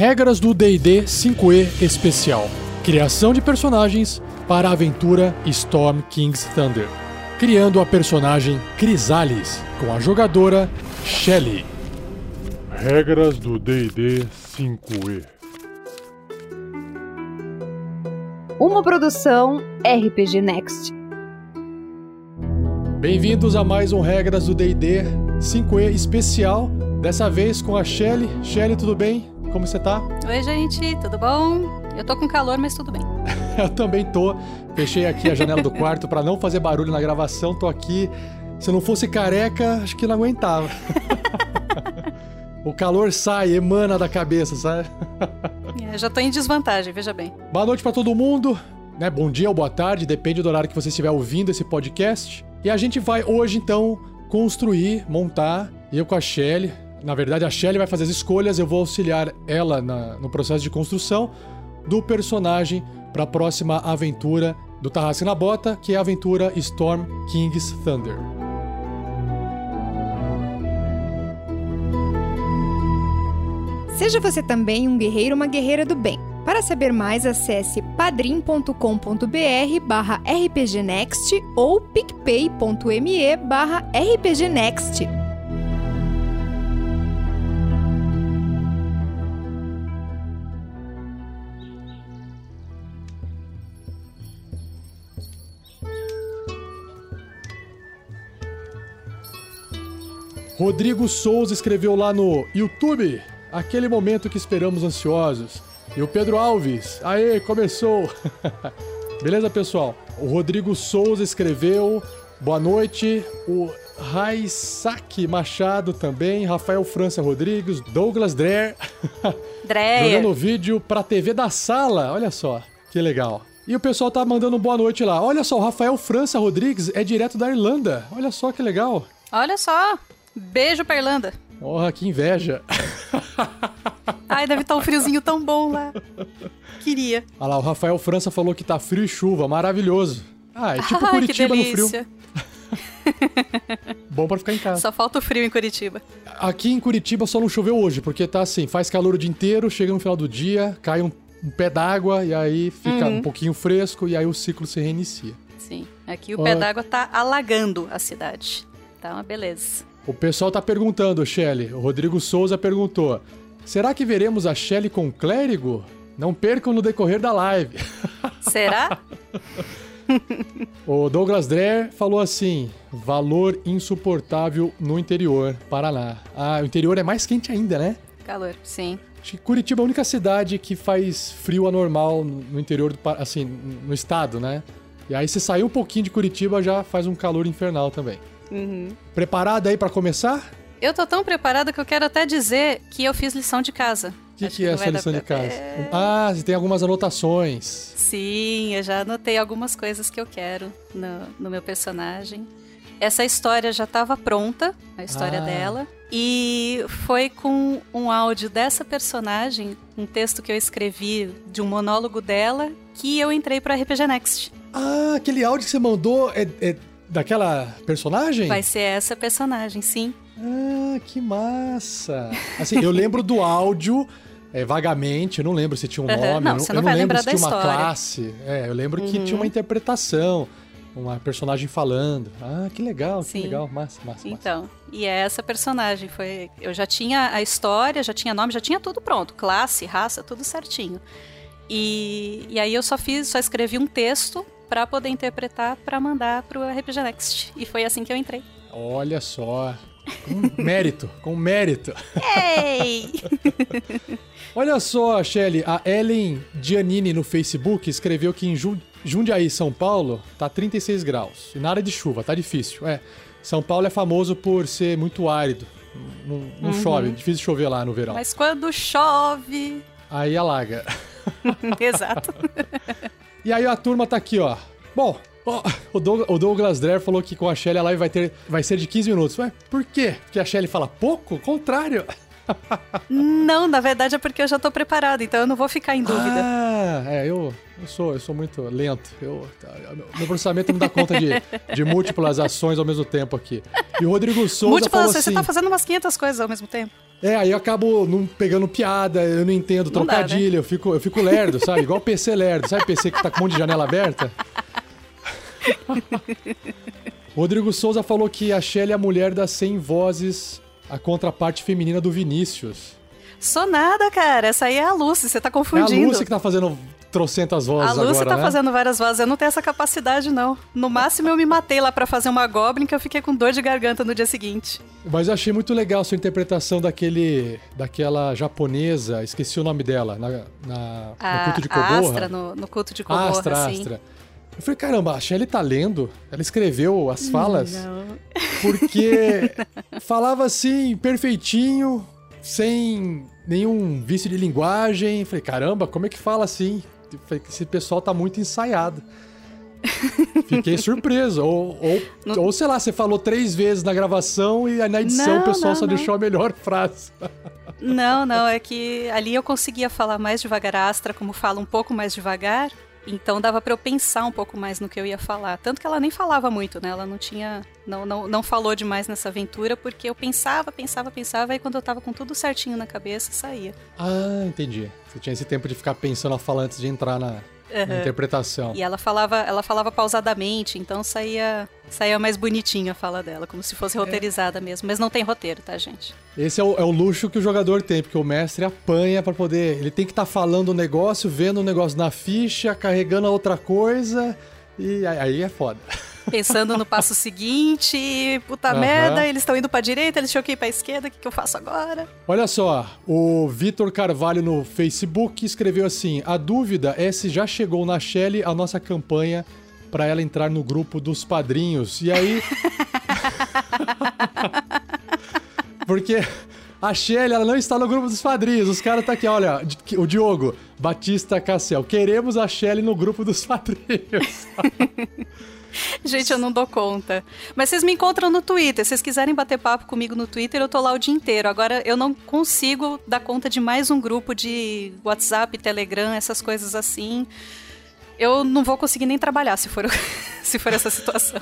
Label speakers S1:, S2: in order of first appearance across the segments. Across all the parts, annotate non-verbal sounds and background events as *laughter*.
S1: Regras do D&D 5e Especial. Criação de personagens para a aventura Storm King's Thunder. Criando a personagem Crisalis com a jogadora Shelly.
S2: Regras do D&D 5e.
S3: Uma produção RPG Next.
S1: Bem-vindos a mais um Regras do D&D 5e Especial. Dessa vez com a Shelly. Shelly, tudo bem? Como você tá?
S4: Oi, gente, tudo bom? Eu tô com calor, mas tudo bem. *laughs*
S1: Eu também tô. Fechei aqui a janela do quarto para não fazer barulho na gravação. Tô aqui. Se eu não fosse careca, acho que não aguentava. *laughs* o calor sai, emana da cabeça, sabe? *laughs*
S4: É, já tô em desvantagem, veja bem.
S1: Boa noite para todo mundo. Né? Bom dia ou boa tarde, depende do horário que você estiver ouvindo esse podcast. E a gente vai hoje, então, construir, montar, eu com a Shelly, na verdade, a Shelly vai fazer as escolhas, eu vou auxiliar ela na, no processo de construção do personagem para a próxima aventura do Tarrasque na Bota, que é a aventura Storm King's Thunder.
S3: Seja você também um guerreiro ou uma guerreira do bem. Para saber mais, acesse padrim.com.br barra rpgnext ou picpay.me barra rpgnext.
S1: Rodrigo Souza escreveu lá no YouTube, aquele momento que esperamos ansiosos. E o Pedro Alves, aê, começou! *laughs* Beleza, pessoal? O Rodrigo Souza escreveu, boa noite. O Raisaki Machado também, Rafael França Rodrigues, Douglas Dreher. *laughs*
S4: Dreyer.
S1: Jogando vídeo pra TV da sala, olha só, que legal. E o pessoal tá mandando boa noite lá. Olha só, o Rafael França Rodrigues é direto da Irlanda. Olha só que legal.
S4: Olha só, beijo pra Irlanda.
S1: Porra, que inveja.
S4: Ai, deve estar um friozinho tão bom lá. Queria.
S1: Olha lá, o Rafael França falou que tá frio e chuva, maravilhoso. Ah, é tipo
S4: Ai,
S1: Curitiba no frio. *laughs* Bom pra ficar em casa.
S4: Só falta o frio em Curitiba.
S1: Aqui em Curitiba só não choveu hoje, porque tá assim, faz calor o dia inteiro, chega no final do dia, cai um, um pé d'água e aí fica
S4: Uhum.
S1: um pouquinho fresco e aí o ciclo se reinicia.
S4: Sim, aqui o
S1: Ó.
S4: pé d'água tá alagando a cidade. Tá uma beleza.
S1: O pessoal tá perguntando, Shelly. O Rodrigo Souza perguntou: será que veremos a Shelly com o clérigo? Não percam no decorrer da live. *laughs*
S4: Será?
S1: O Douglas Dreher falou assim: valor insuportável no interior, Paraná. Ah, o interior é mais quente ainda, né?
S4: Calor, sim.
S1: Acho que Curitiba é a única cidade que faz frio anormal no interior do assim, no estado, né? E aí se sair um pouquinho de Curitiba já faz um calor infernal também.
S4: Uhum.
S1: Preparada aí pra começar?
S4: Eu tô tão preparada que eu quero até dizer que eu fiz lição de casa.
S1: O que, que é essa lição de casa? Ah, você tem algumas anotações.
S4: Sim, eu já anotei algumas coisas que eu quero no, no meu personagem. Essa história já estava pronta, a história
S1: Ah.
S4: dela. E foi com um áudio dessa personagem, um texto que eu escrevi de um monólogo dela, que eu entrei para RPG Next.
S1: Ah, aquele áudio que você mandou é, é daquela personagem?
S4: Vai ser essa personagem, sim.
S1: Ah, que massa! Assim, eu lembro do áudio é, vagamente, eu não lembro se tinha um
S4: Aham,
S1: nome,
S4: não,
S1: eu não, eu
S4: não
S1: lembro se tinha uma
S4: história.
S1: classe. É, eu lembro que
S4: Uhum.
S1: tinha uma interpretação, uma personagem falando. Ah, que legal, que
S4: Sim.
S1: legal, massa, massa, massa.
S4: Então, e é essa personagem foi, eu já tinha a história, já tinha nome, já tinha tudo pronto, classe, raça, tudo certinho. E, e aí eu só fiz, só escrevi um texto pra poder interpretar pra mandar pro RPG Next. E foi assim que eu entrei.
S1: Olha só. Com *laughs* mérito, com mérito.
S4: Ei! *laughs*
S1: Olha só, Shelly, a Ellen Giannini no Facebook escreveu que em Ju- Jundiaí, São Paulo, tá 36 graus. E na área de chuva, tá difícil. É, São Paulo é famoso por ser muito árido. Não, não chove, é difícil chover lá no verão.
S4: Mas quando chove.
S1: Aí alaga. *laughs*
S4: Exato.
S1: E aí a turma tá aqui, ó. Bom, ó, o, Doug- o Douglas Dreher falou que com a Shelly a live vai, ter, vai ser de 15 minutos. Ué, por quê? Porque a Shelly fala pouco? Contrário. *laughs*
S4: Não, na verdade é porque eu já tô preparada, então eu não vou ficar em dúvida.
S1: Ah, é, eu, eu, sou, eu sou muito lento. Eu, tá, meu processamento não dá conta de, de múltiplas ações ao mesmo tempo aqui. E o Rodrigo Souza
S4: Múltiplas,
S1: falou
S4: você
S1: assim...
S4: tá fazendo umas 500 coisas ao mesmo tempo.
S1: É, aí eu acabo não pegando piada, eu não entendo
S4: Não dá, né?
S1: trocadilho, eu, fico, eu fico lerdo, sabe? Igual PC lerdo. Sabe PC que tá com um monte de janela aberta? Rodrigo Souza falou que a Shelly é a mulher das 100 vozes, a contraparte feminina do Vinícius.
S4: Sou nada, cara. Essa aí é a Lucy, você tá
S1: É a
S4: confundindo.
S1: Lúcia que tá fazendo trocentas vozes
S4: A Lucy
S1: agora,
S4: tá
S1: né?
S4: fazendo várias vozes, eu não tenho essa capacidade, não. No máximo eu me matei lá pra fazer uma Goblin que eu fiquei com dor de garganta no dia seguinte.
S1: Mas eu achei muito legal a sua interpretação daquele, daquela japonesa, esqueci o nome dela, na, na-
S4: A,
S1: no culto de Koborra.
S4: Astra no, no culto de Koborra,
S1: Astra,
S4: assim.
S1: Astra. Eu falei, caramba, a Shelly tá lendo, ela escreveu as falas,
S4: Não.
S1: porque falava assim, perfeitinho, sem nenhum vício de linguagem. Falei, caramba, como é que fala assim? Falei, esse pessoal tá muito ensaiado. Fiquei surpreso. Ou, ou, ou, sei lá, você falou três vezes na gravação e aí na edição
S4: Não,
S1: o pessoal
S4: não,
S1: só
S4: não.
S1: deixou a melhor frase.
S4: Não, não, é que ali eu conseguia falar mais devagar a Astra, como fala um pouco mais devagar, então dava pra eu pensar um pouco mais no que eu ia falar. Tanto que ela nem falava muito, né? Ela não tinha. Não, não, não falou demais nessa aventura, porque eu pensava, pensava, pensava, e quando eu tava com tudo certinho na cabeça, saía.
S1: Ah, entendi. Você tinha esse tempo de ficar pensando a fala antes de entrar na, na
S4: Aham.
S1: interpretação.
S4: E ela falava, ela falava pausadamente, então saía, saía mais bonitinha a fala dela, como se fosse roteirizada mesmo. Mas não tem roteiro, tá, gente?
S1: Esse é o, é o luxo que o jogador tem, porque o mestre apanha pra poder. Ele tem que estar falando o negócio, vendo o negócio na ficha, carregando a outra coisa. E aí é foda. *laughs*
S4: Pensando no passo seguinte, puta
S1: Aham.
S4: merda, eles estão indo pra direita, eles tinham que ir pra esquerda, o que, que eu faço agora?
S1: Olha só, o Vitor Carvalho no Facebook escreveu assim: a dúvida é se já chegou na Shelly a nossa campanha pra ela entrar no grupo dos padrinhos. E aí. *laughs* Porque a Shelly, ela não está no grupo dos padrinhos. Os caras tá aqui, olha, o Diogo, Batista Cassel. Queremos a Shelly no grupo dos padrinhos. *laughs* *laughs*
S4: Gente, eu não dou conta. Mas vocês me encontram no Twitter. Se vocês quiserem bater papo comigo no Twitter, eu tô lá o dia inteiro. Agora, eu não consigo dar conta de mais um grupo de WhatsApp, Telegram, essas coisas assim. Eu não vou conseguir nem trabalhar se for, *laughs* se for essa situação.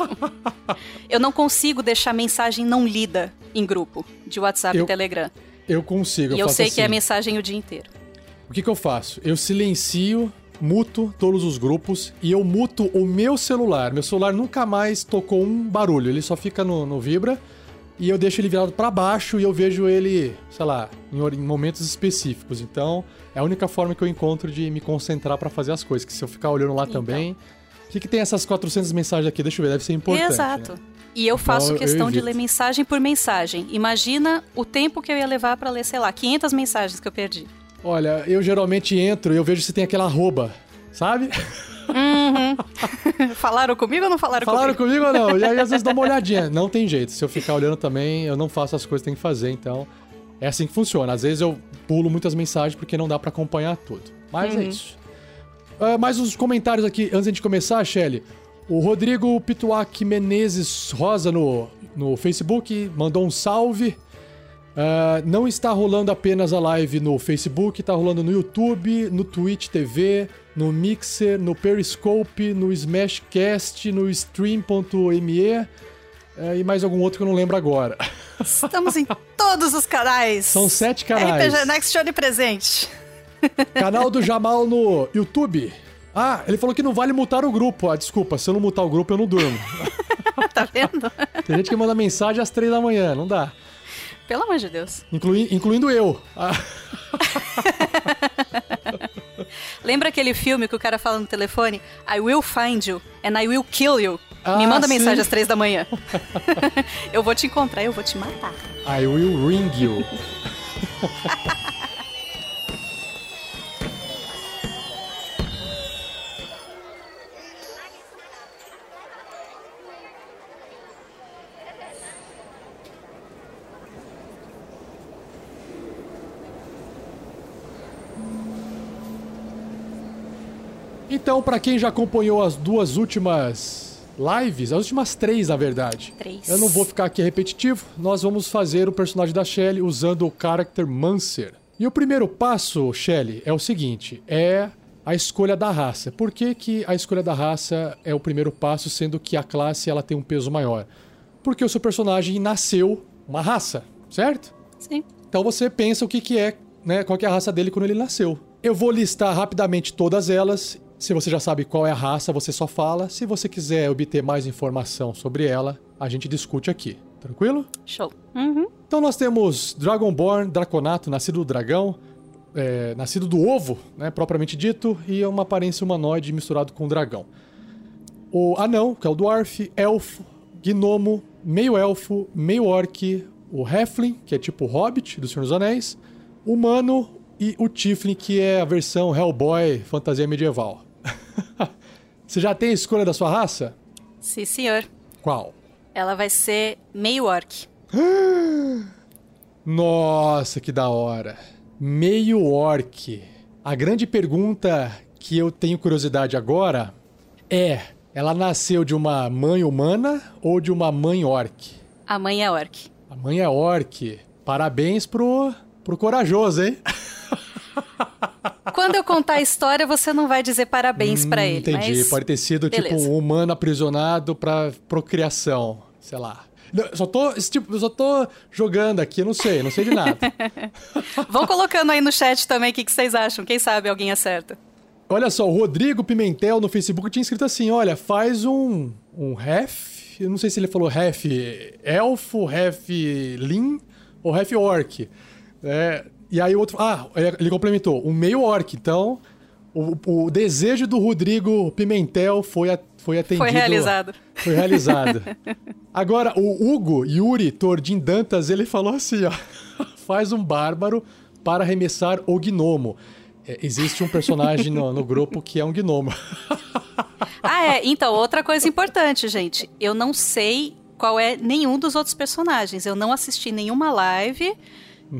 S4: *laughs* Eu não consigo deixar mensagem não lida em grupo de WhatsApp
S1: Eu-
S4: e Telegram.
S1: Eu consigo,
S4: e eu
S1: faço
S4: sei que é
S1: assim.
S4: mensagem o dia inteiro.
S1: O que, que eu faço? Eu silencio, muto todos os grupos e eu muto o meu celular. Meu celular nunca mais tocou um barulho, ele só fica no, no vibra e eu deixo ele virado pra baixo e eu vejo ele, sei lá, em, momentos específicos. Então, é a única forma que eu encontro de me concentrar pra fazer as coisas. Que se eu ficar olhando lá
S4: Então.
S1: também. O que, que tem essas 400 mensagens aqui? Deixa eu ver, deve ser importante.
S4: Exato.
S1: né?
S4: E eu faço
S1: Então, eu
S4: questão de
S1: evito.
S4: ler mensagem por mensagem. Imagina o tempo que eu ia levar pra ler, sei lá, 500 mensagens que eu perdi.
S1: Olha, eu geralmente entro e eu vejo se tem aquela arroba, sabe? *laughs*
S4: falaram comigo ou não falaram,
S1: Falaram
S4: comigo?
S1: comigo ou não? E aí às vezes dá uma *laughs* olhadinha. Não tem jeito. Se eu ficar olhando também, eu não faço as coisas que tem que fazer. Então, é assim que funciona. Às vezes eu pulo muitas mensagens porque não dá pra acompanhar tudo. Mas é isso. Ah, mais uns comentários aqui antes de começar, Shelly. O Rodrigo Pituac Menezes Rosa no, no Facebook mandou um salve. Ah, não está rolando apenas a live no Facebook, está rolando no YouTube, no Twitch TV, no Mixer, no Periscope, no Smashcast, no Stream.me eh, e mais algum outro que eu não lembro agora. *laughs*
S4: Estamos em todos os canais.
S1: São sete canais.
S4: RPG Next Show de presente.
S1: Canal do Jamal no YouTube. Ah, ele falou que não vale mutar o grupo. Ah, desculpa, se eu não mutar o grupo, eu não durmo. *laughs*
S4: tá vendo?
S1: Tem gente que manda mensagem às três da manhã, não dá.
S4: Pelo amor de Deus.
S1: Inclui- incluindo eu. Ah, *laughs*
S4: Lembra aquele filme que o cara fala no telefone? I will find you and I will kill you. Me
S1: Ah,
S4: manda
S1: sim.
S4: mensagem às três da manhã. *laughs* eu vou te encontrar, eu vou te matar.
S1: I will ring you. *laughs* Então, pra quem já acompanhou as duas últimas lives, as últimas três, na verdade.
S4: Três.
S1: Eu não vou ficar aqui repetitivo. Nós vamos fazer o personagem da Shelly usando o character Mancer. E o primeiro passo, Shelly, é o seguinte: é a escolha da raça. Por que, que a escolha da raça é o primeiro passo, sendo que a classe ela tem um peso maior? Porque o seu personagem nasceu uma raça, certo?
S4: Sim.
S1: Então você pensa o que, que é, né? Qual que é a raça dele quando ele nasceu. Eu vou listar rapidamente todas elas. Se você já sabe qual é a raça, você só fala. Se você quiser obter mais informação sobre ela, a gente discute aqui. Tranquilo?
S4: Show. Uhum.
S1: Então nós temos Dragonborn, Draconato, nascido do dragão, é, nascido do ovo, né, propriamente dito, e uma aparência humanoide misturado com dragão. O anão, que é o dwarf, elfo, gnomo, meio elfo, meio orc, o halfling, que é tipo hobbit do Senhor dos Anéis, humano e o tiefling, que é a versão Hellboy fantasia medieval. *laughs* Você já tem a escolha da sua raça?
S4: Sim, senhor.
S1: Qual?
S4: Ela vai ser meio orc. *gasps*
S1: Nossa, que da hora. Meio orc. A grande pergunta que eu tenho curiosidade agora é: ela nasceu de uma mãe humana ou de uma mãe orc?
S4: A mãe é orc.
S1: A mãe é orc. Parabéns pro, pro corajoso, hein? *laughs*
S4: Quando eu contar a história, você não vai dizer parabéns pra ele.
S1: Entendi.
S4: mas-
S1: Pode ter sido tipo
S4: beleza.
S1: um humano aprisionado pra procriação. Sei lá. Não, Só tô, tipo, só tô jogando aqui, não sei, não sei de nada. *laughs*
S4: Vão colocando aí no chat também o que, que vocês acham. Quem sabe alguém acerta.
S1: Olha só, o Rodrigo Pimentel no Facebook tinha escrito assim: olha, faz um. um ref. Eu não sei se ele falou ref elfo, ref lin ou ref orc. É, e aí o outro. Ah, ele complementou, um meio orc. Então, o, o desejo do Rodrigo Pimentel foi, a- foi atendido.
S4: Foi realizado.
S1: Foi realizado. *laughs* Agora, o Hugo Yuri Tordim Dantas, ele falou assim, ó. *laughs* Faz um bárbaro para arremessar o gnomo. É, existe um personagem no, no grupo que é um gnomo. *laughs*
S4: Ah, é. Então, outra coisa importante, gente. Eu não sei qual é nenhum dos outros personagens. Eu não assisti nenhuma live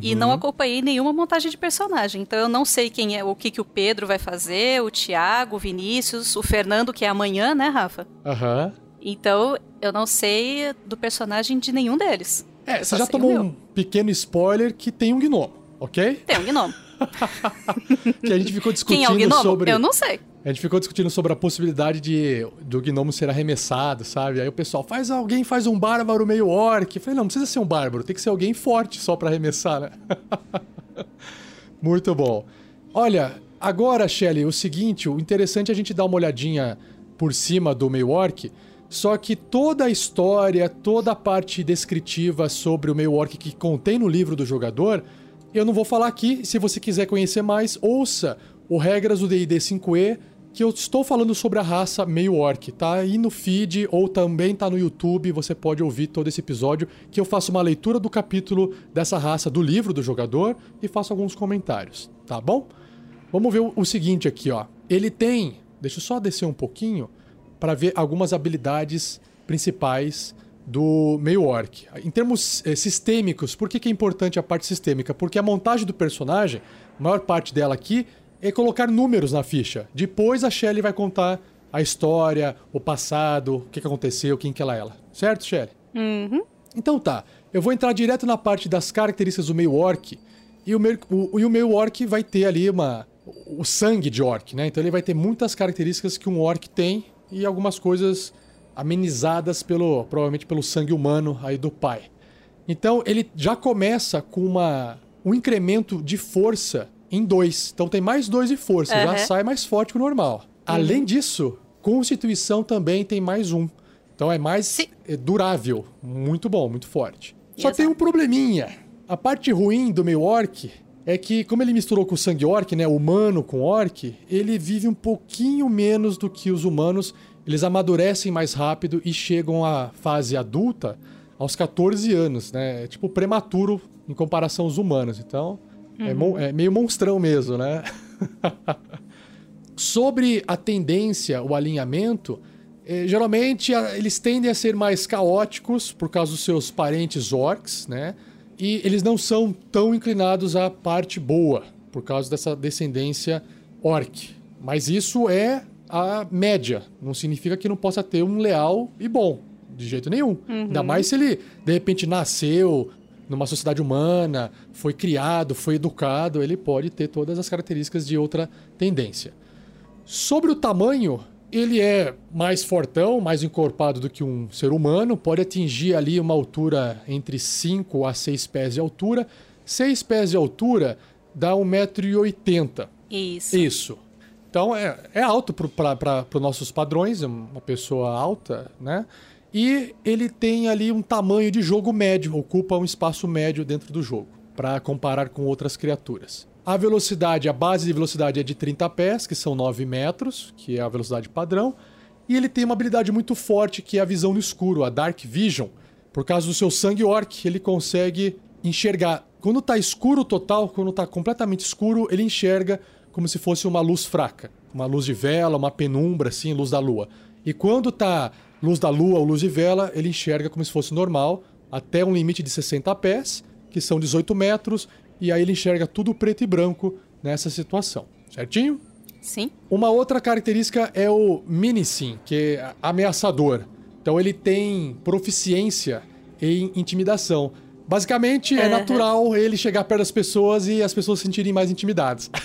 S4: e
S1: Uhum.
S4: não acompanhei nenhuma montagem de personagem. Então, eu não sei quem é, o que, que o Pedro vai fazer, o Thiago, o Vinícius, o Fernando, que é amanhã, né, Rafa?
S1: Aham.
S4: Então, eu não sei do personagem de nenhum deles.
S1: É,
S4: Eu
S1: você já tomou um pequeno spoiler que tem um gnomo, ok?
S4: Tem um gnomo. *laughs*
S1: Que a gente ficou discutindo
S4: Quem é o gnomo?
S1: sobre.
S4: Eu não sei.
S1: A gente ficou discutindo sobre a possibilidade de do gnomo ser arremessado, sabe? Aí o pessoal faz alguém faz um bárbaro meio orc. Eu falei, não, não precisa ser um bárbaro, tem que ser alguém forte só pra arremessar, né? *laughs* Muito bom. Olha, agora, Shelly, o seguinte, o interessante é a gente dar uma olhadinha por cima do meio orc. Só que toda a história, toda a parte descritiva sobre o meio orc que contém no livro do jogador, eu não vou falar aqui. Se você quiser conhecer mais, ouça o Regras do D&D 5e, que eu estou falando sobre a raça meio orc. Tá aí no feed ou também tá no YouTube, você pode ouvir todo esse episódio, que eu faço uma leitura do capítulo dessa raça do livro do jogador e faço alguns comentários, tá bom? Vamos ver o, seguinte aqui, ó. Ele tem, deixa eu só descer um pouquinho para ver algumas habilidades principais do meio orc. Em termos eh, sistêmicos, por que, que é importante a parte sistêmica? Porque a montagem do personagem, a maior parte dela aqui, é colocar números na ficha. Depois a Shelly vai contar a história, o passado, o que, que aconteceu, quem que ela é. ela. Certo, Shelly?
S4: Uhum.
S1: Então tá, eu vou entrar direto na parte das características do meio orc. E o, meio- o, e o meio orc vai ter ali uma. O sangue de orc, né? Então ele vai ter muitas características que um orc tem e algumas coisas amenizadas pelo. provavelmente pelo sangue humano aí do pai. Então ele já começa com uma, um incremento de força em dois. Então tem mais dois de força, já
S4: Aham.
S1: sai mais forte que o normal. Além disso, constituição também tem mais um. Então é mais
S4: Sim.
S1: é, durável. Muito bom, muito forte. Só
S4: Exato.
S1: tem um probleminha. A parte ruim do meio orc é que, como ele misturou com o sangue orc, né? Humano com orc, ele vive um pouquinho menos do que os humanos. Eles amadurecem mais rápido e chegam à fase adulta aos 14 anos, né? É tipo prematuro em comparação aos humanos. Então, é, mon- é meio monstrão mesmo, né? *laughs* Sobre a tendência, o alinhamento, eh, geralmente a- eles tendem a ser mais caóticos por causa dos seus parentes orcs, né? E eles não são tão inclinados à parte boa por causa dessa descendência orc. Mas isso é a média. Não significa que não possa ter um leal e bom, de jeito nenhum. Ainda mais se ele de repente nasceu numa sociedade humana, foi criado, foi educado, ele pode ter todas as características de outra tendência. Sobre o tamanho, ele é mais fortão, mais encorpado do que um ser humano, pode atingir ali uma altura entre 5 a 6 pés de altura. 6 pés de altura dá 1,80m.
S4: Isso.
S1: Isso. Então é, é alto para os nossos padrões, uma pessoa alta, né? E ele tem ali um tamanho de jogo médio, ocupa um espaço médio dentro do jogo, para comparar com outras criaturas. A velocidade, a base de velocidade é de 30 pés, que são 9 metros, que é a velocidade padrão. E ele tem uma habilidade muito forte, que é a visão no escuro, a Dark Vision. Por causa do seu sangue orc, ele consegue enxergar. Quando tá escuro total, quando tá completamente escuro, ele enxerga como se fosse uma luz fraca. Uma luz de vela, uma penumbra, assim, luz da lua. E quando tá luz da lua ou luz de vela, ele enxerga como se fosse normal, até um limite de 60 pés, que são 18 metros, e aí ele enxerga tudo preto e branco nessa situação. Certinho?
S4: Sim.
S1: Uma outra característica é o Minicin, que é ameaçador. Então ele tem proficiência em intimidação. Basicamente, é natural ele chegar perto das pessoas e as pessoas se sentirem mais intimidadas. *laughs*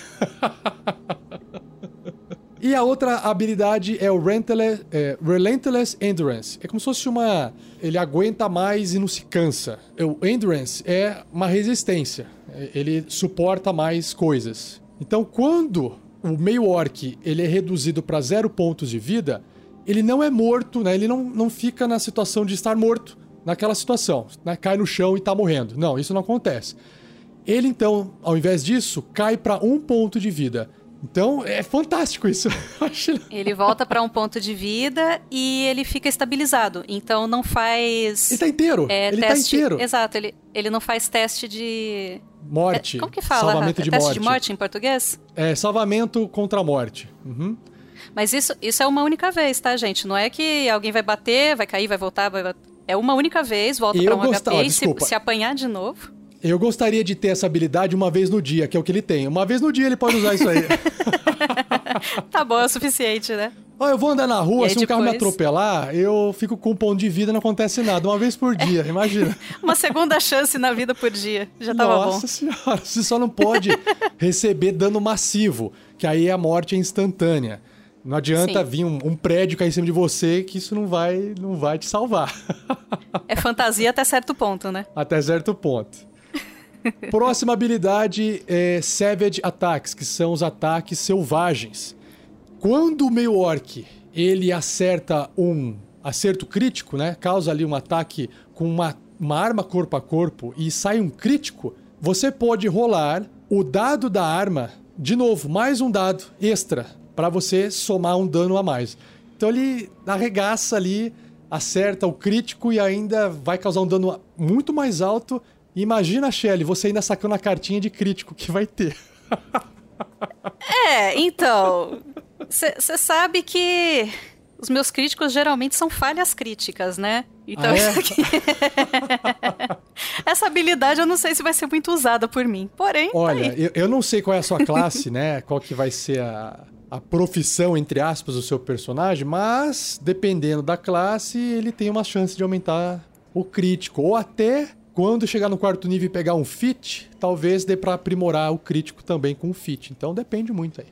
S1: e a outra habilidade é o Relentless, é, Relentless Endurance. É como se fosse uma. Ele aguenta mais e não se cansa. O Endurance é uma resistência. É, Ele suporta mais coisas. Então, quando o meio orc ele é reduzido para zero pontos de vida, ele não é morto, né? Ele não, não fica na situação de estar morto naquela situação, né? Cai no chão e tá morrendo. Não, isso não acontece. Ele então, ao invés disso, cai para um ponto de vida. Então é fantástico isso. *laughs*
S4: Ele volta pra um ponto de vida e ele fica estabilizado. Então não faz.
S1: Ele tá inteiro.
S4: é,
S1: ele
S4: teste...
S1: tá inteiro.
S4: Exato, ele, ele não faz teste de.
S1: Morte.
S4: É, como que fala?
S1: Salvamento
S4: Rafa?
S1: de
S4: teste
S1: morte.
S4: de morte em português?
S1: É, salvamento contra a morte. Uhum.
S4: Mas isso, isso é uma única vez, tá, gente? Não é que alguém vai bater, vai cair, vai voltar, vai. É uma única vez, volta
S1: Eu
S4: pra um HP e se, se apanhar de novo.
S1: Eu gostaria de ter essa habilidade uma vez no dia, que é o que ele tem. Uma vez no dia ele pode usar isso aí. *laughs*
S4: Tá bom, é o suficiente, né?
S1: Ó, eu vou andar na rua,
S4: aí
S1: se um carro me
S4: depois?
S1: atropelar, eu fico com um ponto de vida e não acontece nada. Uma vez por dia, imagina. *laughs*
S4: Uma segunda chance na vida por dia. Já tava
S1: Nossa
S4: bom.
S1: senhora, você só não pode receber dano massivo, que aí a morte é instantânea. Não adianta
S4: Sim.
S1: vir um, um prédio cair em cima de você, que isso não vai, não vai te salvar.
S4: É fantasia até certo ponto, né?
S1: Até certo ponto. Próxima habilidade é Savage Attacks, que são os ataques selvagens. Quando o meio orc ele acerta um acerto crítico, né? Causa ali um ataque com uma, uma arma corpo a corpo e sai um crítico, você pode rolar o dado da arma de novo, mais um dado extra para você somar um dano a mais. Então ele arregaça ali, acerta o crítico e ainda vai causar um dano muito mais alto. Imagina, Shelly, você ainda sacando a cartinha de crítico que vai ter. *laughs*
S4: É, então. Você sabe que os meus críticos geralmente são falhas críticas, né? Então,
S1: Ah, é?
S4: isso aqui- *laughs* essa habilidade eu não sei se vai ser muito usada por mim. Porém, tá
S1: Olha,
S4: aí.
S1: eu, eu não sei qual é a sua *laughs* classe, né? Qual que vai ser a, a profissão, entre aspas, do seu personagem, mas dependendo da classe, ele tem uma chance de aumentar o crítico. Ou até quando chegar no quarto nível e pegar um fit, talvez dê pra aprimorar o crítico também com o fit. Então depende muito aí.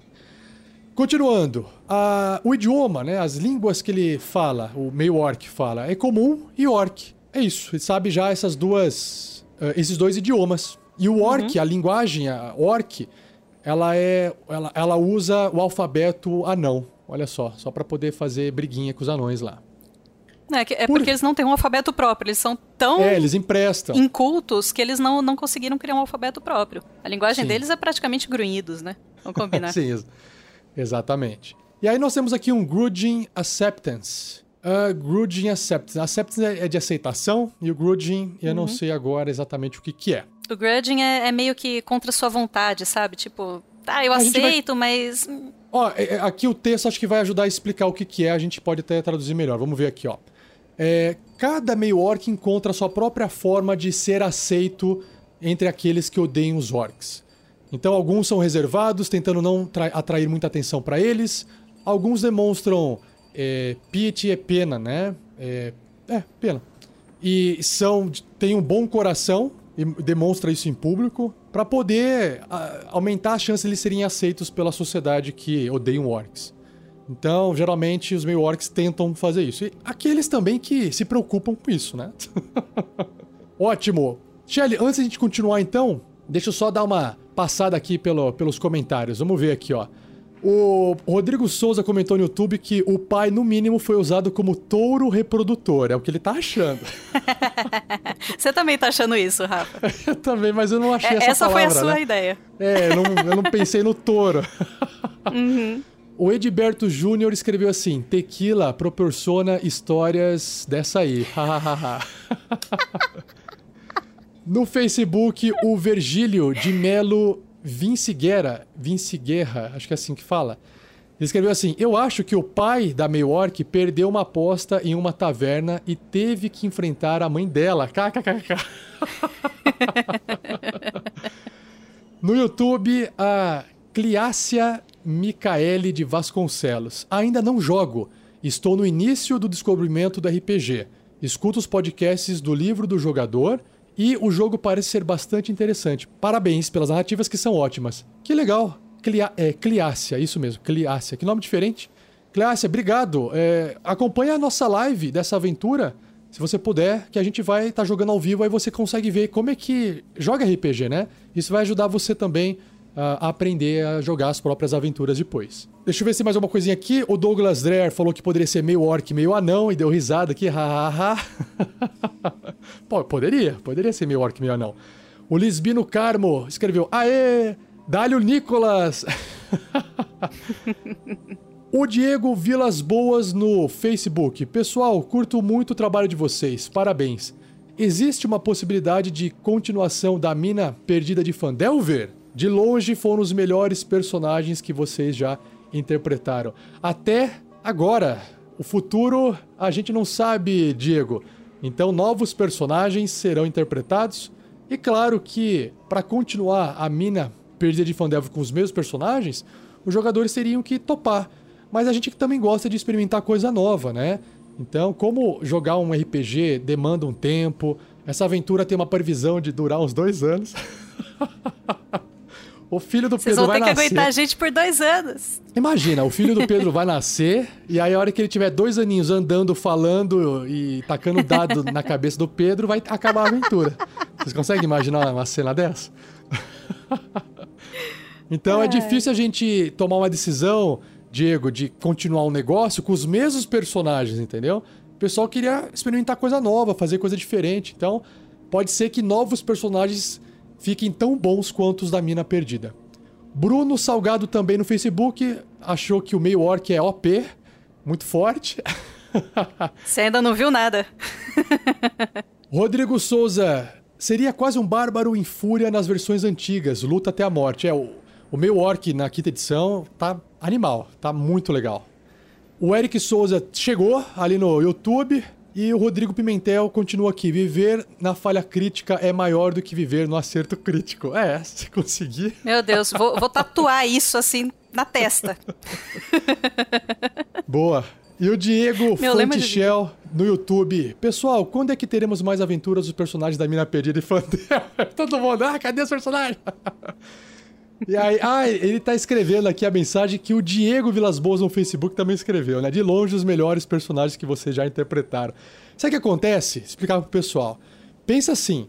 S1: Continuando, a- o idioma, né, as línguas que ele fala, o meio orc fala, é comum e orc. É isso, ele sabe já essas duas, eh, esses dois idiomas. E o orc, a linguagem, a orc, ela é, ela, ela usa o alfabeto anão. Olha só, só pra poder fazer briguinha com os anões lá.
S4: É, que- é
S1: Por-
S4: porque eles não têm um alfabeto próprio, eles são tão
S1: É, eles emprestam.
S4: incultos que eles não, não conseguiram criar um alfabeto próprio. A linguagem
S1: Sim.
S4: deles é praticamente grunhidos, né? Vamos combinar. *laughs*
S1: Sim, ex- exatamente. E aí nós temos aqui um grudging acceptance. Uh, grudging acceptance. Acceptance é é de aceitação e o grudging eu
S4: Uhum.
S1: não sei agora exatamente o que que é.
S4: O grudging é, é meio que contra sua vontade, sabe? Tipo, tá, eu
S1: A gente vai-
S4: aceito, mas.
S1: Ó, é- é- aqui o texto acho que vai ajudar a explicar o que que é, a gente pode até traduzir melhor. Vamos ver aqui, ó. É, cada meio orc encontra a sua própria forma de ser aceito entre aqueles que odeiam os orcs. Então, alguns são reservados, tentando não tra- atrair muita atenção para eles. Alguns demonstram é, piety é pena, né? É, é, pena. E são têm um bom coração e demonstra isso em público para poder a, aumentar a chance de eles serem aceitos pela sociedade que odeiam orcs. Então, geralmente os meio orcs tentam fazer isso. E aqueles também que se preocupam com isso, né? *laughs* Ótimo. Shelly, antes de a gente continuar então, Deixa eu só dar uma passada aqui pelo, pelos comentários. Vamos ver aqui, ó. O Rodrigo Souza comentou no YouTube que o pai, no mínimo, foi usado como touro reprodutor. É o que ele tá achando. *laughs*
S4: Você também tá achando isso, Rafa? *laughs*
S1: eu também, mas eu não achei
S4: é,
S1: essa,
S4: essa
S1: palavra.
S4: Essa foi a sua
S1: né?
S4: ideia.
S1: É, eu não, eu não pensei no touro.
S4: uhum.
S1: O Edberto Júnior escreveu assim: Tequila proporciona histórias dessa aí. *laughs* no Facebook, o Virgílio de Melo Vinciguera, Vinciguerra, acho que é assim que fala. Ele escreveu assim: Eu acho que o pai da Mayork perdeu uma aposta em uma taverna e teve que enfrentar a mãe dela. KKKK. *laughs* no YouTube, a Cliácia Micaele de Vasconcelos. Ainda não jogo. Estou no início do descobrimento do RPG. Escuto os podcasts do livro do jogador e o jogo parece ser bastante interessante. Parabéns pelas narrativas que são ótimas. Que legal. Clia, é, Cliácia, isso mesmo, Cliácia. Que nome diferente. Cliácia, obrigado. É, acompanha a nossa live dessa aventura, se você puder, que a gente vai estar tá jogando ao vivo, aí você consegue ver como é que joga RPG, né? Isso vai ajudar você também aprender a jogar as próprias aventuras depois. Deixa eu ver se mais uma coisinha aqui. O Douglas Dreher falou que poderia ser meio orc, meio anão e deu risada aqui. Hahaha. *laughs* Pô, poderia, poderia ser meio orc, meio anão. O Lisbino Carmo escreveu: Aê! Dálio Nicolas! *laughs* o Diego Vilas Boas no Facebook. Pessoal, curto muito o trabalho de vocês. Parabéns. Existe uma possibilidade de continuação da mina perdida de Fandelver? De longe foram os melhores personagens que vocês já interpretaram. Até agora. O futuro a gente não sabe, Diego. Então novos personagens serão interpretados. E claro que para continuar a mina perdida de Fandelver com os mesmos personagens, os jogadores teriam que topar. Mas a gente também gosta de experimentar coisa nova, né? Então, como jogar um RPG demanda um tempo, essa aventura tem uma previsão de durar uns dois anos. *laughs* O filho do
S4: Vocês
S1: Pedro vai nascer.
S4: Vocês vão ter que aguentar a gente por dois anos.
S1: Imagina, o filho do Pedro vai nascer e aí a hora que ele tiver dois aninhos andando, falando e tacando dado *laughs* na cabeça do Pedro, vai acabar a aventura. Vocês conseguem imaginar uma cena dessa? *laughs* então é. é difícil a gente tomar uma decisão, Diego, de continuar um negócio com os mesmos personagens, entendeu? O pessoal queria experimentar coisa nova, fazer coisa diferente. Então, pode ser que novos personagens fiquem tão bons quanto os da mina perdida. Bruno Salgado também no Facebook achou que o meio orc é OP, muito forte. *laughs*
S4: Você ainda não viu nada. *laughs*
S1: Rodrigo Souza, seria quase um bárbaro em fúria nas versões antigas, luta até a morte. É, o, o meio orc na quinta edição tá animal, tá muito legal. O Eric Souza chegou ali no YouTube, e o Rodrigo Pimentel continua aqui. Viver na falha crítica é maior do que viver no acerto crítico. É, se conseguir.
S4: Meu Deus, vou, vou tatuar isso assim na testa. *laughs*
S1: Boa. E o Diego Fantichel no YouTube. Pessoal, quando é que teremos mais aventuras dos personagens da Mina Perdida e Fandel? *laughs* Todo mundo, ah, cadê os personagens? *laughs* E aí, ah, ele tá escrevendo aqui a mensagem que o Diego Vilas Boas no Facebook também escreveu, né? De longe os melhores personagens que vocês já interpretaram. Sabe o que acontece? Explicar pro pessoal. Pensa assim: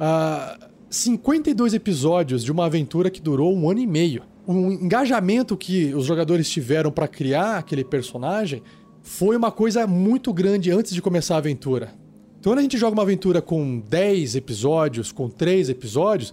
S1: uh, 52 episódios de uma aventura que durou um ano e meio. O engajamento que os jogadores tiveram para criar aquele personagem foi uma coisa muito grande antes de começar a aventura. Então, quando a gente joga uma aventura com 10 episódios, com 3 episódios,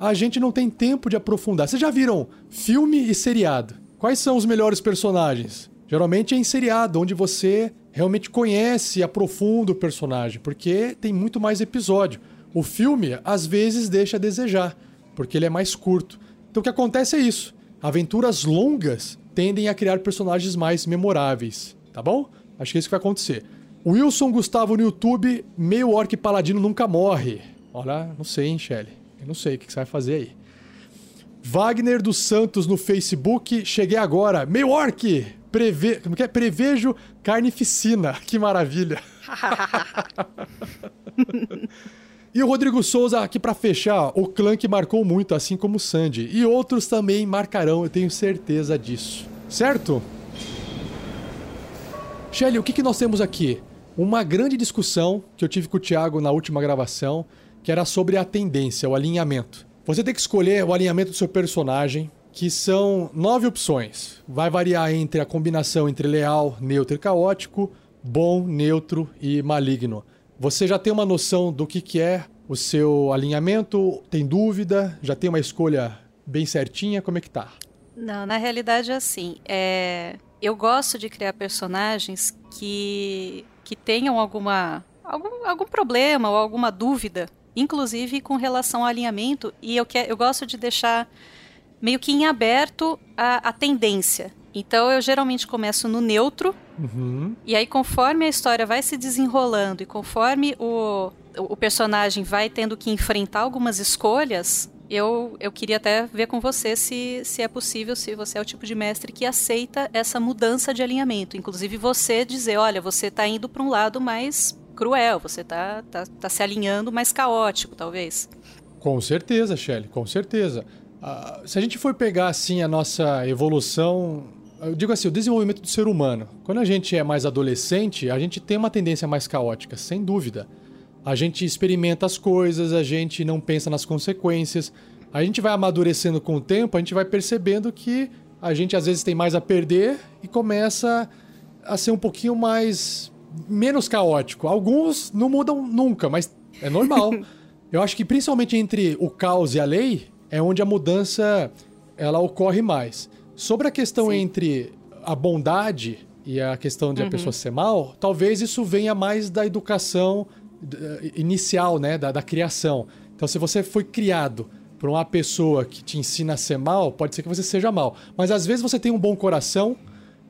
S1: a gente não tem tempo de aprofundar. Vocês já viram filme e seriado? Quais são os melhores personagens? Geralmente é em seriado, onde você realmente conhece e aprofunda o personagem, porque tem muito mais episódio. O filme, às vezes, deixa a desejar, porque ele é mais curto. Então o que acontece é isso. Aventuras longas tendem a criar personagens mais memoráveis, tá bom? Acho que é isso que vai acontecer. Wilson Gustavo no YouTube, meio orc paladino nunca morre. Olha, não sei, hein, Shelly. Eu não sei o que você vai fazer aí. Wagner dos Santos no Facebook. Cheguei agora. Meio orc! Preve... Como que é? Prevejo carnificina. *laughs* Que maravilha. *laughs* e o Rodrigo Souza aqui para fechar. O clã que marcou muito, assim como o Sandy. E outros também marcarão, eu tenho certeza disso. Certo? Shelly, o que, que nós temos aqui? Uma grande discussão que eu tive com o Thiago na última gravação que era sobre a tendência, o alinhamento. Você tem que escolher o alinhamento do seu personagem, que são nove opções. Vai variar entre a combinação entre leal, neutro e caótico, bom, neutro e maligno. Você já tem uma noção do que, que é o seu alinhamento? Tem dúvida? Já tem uma escolha bem certinha? Como é que tá?
S4: Não, na realidade é assim. É... Eu gosto de criar personagens que, que tenham alguma, algum, algum problema ou alguma dúvida, inclusive com relação ao alinhamento, e eu, que, eu gosto de deixar meio que em aberto a, a tendência. Então eu geralmente começo no neutro,
S1: Uhum.
S4: e aí conforme a história vai se desenrolando e conforme o, o personagem vai tendo que enfrentar algumas escolhas, eu, eu queria até ver com você se, se é possível, se você é o tipo de mestre que aceita essa mudança de alinhamento. Inclusive você dizer, olha, você está indo para um lado mais cruel, você está tá, tá se alinhando mais caótico, talvez.
S1: Com certeza, Shelly, com certeza. Ah, se a gente for pegar assim a nossa evolução, eu digo assim, o desenvolvimento do ser humano. Quando a gente é mais adolescente, a gente tem uma tendência mais caótica, sem dúvida. A gente experimenta as coisas, a gente não pensa nas consequências. A gente vai amadurecendo com o tempo, a gente vai percebendo que a gente às vezes tem mais a perder e começa a ser um pouquinho mais menos caótico. Alguns não mudam nunca, mas é normal. *laughs* Eu acho que principalmente entre o caos e a lei é onde a mudança ela ocorre mais. Sobre a questão
S4: Sim.
S1: entre a bondade e a questão de a pessoa ser mal, talvez isso venha mais da educação eh, inicial, né, da, da criação. Então, se você foi criado por uma pessoa que te ensina a ser mal, pode ser que você seja mal. Mas às vezes você tem um bom coração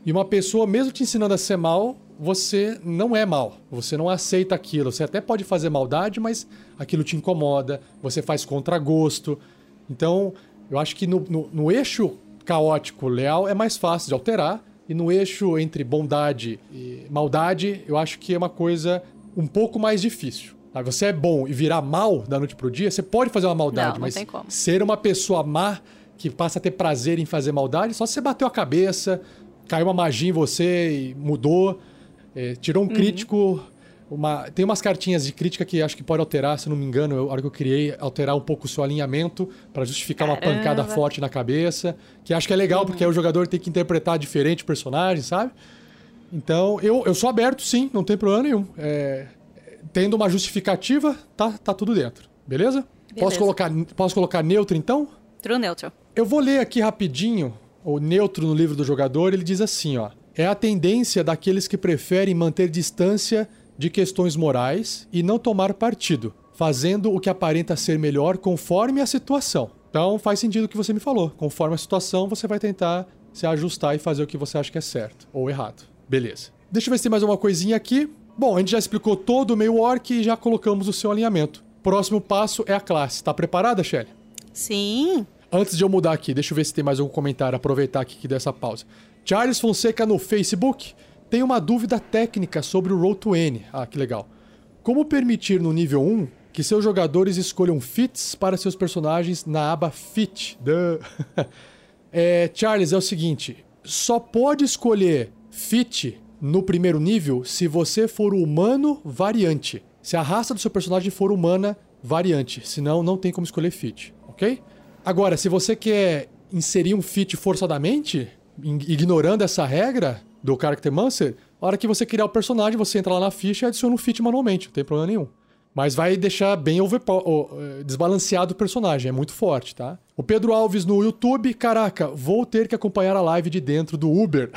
S1: e uma pessoa, mesmo te ensinando a ser mal, você não é mal. Você não aceita aquilo. Você até pode fazer maldade, mas aquilo te incomoda. Você faz contra gosto. Então, eu acho que no, no, no eixo caótico leal é mais fácil de alterar. E no eixo entre bondade e maldade, eu acho que é uma coisa um pouco mais difícil. Tá? Você é bom e virar mal da noite pro dia, você pode fazer uma maldade,
S4: Não, não
S1: mas ser uma pessoa má que passa a ter prazer em fazer maldade, só se você bateu a cabeça, caiu uma magia em você e mudou, é, tirou um
S4: Uhum.
S1: crítico. Uma, tem umas cartinhas de crítica que acho que pode alterar, se não me engano, eu, a hora que eu criei, alterar um pouco o seu alinhamento para justificar uma
S4: Caramba.
S1: pancada forte na cabeça. Que acho que é legal, porque aí o jogador tem que interpretar diferente o personagem, sabe? Então, eu, eu sou aberto, sim, não tem problema nenhum. É, tendo uma justificativa, tá, tá tudo dentro. Beleza? Posso,
S4: Beleza.
S1: colocar, posso colocar neutro, então?
S4: True neutral.
S1: Eu vou ler aqui rapidinho o neutro no livro do jogador. Ele diz assim, ó: é a tendência daqueles que preferem manter distância de questões morais e não tomar partido, fazendo o que aparenta ser melhor conforme a situação. Então faz sentido o que você me falou. Conforme a situação, você vai tentar se ajustar e fazer o que você acha que é certo ou errado. Beleza. Deixa eu ver se tem mais uma coisinha aqui. Bom, a gente já explicou todo o meio orc e já colocamos o seu alinhamento. Próximo passo é a classe. Tá preparada, Shelly?
S4: Sim.
S1: Antes de eu mudar aqui, deixa eu ver se tem mais algum comentário, aproveitar aqui que deu essa pausa. Charles Fonseca no Facebook tem uma dúvida técnica sobre o Roll to N. Ah, que legal. Como permitir no nível 1 que seus jogadores escolham fits para seus personagens na aba Fit? *laughs* É, Charles, é o seguinte: só pode escolher fit no primeiro nível se você for humano variante. Se a raça do seu personagem for humana variante. Senão, não tem como escolher fit, ok? Agora, se você quer inserir um fit forçadamente, ignorando essa regra do Character Mancer, a hora que você criar o personagem, você entra lá na ficha e adiciona um fit manualmente, não tem problema nenhum. Mas vai deixar bem eh, desbalanceado o personagem, é muito forte, tá? O Pedro Alves no YouTube, caraca, vou ter que acompanhar a live de dentro do Uber.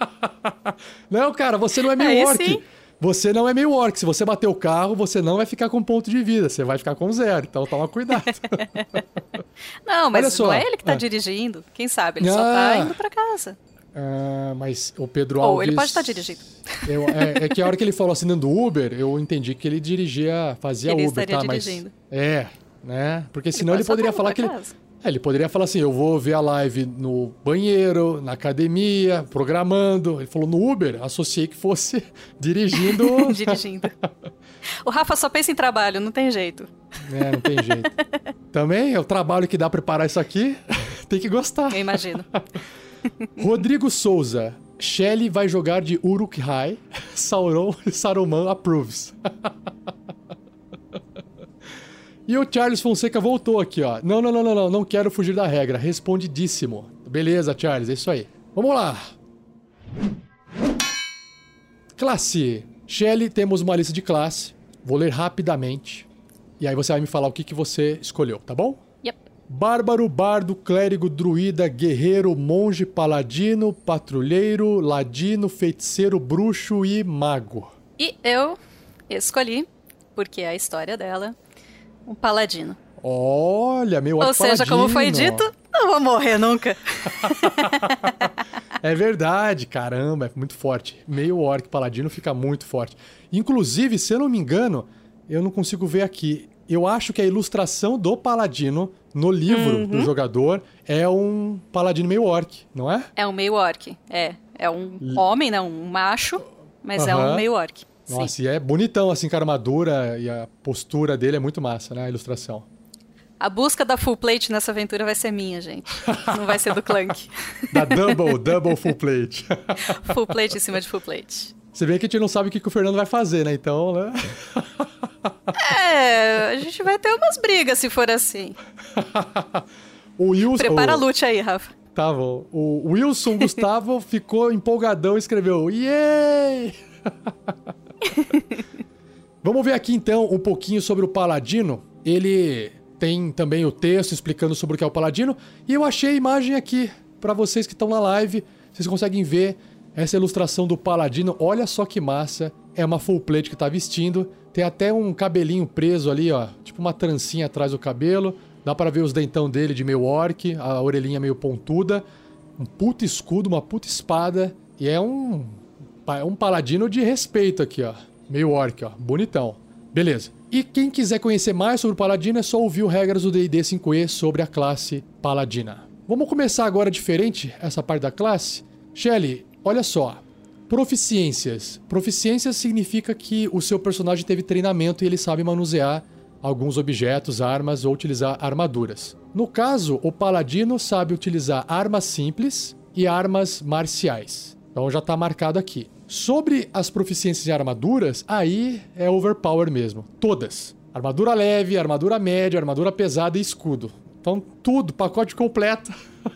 S1: *laughs* não, cara, você não é orc.
S4: sim.
S1: Você não é meio orc. Se você bater o carro, você não vai ficar com ponto de vida, você vai ficar com zero. Então toma cuidado. *laughs*
S4: Não, mas não é ele que tá
S1: Ah.
S4: dirigindo. Quem sabe? Ele só tá
S1: Ah.
S4: indo pra casa.
S1: Ah, mas o Pedro Alves.
S4: Ou ele pode estar dirigindo. *laughs*
S1: Eu- é, é que a hora que ele falou assinando Uber, eu entendi que ele dirigia, fazia
S4: Ele
S1: Uber, tá? Mas
S4: dirigindo.
S1: é, né? Porque senão ele,
S4: só
S1: poderia
S4: tá
S1: falar que ele. É, ele poderia falar assim, eu vou ver a live no banheiro, na academia, programando. Ele falou no Uber, associei que fosse *laughs* dirigindo. *laughs*
S4: dirigindo. *laughs* O Rafa só pensa em trabalho, não tem jeito.
S1: é, não tem jeito. Também é o trabalho que dá pra preparar isso aqui, tem que gostar.
S4: Eu imagino.
S1: Rodrigo Souza. Shelly vai jogar de Uruk-hai. Sauron Saruman approves. E o Charles Fonseca voltou aqui, ó. Não, não, não, não, não, não quero fugir da regra. Respondidíssimo. Beleza, Charles, é isso aí. Vamos lá. Classe. Shelly, temos uma lista de classe. Vou ler rapidamente. E aí você vai me falar o que, que você escolheu, tá bom?
S4: Yep.
S1: Bárbaro, bardo, clérigo, druida, guerreiro, monge, paladino, patrulheiro, ladino, feiticeiro, bruxo e mago.
S4: E eu escolhi, porque é a história dela, um paladino.
S1: Olha, meu
S4: Ou seja, como foi dito, não vou morrer nunca. *laughs*
S1: é verdade, caramba, é muito forte. Meio orc paladino fica muito forte. Inclusive, se eu não me engano, eu não consigo ver aqui. Eu acho que a ilustração do paladino no livro
S4: Uhum.
S1: do jogador é um paladino meio orc, não é?
S4: É um meio orc, é. É um homem, não, um macho, mas é
S1: Aham.
S4: um meio orc. Sim.
S1: Nossa, e é bonitão assim com a armadura e a postura dele é muito massa, né? A ilustração.
S4: A busca da full plate nessa aventura vai ser minha, gente. Não vai ser do Clank. *laughs*
S1: Da double, double full plate. *laughs*
S4: full plate em cima de full plate.
S1: Você vê que a gente não sabe o que, que o Fernando vai fazer, né? Então, né? *laughs*
S4: É, a gente vai ter umas brigas se for assim.
S1: o Wilson.
S4: Prepara a lute aí, Rafa.
S1: Tá bom. O Wilson Gustavo ficou empolgadão e escreveu: Yay! *laughs* Vamos ver aqui então um pouquinho sobre o Paladino. Ele tem também o texto explicando sobre o que é o Paladino. E eu achei a imagem aqui para vocês que estão na live. Vocês conseguem ver essa ilustração do Paladino. Olha só que massa. É uma full plate que tá vestindo. Tem até um cabelinho preso ali, ó. Tipo uma trancinha atrás do cabelo. Dá para ver os dentão dele de meio orc, a orelhinha meio pontuda. Um puta escudo, uma puta espada. E é um, é um paladino de respeito aqui, ó. Meio orc, ó. Bonitão. Beleza. E quem quiser conhecer mais sobre o paladino é só ouvir o regras do D&D 5e sobre a classe paladina. Vamos começar agora diferente essa parte da classe. Shelly, olha só. Proficiências. Proficiências significa que o seu personagem teve treinamento e ele sabe manusear alguns objetos, armas ou utilizar armaduras. No caso, o paladino sabe utilizar armas simples e armas marciais. Então já está marcado aqui. Sobre as proficiências em armaduras, aí é overpower mesmo. Todas. Armadura leve, armadura média, armadura pesada e escudo. Então tudo, pacote completo. *laughs*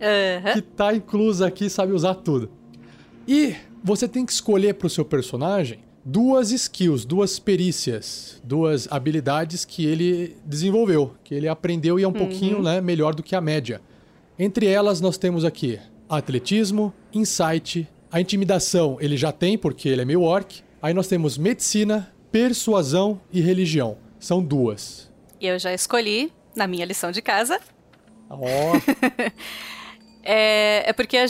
S4: Aham.
S1: que tá incluso aqui, sabe usar tudo. E você tem que escolher para o seu personagem duas skills, duas perícias, duas habilidades que ele desenvolveu, que ele aprendeu e é um pouquinho né, melhor do que a média. Entre elas, nós temos aqui atletismo, insight, a intimidação ele já tem, porque ele é meio orc. Aí nós temos medicina, persuasão e religião. São duas.
S4: Eu já escolhi, na minha lição de casa,
S1: Ó, *laughs*
S4: é, é porque a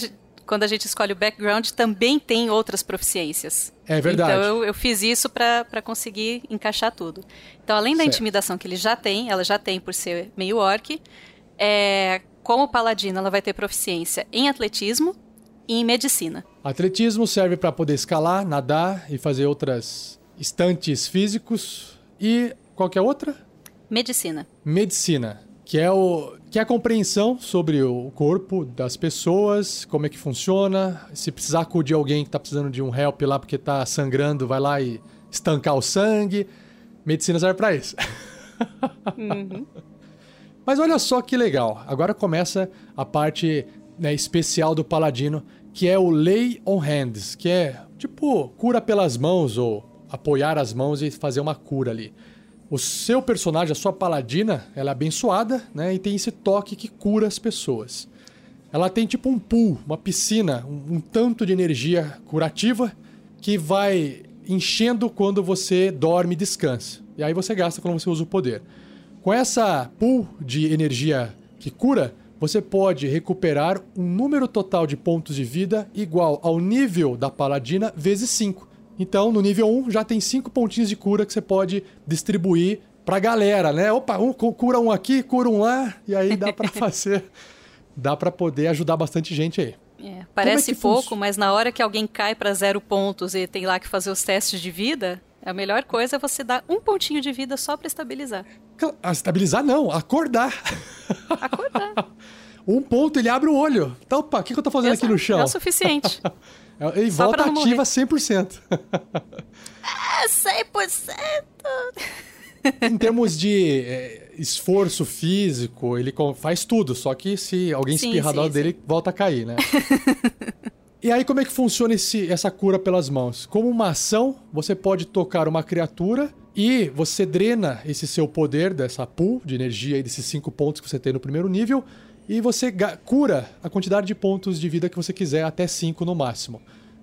S4: quando a gente escolhe o background também tem outras proficiências.
S1: É verdade.
S4: Então eu, eu fiz isso pra conseguir encaixar tudo. Então, além da
S1: Certo.
S4: intimidação que ele já tem, ela já tem por ser meio orc, é, como paladina, ela vai ter proficiência em atletismo e em medicina.
S1: Atletismo serve para poder escalar, nadar e fazer outras estantes físicos. E qualquer outra?
S4: Medicina.
S1: Medicina, que é, o, que é a compreensão sobre o corpo das pessoas, como é que funciona. Se precisar acudir alguém que está precisando de um help lá porque está sangrando, vai lá e estancar o sangue. Medicina serve para isso. *laughs* Mas olha só que legal. Agora começa a parte né, especial do paladino, que é o Lay on Hands, que é tipo cura pelas mãos ou apoiar as mãos e fazer uma cura ali. O seu personagem, a sua paladina, ela é abençoada, né? E tem esse toque que cura as pessoas. Ela tem tipo um pool, uma piscina, um, um tanto de energia curativa que vai enchendo quando você dorme e descansa. E aí você gasta quando você usa o poder. Com essa pool de energia que cura, você pode recuperar um número total de pontos de vida igual ao nível da paladina vezes 5. Então, no nível 1 já tem 5 pontinhos de cura que você pode distribuir pra galera, né? Opa, um cu- cura um aqui, cura um lá, e aí dá pra *laughs* fazer, dá pra poder ajudar bastante gente aí.
S4: É, parece
S1: que
S4: pouco,
S1: funci-
S4: mas na hora que alguém cai pra zero pontos e tem lá que fazer os testes de vida, a melhor coisa é você dar um pontinho de vida só pra estabilizar.
S1: Cla- ah, Estabilizar não, acordar.
S4: Acordar. *laughs*
S1: Um ponto, ele abre o olho. Então, opa, o que, que eu tô fazendo aqui no chão?
S4: É o suficiente. *laughs*
S1: E
S4: Só
S1: volta ativa 100%.
S4: É 100%!
S1: em termos de é, esforço físico, ele faz tudo, só que se alguém
S4: Sim,
S1: espirrar do
S4: sim,
S1: dele, volta a cair, né? *laughs* E aí, como é que funciona esse- essa cura pelas mãos? Como uma ação, você pode tocar uma criatura e você drena esse seu poder dessa pool de energia e desses cinco pontos que você tem no primeiro nível e você cura a quantidade de pontos de vida que você quiser, até cinco no máximo.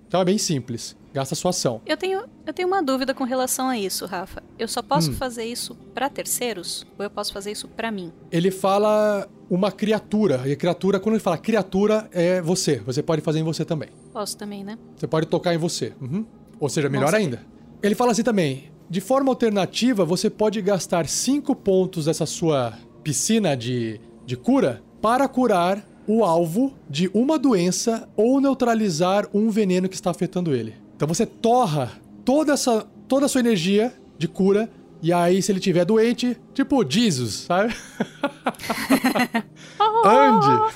S1: Então é bem simples. Gasta a sua ação.
S4: Eu tenho, eu tenho uma dúvida com relação a isso, Rafa. Eu só posso fazer isso pra terceiros ou eu posso fazer isso pra mim?
S1: Ele fala uma criatura. E a criatura, quando ele fala criatura, é você. Você pode fazer em você também.
S4: Posso também, né?
S1: Você pode tocar em você. Uhum. Ou seja, melhor
S4: Nossa.
S1: ainda. Ele fala assim também: de forma alternativa, você pode gastar 5 pontos dessa sua piscina de, de cura para curar o alvo de uma doença ou neutralizar um veneno que está afetando ele. Então você torra toda essa toda a sua energia de cura e aí se ele tiver doente, tipo Jesus, sabe? *laughs* Ande.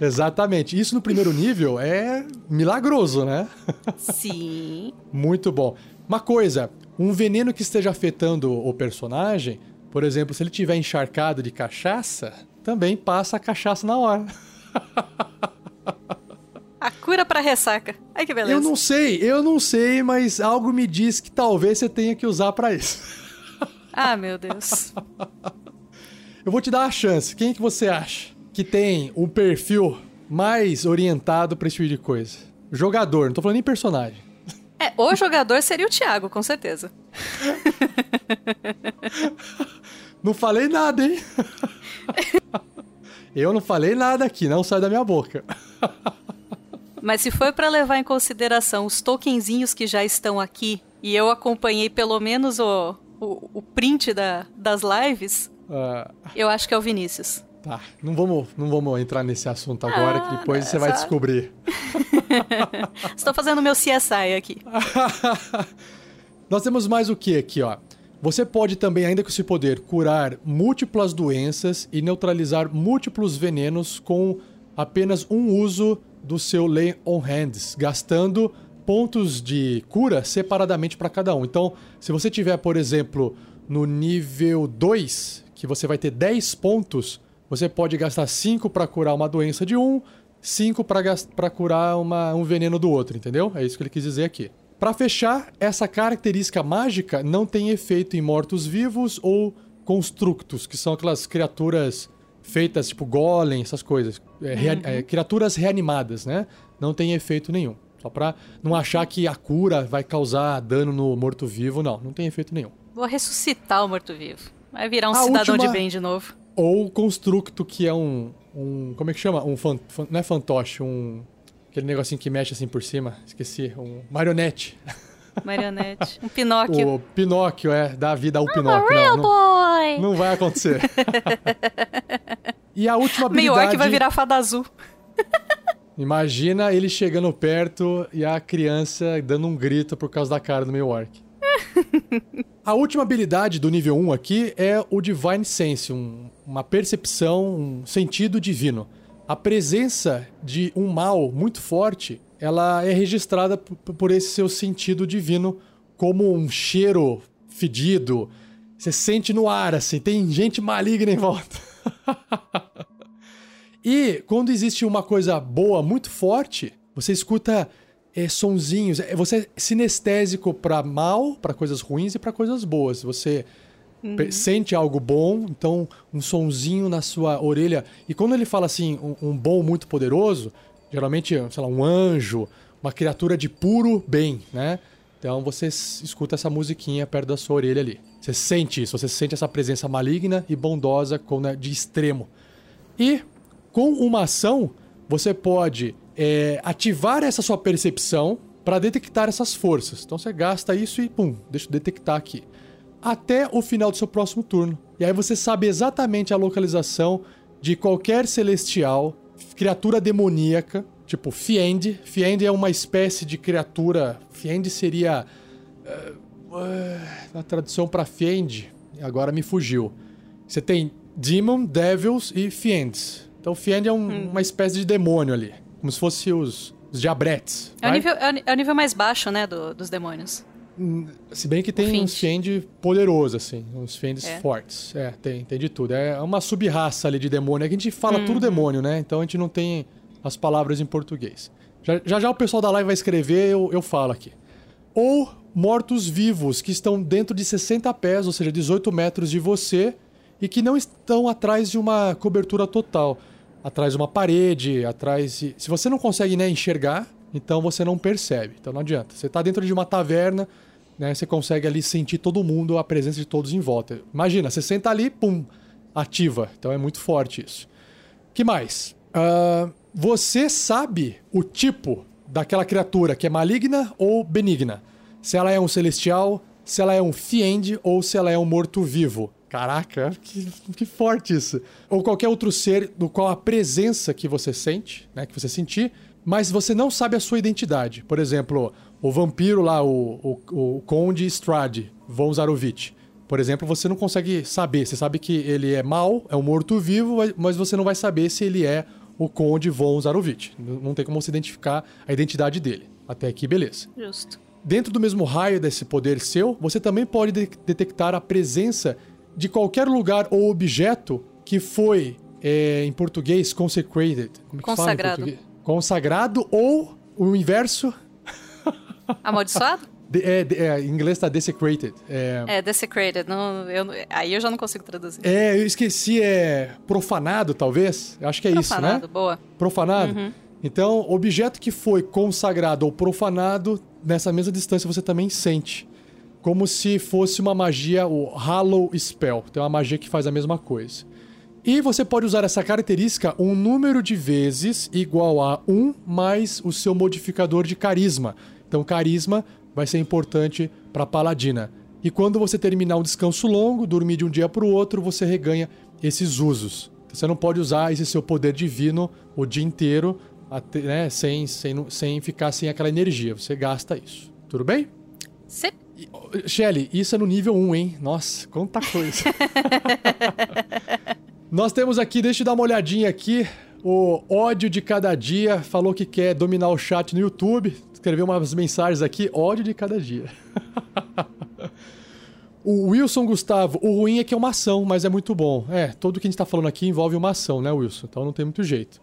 S1: *laughs* Exatamente. Isso no primeiro nível é milagroso, né?
S4: Sim.
S1: Muito bom. Uma coisa, um veneno que esteja afetando o personagem, por exemplo, se ele tiver encharcado de cachaça, também passa a cachaça na hora. *laughs*
S4: A cura pra ressaca. Ai, que beleza.
S1: Eu não sei, eu não sei, mas algo me diz que talvez você tenha que usar pra isso. *laughs*
S4: Ah, meu Deus. *laughs*
S1: Eu vou te dar uma chance. Quem que você acha que tem um perfil mais orientado pra esse tipo de coisa? Jogador, não tô falando nem personagem.
S4: É, o jogador seria o Thiago, com certeza. *laughs*
S1: Não falei nada, hein? *laughs* Eu não falei nada aqui, não sai da minha boca. *laughs*
S4: Mas se for pra levar em consideração os tokenzinhos que já estão aqui, e eu acompanhei pelo menos o, o, o print da, das lives,
S1: Ah,
S4: eu acho que é o Vinícius.
S1: Tá, não vamos, não vamos entrar nesse assunto agora, que
S4: Ah,
S1: depois
S4: né,
S1: você vai
S4: só-
S1: descobrir. *laughs*
S4: Estou fazendo meu CSI aqui. *laughs*
S1: Nós temos mais o que aqui, ó? Você pode também, ainda com esse poder, curar múltiplas doenças e neutralizar múltiplos venenos com apenas um uso do seu Lay on Hands, gastando pontos de cura separadamente para cada um. Então, se você tiver, por exemplo, no nível 2, que você vai ter 10 pontos, você pode gastar 5 para curar uma doença de um, 5 para curar uma- um veneno do outro, entendeu? É isso que ele quis dizer aqui. Para fechar, essa característica mágica não tem efeito em mortos-vivos ou constructos, que são aquelas criaturas feitas tipo golem, essas coisas. É, rea- é, criaturas reanimadas, né? Não tem efeito nenhum. Só pra não achar que a cura vai causar dano no morto-vivo, não. Não tem efeito nenhum.
S4: Vou ressuscitar o morto-vivo. Vai virar um
S1: A
S4: cidadão
S1: última-
S4: de bem de novo.
S1: Ou o constructo, que é um. um como é que chama? Um fan, fan- não é fantoche, um. Aquele negocinho que mexe assim por cima. Esqueci. Um marionete.
S4: Marionete. *laughs* Um Pinóquio.
S1: O Pinóquio, é. Dá vida ao Pinóquio. Não, não,
S4: boy!
S1: não vai acontecer. *laughs* e a última
S4: Meio
S1: habilidade...
S4: orc vai virar fada azul. *laughs*
S1: Imagina ele chegando perto e a criança dando um grito por causa da cara do meio orc. A última habilidade do nível 1 aqui é o Divine Sense, um- uma percepção, um sentido divino. A presença de um mal muito forte, ela é registrada por esse seu sentido divino como um cheiro fedido. Você sente no ar, assim, tem gente maligna em volta. *laughs* E quando existe uma coisa boa muito forte, você escuta é, sonzinhos. É, Você é sinestésico para mal, para coisas ruins e para coisas boas. Você pe- sente algo bom, então um sonzinho na sua orelha. E quando ele fala assim, um, um bom muito poderoso, geralmente, sei lá, um anjo, uma criatura de puro bem, né? Então você escuta essa musiquinha perto da sua orelha ali. Você sente isso, você sente essa presença maligna e bondosa é de extremo. E com uma ação, você pode é, ativar essa sua percepção para detectar essas forças. Então você gasta isso e pum, deixa eu detectar aqui. Até o final do seu próximo turno. E aí você sabe exatamente a localização de qualquer celestial, criatura demoníaca, tipo Fiend. Fiend é uma espécie de criatura. Fiend seria. eh, eh, a tradução para Fiend, agora me fugiu. Você tem Demon, Devils e Fiends. Então Fiend é um- uma espécie de demônio ali. Como se fosse os, os diabretes.
S4: É o, nível, é, é o nível mais baixo, né, do- dos demônios.
S1: Hum, Se bem que tem uns Fiend poderosos, assim. Uns Fiends
S4: É.
S1: fortes. É, tem, tem de tudo. É uma sub-raça ali de demônio. É que a gente fala tudo demônio, né? Então a gente não tem as palavras em português. Já já, já o pessoal da live vai escrever, eu, eu falo aqui. Ou mortos-vivos, que estão dentro de 60 pés, ou seja, 18 metros de você, e que não estão atrás de uma cobertura total. Atrás de uma parede, atrás de... Se você não consegue né, enxergar, então você não percebe. Então não adianta. Você está dentro de uma taverna, né, você consegue ali sentir todo mundo, a presença de todos em volta. Imagina, você senta ali, pum, ativa. Então é muito forte isso. que mais? Ah, você sabe o tipo daquela criatura que é maligna ou benigna? Se ela é um celestial, se ela é um fiend ou se ela é um morto-vivo. Caraca, que, que forte isso. Ou qualquer outro ser do qual a presença que você sente, né, que você sentir, mas você não sabe a sua identidade. Por exemplo, o vampiro lá, o, o, o Conde Strade, von Zarovich. Por exemplo, você não consegue saber. Você sabe que ele é mau, é um morto-vivo, mas você não vai saber se ele é o Conde von Zarovich. Não não tem como você identificar a identidade dele. Até aqui, beleza.
S4: Justo.
S1: Dentro do mesmo raio desse poder seu, você também pode de- detectar a presença de qualquer lugar ou objeto que foi, é, em português, consecrated. Como é que fala em
S4: Consagrado.
S1: português? Consagrado ou o inverso.
S4: Amaldiçoado?
S1: de- é, de- é, em inglês tá desecrated. É,
S4: é, desecrated. Não, eu, aí eu já não consigo traduzir.
S1: é, eu esqueci, é profanado, talvez? Eu acho que é isso,
S4: Profanado,
S1: né?
S4: boa.
S1: Profanado? Então, objeto que foi consagrado ou profanado, nessa mesma distância você também sente. Como se fosse uma magia, o Hallow Spell. Tem uma magia que faz a mesma coisa. E você pode usar essa característica um número de vezes igual a 1 mais o seu modificador de carisma. Então, carisma vai ser importante para paladina. E quando você terminar um descanso longo, dormir de um dia para o outro, você reganha esses usos. Você não pode usar esse seu poder divino o dia inteiro, até, né, sem, sem, sem ficar sem aquela energia. Você gasta isso. Tudo bem? Ó, Shelly, isso é no nível 1, hein? Nossa, quanta coisa. *laughs* Nós temos aqui, deixa eu dar uma olhadinha aqui. O ódio de cada dia falou que quer dominar o chat no YouTube. Escreveu umas mensagens aqui, ódio de cada dia. *laughs* o Wilson Gustavo, o ruim é que é uma ação, mas é muito bom. É, tudo que a gente tá falando aqui envolve uma ação, né, Wilson? Então não tem muito jeito.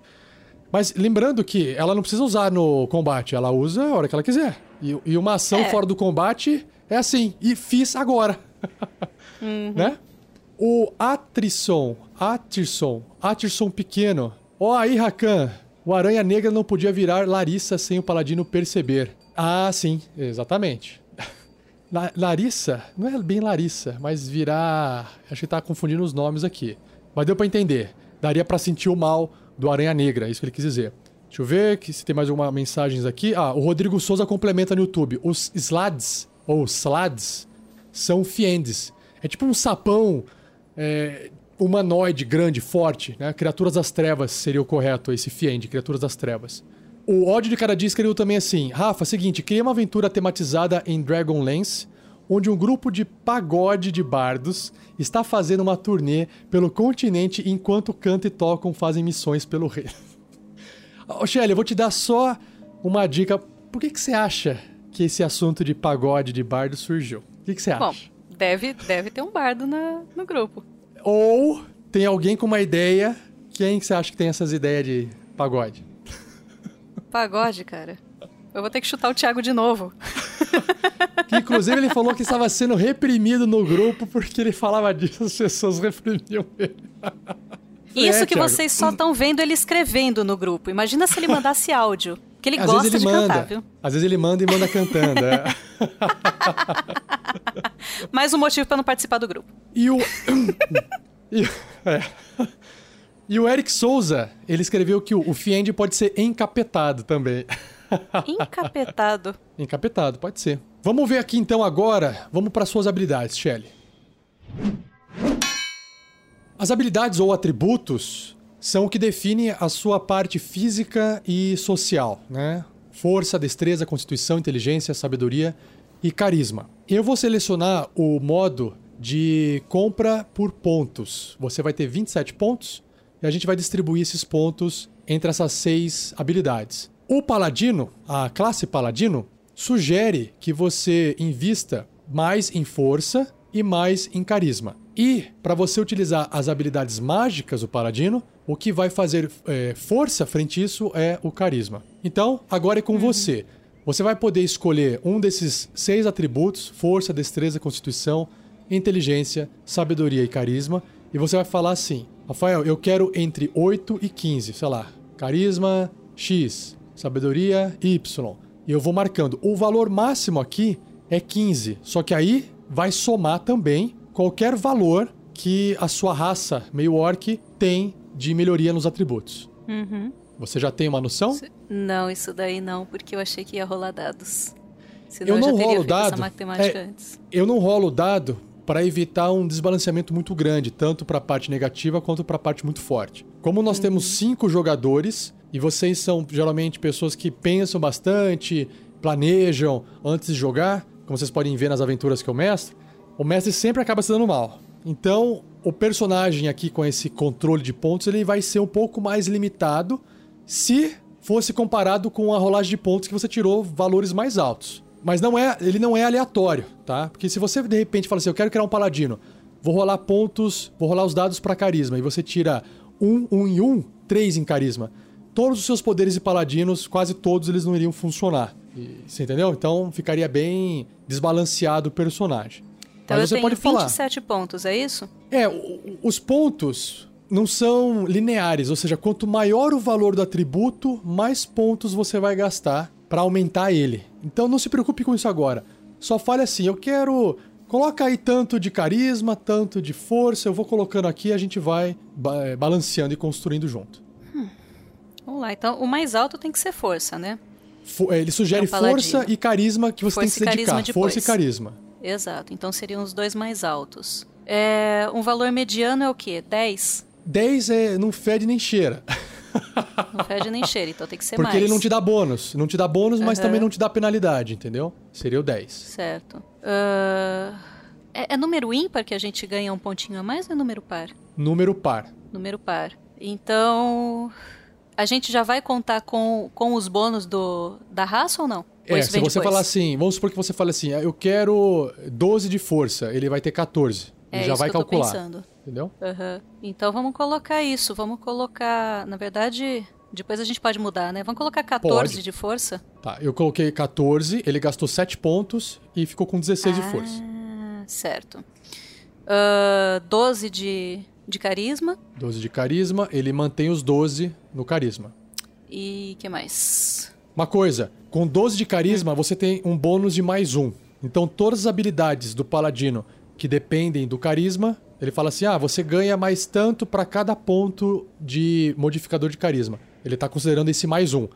S1: Mas lembrando que ela não precisa usar no combate, ela usa a hora que ela quiser. E, e uma ação
S4: É.
S1: fora do combate é assim, e fiz agora. Né? O Atrisson, Atirson, Atirson pequeno. Ó aí, Rakan, o Aranha Negra não podia virar Larissa sem o Paladino perceber. Ah, sim, exatamente. *laughs* La- Larissa, não é bem Larissa, mas virar. Acho que tá confundindo os nomes aqui. Mas deu pra entender. Daria pra sentir o mal do Aranha Negra, é isso que ele quis dizer. Deixa eu ver que se tem mais alguma mensagens aqui. Ah, o Rodrigo Souza complementa no YouTube. Os Slads, ou Slads, são fiendes. É tipo um sapão é, humanoide grande, forte, né? Criaturas das trevas seria o correto, esse fiend, criaturas das trevas. O ódio de cada dia escreveu também assim: Rafa, seguinte, criei uma aventura tematizada em Dragonlance, onde um grupo de pagode de bardos está fazendo uma turnê pelo continente enquanto cantam e tocam, fazem missões pelo rei. *laughs* Ô, Shelly, eu vou te dar só uma dica. Por que, que você acha que esse assunto de pagode de bardo surgiu? O que, que você acha?
S4: Bom, deve, deve ter um bardo na, no grupo.
S1: Ou tem alguém com uma ideia. Quem que você acha que tem essas ideias de pagode?
S4: Pagode, cara. Eu vou ter que chutar o Thiago de novo. *laughs*
S1: Que inclusive ele falou que estava sendo reprimido no grupo porque ele falava disso, as pessoas reprimiam ele.
S4: Isso
S1: É,
S4: que
S1: Thiago.
S4: vocês só estão vendo ele escrevendo no grupo. Imagina se ele mandasse áudio. Que ele
S1: Às
S4: gosta
S1: vezes
S4: de
S1: ele manda.
S4: cantar, viu?
S1: Às vezes ele manda e manda cantando. é. *laughs*
S4: Mais um motivo pra não participar do grupo.
S1: E o. *coughs* e, é. E o Eric Souza, ele escreveu que o, o Fiend pode ser encapetado também. *laughs*
S4: Encapetado.
S1: Encapetado, pode ser. Vamos ver aqui então agora. Vamos para suas habilidades, Shelly. As habilidades ou atributos são o que define a sua parte física e social, né? Força, destreza, constituição, inteligência, sabedoria e carisma. Eu vou selecionar o modo de compra por pontos. Você vai ter 27 pontos e a gente vai distribuir esses pontos entre essas seis habilidades. O paladino, a classe paladino, sugere que você invista mais em força e mais em carisma. E para você utilizar as habilidades mágicas do paladino, o que vai fazer é, força frente a isso é o carisma. Então, agora é com você. Você vai poder escolher um desses seis atributos: força, destreza, constituição, inteligência, sabedoria e carisma. E você vai falar assim: Rafael, eu quero entre 8 e 15, sei lá, carisma X, sabedoria Y. E eu vou marcando. O valor máximo aqui é 15, só que aí vai somar também qualquer valor que a sua raça meio orc tem de melhoria nos atributos.
S4: Uhum.
S1: Você já tem uma noção?
S4: Não, isso daí não, porque eu achei que ia rolar dados. Senão
S1: Eu não
S4: já teria
S1: rolo
S4: feito
S1: dado.
S4: essa matemática
S1: É,
S4: antes.
S1: Eu não rolo dado para evitar um desbalanceamento muito grande, tanto para a parte negativa quanto para a parte muito forte. Como nós temos cinco jogadores e vocês são geralmente pessoas que pensam bastante, planejam antes de jogar, como vocês podem ver nas aventuras que eu mestro, o mestre sempre acaba se dando mal. Então, o personagem aqui com esse controle de pontos, ele vai ser um pouco mais limitado se fosse comparado com a rolagem de pontos que você tirou valores mais altos. Mas não é, ele não é aleatório, tá? Porque se você de repente fala assim, eu quero criar um paladino, vou rolar pontos, vou rolar os dados para carisma e você tira um, um em um, três em carisma. Todos os seus poderes de paladinos, quase todos eles não iriam funcionar. E- você entendeu? Então ficaria bem desbalanceado o personagem.
S4: Então
S1: Mas
S4: eu
S1: você
S4: tenho
S1: pode falar.
S4: 27 pontos, é isso?
S1: É, os pontos não são lineares, ou seja, quanto maior o valor do atributo, mais pontos você vai gastar para aumentar ele. Então não se preocupe com isso agora. Só fale assim: eu quero. Coloca aí tanto de carisma, tanto de força, eu vou colocando aqui e a gente vai ba- eh, balanceando e construindo junto.
S4: Vamos lá, então o mais alto tem que ser força, né?
S1: Fo- eh, Ele sugere
S4: É
S1: força e carisma que você
S4: Força
S1: tem que se dedicar. Força e
S4: depois.
S1: carisma.
S4: Exato, então seriam os dois mais altos. É, um valor mediano é o quê? 10?
S1: 10 é, não fede nem cheira. *laughs*
S4: Não fede nem cheira, então tem que ser
S1: Porque
S4: mais.
S1: ele não te dá bônus. Não te dá bônus, mas
S4: Aham.
S1: também não te dá penalidade, entendeu? Seria o 10.
S4: Certo. Ah, é, é número ímpar que a gente ganha um pontinho a mais ou é número par?
S1: Número par.
S4: Número par. Então. A gente já vai contar com, com os bônus do, da raça ou não?
S1: É, se você
S4: depois?
S1: falar assim, vamos supor que você fale assim, ah, eu quero 12 de força, ele vai ter 14.
S4: É
S1: ele já
S4: isso
S1: vai calcular. Entendeu?
S4: Aham. Então vamos colocar isso. Vamos colocar. Na verdade, depois a gente pode mudar, né? Vamos colocar 14
S1: Pode.
S4: de força.
S1: Tá, eu coloquei 14, ele gastou 7 pontos e ficou com 16 de força.
S4: Ah, certo. Ah, 12 de, de carisma.
S1: 12 de carisma, ele mantém os 12 no carisma.
S4: E que mais?
S1: Uma coisa, com 12 de carisma você tem um bônus de mais um. Então todas as habilidades do paladino que dependem do carisma, ele fala assim: "Ah, você ganha mais tanto para cada ponto de modificador de carisma". Ele tá considerando esse mais um.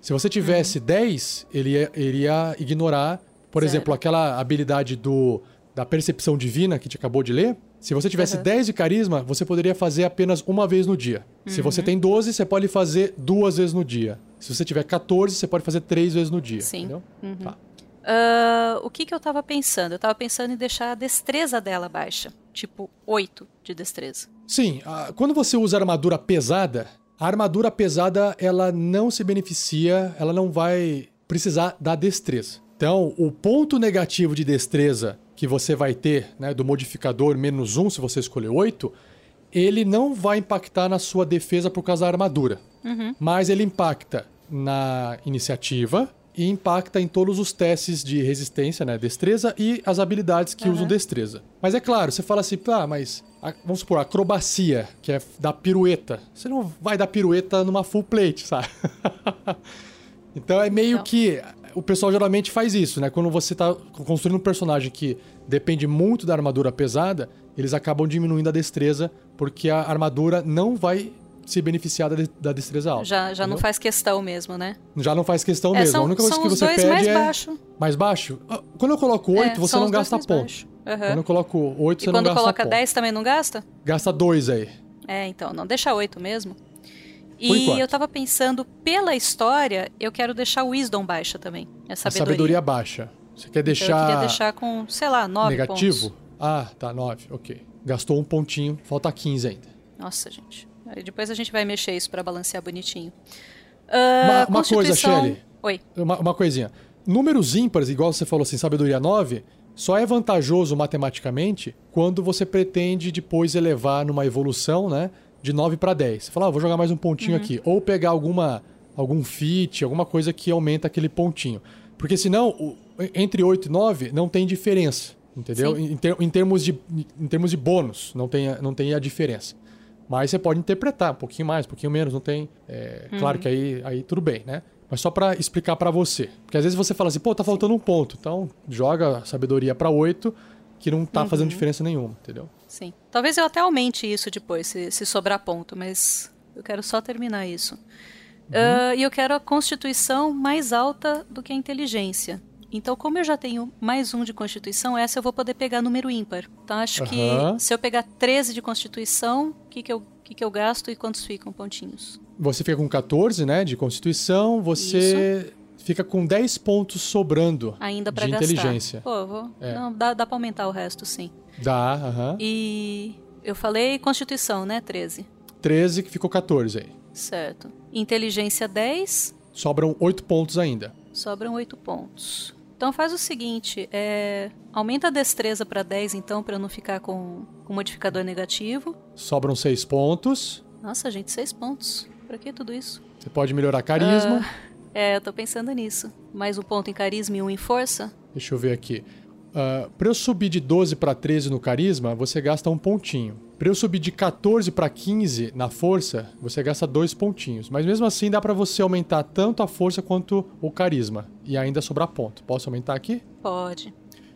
S1: Se você tivesse 10, ele ia, ele ia ignorar, por
S4: Zero.
S1: exemplo, aquela habilidade do da percepção divina que a gente acabou de ler. Se você tivesse
S4: Uhum.
S1: 10 de carisma, você poderia fazer apenas uma vez no dia. Se você tem 12, você pode fazer duas vezes no dia. Se você tiver 14, você pode fazer três vezes no dia.
S4: Sim.
S1: Entendeu?
S4: Uhum.
S1: Tá.
S4: Ah, o que, que eu tava pensando? Eu tava pensando em deixar a destreza dela baixa. Tipo, 8 de destreza.
S1: Sim, a- quando você usa armadura pesada, a armadura pesada ela não se beneficia, ela não vai precisar da destreza. Então, o ponto negativo de destreza que você vai ter, né, do modificador menos um, se você escolher 8, ele não vai impactar na sua defesa por causa da armadura. Mas ele impacta na iniciativa e impacta em todos os testes de resistência, né? Destreza e as habilidades que usam destreza. Mas é claro, você fala assim, ah, mas a- vamos supor, acrobacia, que é dar pirueta. Você não vai dar pirueta numa full plate, sabe? *laughs* então é meio
S4: Não.
S1: que. O pessoal geralmente faz isso, né? Quando você tá construindo um personagem que depende muito da armadura pesada, eles acabam diminuindo a destreza, porque a armadura não vai se beneficiar da, da destreza alta.
S4: Já, já não faz questão mesmo, né?
S1: Já não faz questão
S4: É,
S1: mesmo.
S4: são-
S1: a única coisa
S4: são
S1: que você
S4: dois
S1: pede
S4: mais
S1: é
S4: baixo.
S1: mais baixo. Ah, Quando eu coloco 8,
S4: É,
S1: você não gasta ponto.
S4: Aham.
S1: Quando eu coloco 8,
S4: E
S1: você
S4: quando
S1: não gasta
S4: coloca
S1: ponto.
S4: 10 também não gasta?
S1: Gasta 2 aí.
S4: É, então, não, deixa 8 mesmo. E eu tava pensando, pela história, eu quero deixar o Wisdom baixa também. A
S1: A
S4: sabedoria.
S1: sabedoria baixa. Você quer
S4: Então,
S1: deixar,
S4: eu queria deixar com, sei lá, 9
S1: negativo?
S4: pontos.
S1: Ah, tá, 9, ok. Gastou um pontinho, falta 15 ainda.
S4: Nossa, gente. Aí depois a gente vai mexer isso pra balancear bonitinho.
S1: Uma-
S4: Ah,
S1: uma coisa,
S4: Constituição-
S1: Shelley.
S4: Oi.
S1: Uma, uma coisinha. números ímpares, igual você falou assim, sabedoria 9, só é vantajoso matematicamente quando você pretende depois elevar numa evolução, né? De 9 para 10. Você fala, ah, vou jogar mais um pontinho
S4: Uhum.
S1: aqui. Ou pegar alguma, algum fit, alguma coisa que aumenta aquele pontinho. Porque senão, entre 8 e 9 não tem diferença. Entendeu? Em, ter- em termos de, em termos de bônus, não tem, não tem a diferença. Mas você pode interpretar um pouquinho mais, um pouquinho menos, não tem. é, Claro que aí, aí tudo bem, né? Mas só pra explicar pra você. Porque às vezes você fala assim, pô, tá faltando um ponto. Então joga a sabedoria pra 8, que não tá fazendo diferença nenhuma, entendeu?
S4: Sim. Talvez eu até aumente isso depois, se, se sobrar ponto, mas eu quero só terminar isso. Ah, e eu quero a constituição mais alta do que a inteligência. Então, como eu já tenho mais um de constituição, essa eu vou poder pegar número ímpar. Então, acho
S1: Aham.
S4: que se eu pegar 13 de constituição, o que, que, eu, que, que eu gasto e quantos ficam pontinhos?
S1: Você fica com 14, né, de constituição, você fica com 10 pontos sobrando
S4: Ainda pra
S1: de
S4: gastar.
S1: inteligência.
S4: Pô, vou...
S1: É.
S4: Não, dá, dá pra aumentar o resto, sim.
S1: Dá, aham.
S4: E eu falei constituição, né? 13.
S1: 13 que ficou 14 aí.
S4: Certo. Inteligência 10,
S1: Sobram 8 pontos ainda.
S4: sobram 8 pontos. Então faz o seguinte, é... aumenta a destreza pra 10 então, pra eu não ficar com, com modificador negativo.
S1: Sobram 6 pontos.
S4: Nossa, gente, 6 pontos. Pra que tudo isso?
S1: Você pode melhorar carisma.
S4: É, eu tô pensando nisso. Mais um ponto em carisma e um em força.
S1: Deixa eu ver aqui. Uh, para eu subir de 12 para 13 no carisma, você gasta um pontinho. Para eu subir de 14 para 15 na força, você gasta dois pontinhos. Mas mesmo assim dá para você aumentar tanto a força quanto o carisma e ainda sobrar ponto. Posso aumentar aqui?
S4: Pode.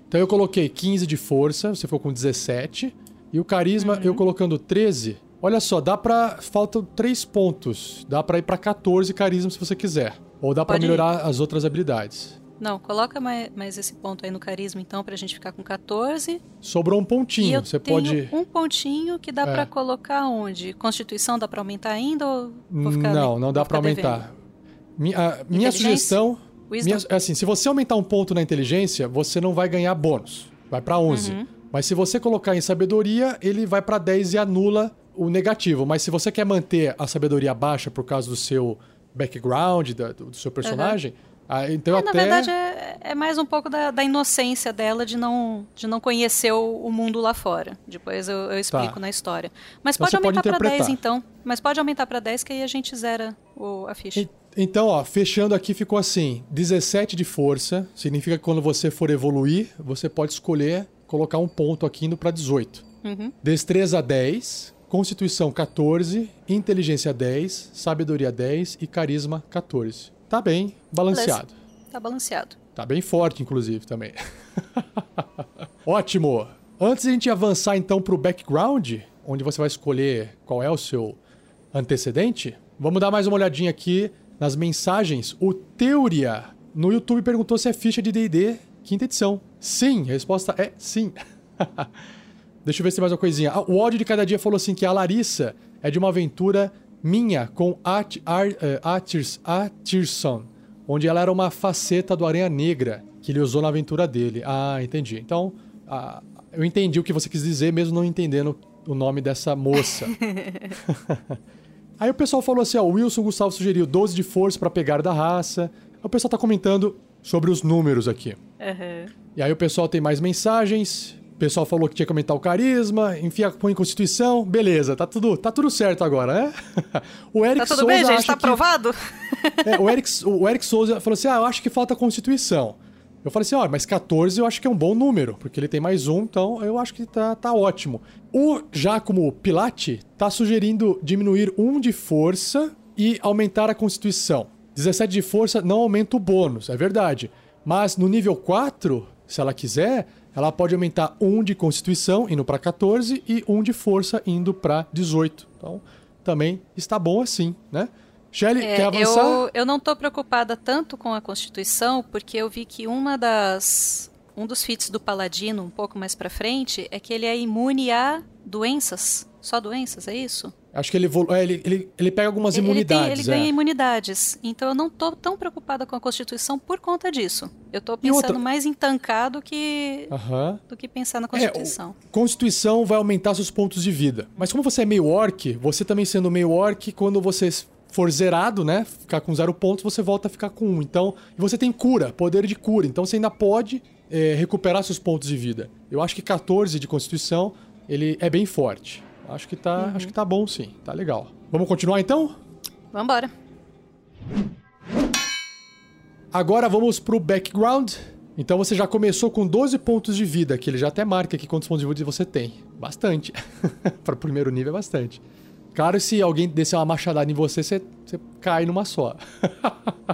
S1: Então eu coloquei 15 de força, você ficou com 17. E o carisma, eu colocando 13. Olha só, dá pra. Faltam 3 pontos. Dá pra ir pra 14 carisma se você quiser. Ou dá
S4: ir.
S1: melhorar as outras habilidades.
S4: Não, coloca mais, mais esse ponto aí no carisma então, pra gente ficar com 14.
S1: Sobrou um pontinho. Você pode.
S4: um pontinho que dá
S1: É.
S4: pra colocar onde? Constituição dá pra aumentar ainda ou vou ficar
S1: Não, não dá
S4: devendo?
S1: aumentar. Minha, minha sugestão. Minha, é assim, se você aumentar um ponto na inteligência, você não vai ganhar bônus. Vai pra 11.
S4: Uhum.
S1: Mas se você colocar em sabedoria, ele vai pra 10 e anula o negativo. Mas se você quer manter a sabedoria baixa por causa do seu background, da- do, do seu personagem, ah, então
S4: É,
S1: até.
S4: Na verdade, é, é mais um pouco da, da inocência dela de não, de não conhecer o, o mundo lá fora. Depois eu, eu explico
S1: Tá.
S4: na história. Mas
S1: Então
S4: pode aumentar pra 10
S1: interpretar.
S4: então. Mas pode aumentar pra 10 que aí a gente zera o, a ficha.
S1: E- Então, ó, fechando aqui ficou assim: 17 de força. Significa que quando você for evoluir, você pode escolher colocar um ponto aqui indo pra 18.
S4: Uhum.
S1: Destreza 10, Constituição 14, Inteligência 10, Sabedoria 10 e Carisma 14. Tá bem balanceado.
S4: Tá balanceado.
S1: Tá bem forte, inclusive, também. *laughs* Ótimo! Antes de a gente avançar então pro background, onde você vai escolher qual é o seu antecedente, vamos dar mais uma olhadinha aqui nas mensagens. O Teuria no YouTube perguntou se é ficha de D&D quinta edição. Sim, a resposta é sim. *laughs* Deixa eu ver se tem mais uma coisinha. Ah, o ódio de cada dia falou assim que a Larissa é de uma aventura minha com At, Ar, eh, Atirs, Atirson, onde ela era uma faceta do Aranha Negra que ele usou na aventura dele. Ah, entendi. Então, ah, eu entendi o que você quis dizer, mesmo não entendendo o nome dessa moça. *laughs* *laughs* Aí o pessoal falou assim, ó, o Wilson Gustavo sugeriu 12 de força pra pegar da raça. Aí o pessoal tá comentando sobre os números aqui.
S4: Uhum.
S1: E aí o pessoal tem mais mensagens. O pessoal falou que tinha que aumentar o carisma, enfia põe em constituição. Beleza, tá tudo, tá tudo certo agora, né? *laughs* o Eric
S4: Tá tudo
S1: Souza
S4: bem, gente? Tá
S1: que-
S4: aprovado? *laughs*
S1: é, o, Eric, o Eric Souza falou assim: Ah, eu acho que falta constituição. Eu falei assim: ó, mas 14 eu acho que é um bom número, porque ele tem mais um, então eu acho que tá, tá ótimo. O Giacomo Pilate tá sugerindo diminuir um de força e aumentar a constituição. 17 de força não aumenta o bônus, é verdade. Mas no nível 4, se ela quiser, ela pode aumentar um de constituição indo pra 14 e um de força indo pra 18. Então também está bom assim, né? Shelly,
S4: É,
S1: quer avançar?
S4: eu, eu não tô preocupada tanto com a Constituição, porque eu vi que uma das. Um dos feats do Paladino, um pouco mais pra frente, é que ele é imune a doenças. Só doenças, é isso?
S1: Acho que ele, é, ele, ele, ele pega algumas
S4: Ele- ele, tem,
S1: imunidades.
S4: ele ganha
S1: é.
S4: imunidades. Então eu não tô tão preocupada com a Constituição por conta disso. Eu tô pensando mais em tancar do que,
S1: Aham.
S4: do que pensar na
S1: É,
S4: Constituição.
S1: o- Constituição vai aumentar seus pontos de vida. Mas como você é meio orc, você também sendo meio orc, quando você for zerado, né? Ficar com zero pontos, você volta a ficar com um. Então, e você tem cura, poder de cura. Então você ainda pode é, recuperar seus pontos de vida. Eu acho que 14 de constituição, ele é bem forte. Acho que tá, acho que tá bom sim, tá legal. Vamos continuar então?
S4: Vambora.
S1: Agora vamos pro background. Então você já começou com 12 pontos de vida, que ele já até marca aqui quantos pontos de vida você tem. Bastante. *laughs* Para o primeiro nível é bastante. Claro, se alguém descer uma machadada em você, você, você cai numa só.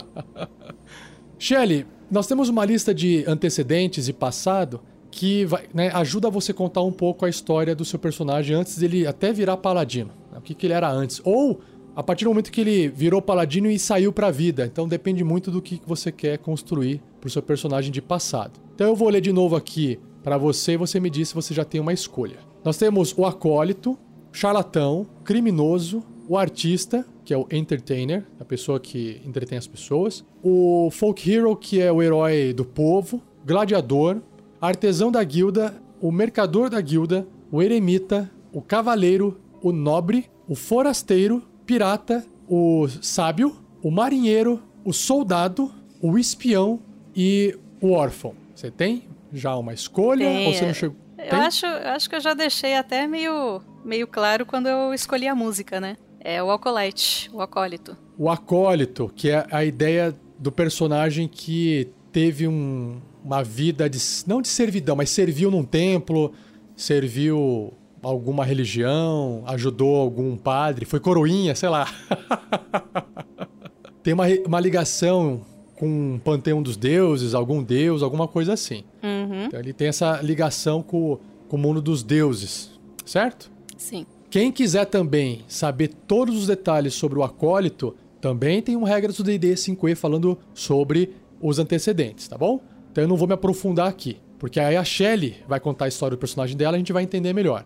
S1: *laughs* Shelly, nós temos uma lista de antecedentes e passado que vai, né, ajuda você contar um pouco a história do seu personagem antes dele até virar paladino. Né, o que, que ele era antes. Ou a partir do momento que ele virou paladino e saiu pra vida. Então depende muito do que você quer construir pro seu personagem de passado. Então eu vou ler de novo aqui para você e você me diz se você já tem uma escolha. Nós temos o acólito, charlatão, criminoso, o artista, que é o entertainer, a pessoa que entretém as pessoas, o folk hero, que é o herói do povo, gladiador, artesão da guilda, o mercador da guilda, o eremita, o cavaleiro, o nobre, o forasteiro, pirata, o sábio, o marinheiro, o soldado, o espião e o órfão. Você tem já uma escolha
S4: Tem,
S1: ou você não chegou?
S4: Eu acho, eu acho que eu já deixei até meio, meio claro quando eu escolhi a música, né? É o Acolyte, o acólito.
S1: O acólito, que é a ideia do personagem que teve um- uma vida de não de servidão, mas serviu num templo, serviu alguma religião, ajudou algum padre, foi coroinha, sei lá. *laughs* Tem uma, uma ligação com o panteão dos deuses, algum deus, alguma coisa assim.
S4: Uhum,
S1: Então ele tem essa ligação com, o- com o mundo dos deuses, certo?
S4: sim.
S1: Quem quiser também saber todos os detalhes sobre o acólito, também tem um regra do D&D 5e falando sobre os antecedentes, tá bom? Então eu não vou me aprofundar aqui, porque aí a Shelley vai contar a história do personagem dela e a gente vai entender melhor.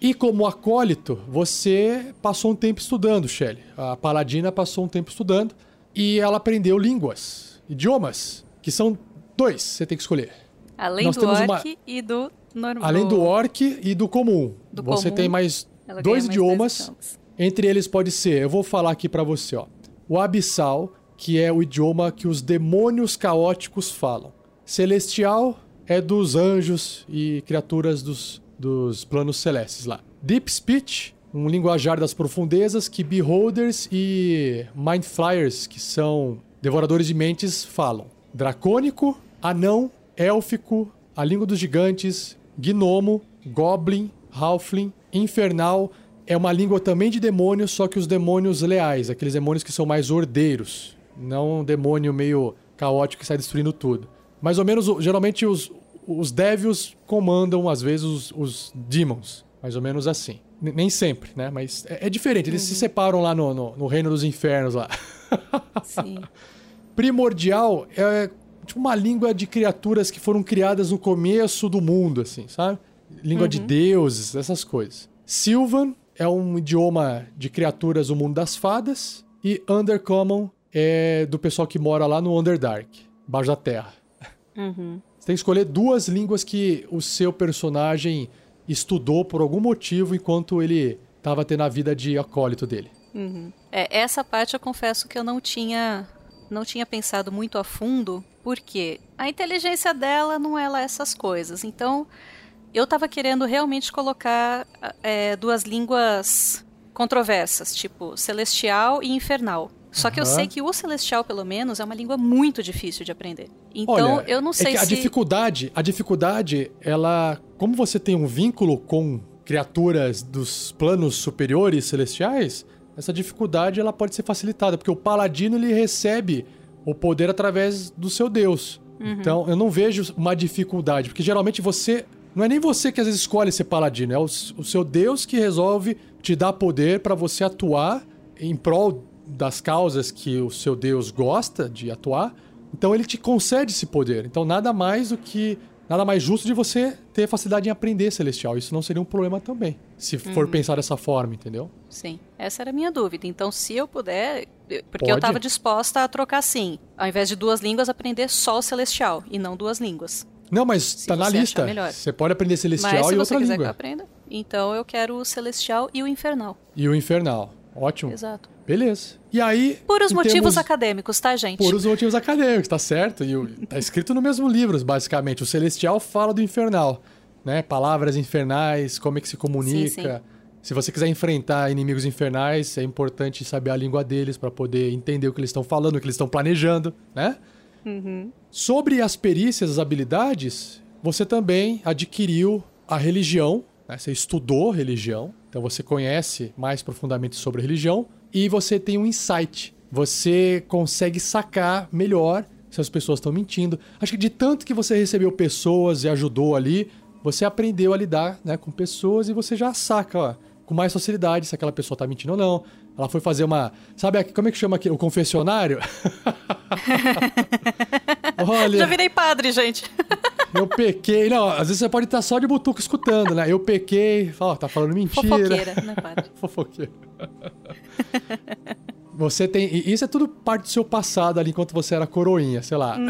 S1: E como acólito, você passou um tempo estudando, Shelley. A paladina passou um tempo estudando e ela aprendeu línguas, idiomas, que são dois, você tem que escolher.
S4: Além
S1: Nós
S4: do orc
S1: uma-
S4: e do normal.
S1: Além do orc e do comum.
S4: Do
S1: você
S4: comum,
S1: tem mais dois
S4: mais
S1: idiomas. Entre eles pode ser, eu vou falar aqui pra você, ó. O abissal, que é o idioma que os demônios caóticos falam. Celestial é dos anjos e criaturas dos, dos planos celestes lá. Deep Speech, um linguajar das profundezas que Beholders e Mind Flyers, que são devoradores de mentes, falam. Dracônico, anão, élfico, a língua dos gigantes, gnomo, goblin, halfling, infernal, é uma língua também de demônios, só que os demônios leais, aqueles demônios que são mais ordeiros, não um demônio meio caótico que sai destruindo tudo. Mais ou menos, geralmente os, os devils comandam às vezes os, os demons, mais ou menos assim. N- nem sempre, né? Mas é, é diferente, eles se separam lá no, no, no reino dos infernos lá.
S4: Sim. *laughs*
S1: Primordial é tipo uma língua de criaturas que foram criadas no começo do mundo, assim, sabe? Língua de deuses, essas coisas. Sylvan é um idioma de criaturas do mundo das fadas. E Undercommon é do pessoal que mora lá no Underdark, embaixo da terra.
S4: Uhum.
S1: Você tem que escolher duas línguas que o seu personagem estudou por algum motivo enquanto ele estava tendo a vida de acólito dele.
S4: Uhum. É, essa parte eu confesso que eu não tinha não tinha pensado muito a fundo, porque a inteligência dela não é lá essas coisas. Então, eu tava querendo realmente colocar é, duas línguas controversas, tipo celestial e infernal. Só que eu
S1: Aham.
S4: sei que o celestial, pelo menos, é uma língua muito difícil de aprender. Então,
S1: Olha,
S4: eu não
S1: é
S4: sei se
S1: a dificuldade, a dificuldade, ela, como você tem um vínculo com criaturas dos planos superiores celestiais, essa dificuldade ela pode ser facilitada, porque o paladino ele recebe o poder através do seu deus.
S4: Uhum.
S1: Então, eu não vejo uma dificuldade, porque geralmente você não é nem você que às vezes escolhe ser paladino, é o, o seu deus que resolve te dar poder para você atuar em prol das causas que o seu deus gosta de atuar. Então ele te concede esse poder. Então nada mais do que nada mais justo de você ter facilidade em aprender celestial. Isso não seria um problema também, se for
S4: Uhum.
S1: pensar dessa forma, entendeu?
S4: Sim, essa era a minha dúvida. Então, se eu puder. eu- Porque eu
S1: Pode.
S4: estava disposta a trocar sim. Ao invés de duas línguas, aprender só o celestial e não duas línguas.
S1: Não, mas
S4: Se
S1: tá na
S4: você
S1: lista.
S4: melhor.
S1: Você pode aprender celestial
S4: Mas se
S1: e
S4: você
S1: outra
S4: quiser que eu
S1: língua.
S4: aprenda, então eu quero o celestial e o infernal.
S1: E o infernal. Ótimo.
S4: Exato.
S1: Beleza. E aí.
S4: Por os motivos
S1: termos-
S4: acadêmicos, tá, gente?
S1: Por os motivos acadêmicos, tá certo? E o- tá escrito no mesmo livro, basicamente. O Celestial fala do infernal, né? Palavras infernais, como é que se comunica.
S4: Sim,
S1: Se você quiser enfrentar inimigos infernais, é importante saber a língua deles para poder entender o que eles estão falando, o que eles estão planejando, né? Sobre as perícias, as habilidades, você também adquiriu a religião, né? você estudou religião, então você conhece mais profundamente sobre a religião e você tem um insight. Você consegue sacar melhor se as pessoas estão mentindo. Acho que de tanto que você recebeu pessoas e ajudou ali, você aprendeu a lidar né, com pessoas e você já saca ó, com mais facilidade se aquela pessoa tá mentindo ou não. Ela foi fazer uma. Sabe como é que chama aqui? O confessionário? *laughs* Olha.
S4: Já virei padre, gente.
S1: Eu pequei. Não, às vezes você pode estar só de butuco escutando, né? Eu pequei. Ó, tá falando mentira.
S4: Fofoqueira, né, padre? *laughs*
S1: Fofoqueira. Você tem. Isso é tudo parte do seu passado ali enquanto você era coroinha, sei lá. *laughs*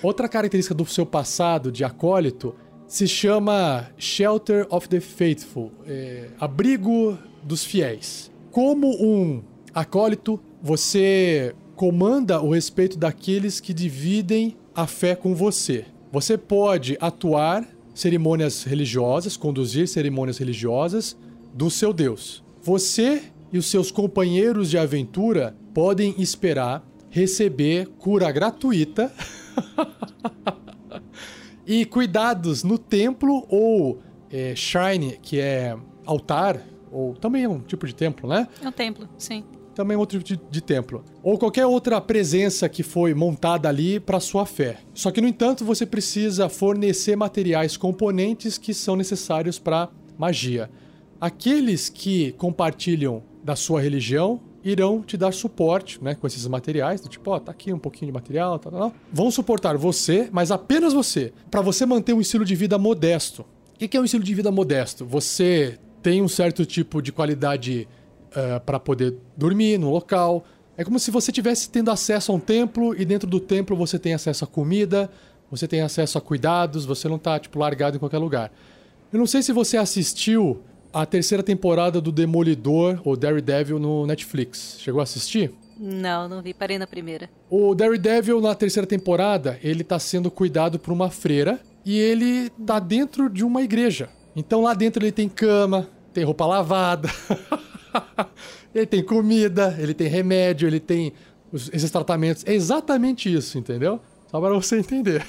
S1: Outra característica do seu passado de acólito se chama Shelter of the Faithful é, abrigo dos fiéis. Como um acólito, você comanda o respeito daqueles que dividem a fé com você. Você pode atuar cerimônias religiosas, conduzir cerimônias religiosas do seu Deus. Você e os seus companheiros de aventura podem esperar receber cura gratuita *laughs* e cuidados no templo ou é, shrine, que é altar, ou também é um tipo de templo, né?
S4: É um templo, sim.
S1: também é outro tipo de, de templo. Ou qualquer outra presença que foi montada ali para sua fé. Só que, no entanto, você precisa fornecer materiais componentes que são necessários para magia. Aqueles que compartilham da sua religião irão te dar suporte, né, com esses materiais, do tipo, ó, tá aqui um pouquinho de material, tal, tal, tal. Vão suportar você, mas apenas você, para você manter um estilo de vida modesto. O que é um estilo de vida modesto? Você tem um certo tipo de qualidade para poder dormir no local. É como se você tivesse tendo acesso a um templo e dentro do templo você tem acesso a comida, você tem acesso a cuidados, você não tá tipo largado em qualquer lugar. Eu não sei se você assistiu a terceira temporada do Demolidor ou Daredevil no Netflix. Chegou a assistir?
S4: Não, não vi. Parei na primeira.
S1: O Daredevil na terceira temporada, ele tá sendo cuidado por uma freira e ele tá dentro de uma igreja. Então lá dentro ele tem cama, tem roupa lavada, *laughs* ele tem comida, ele tem remédio, ele tem os- esses tratamentos. É exatamente isso, entendeu? Só para você entender.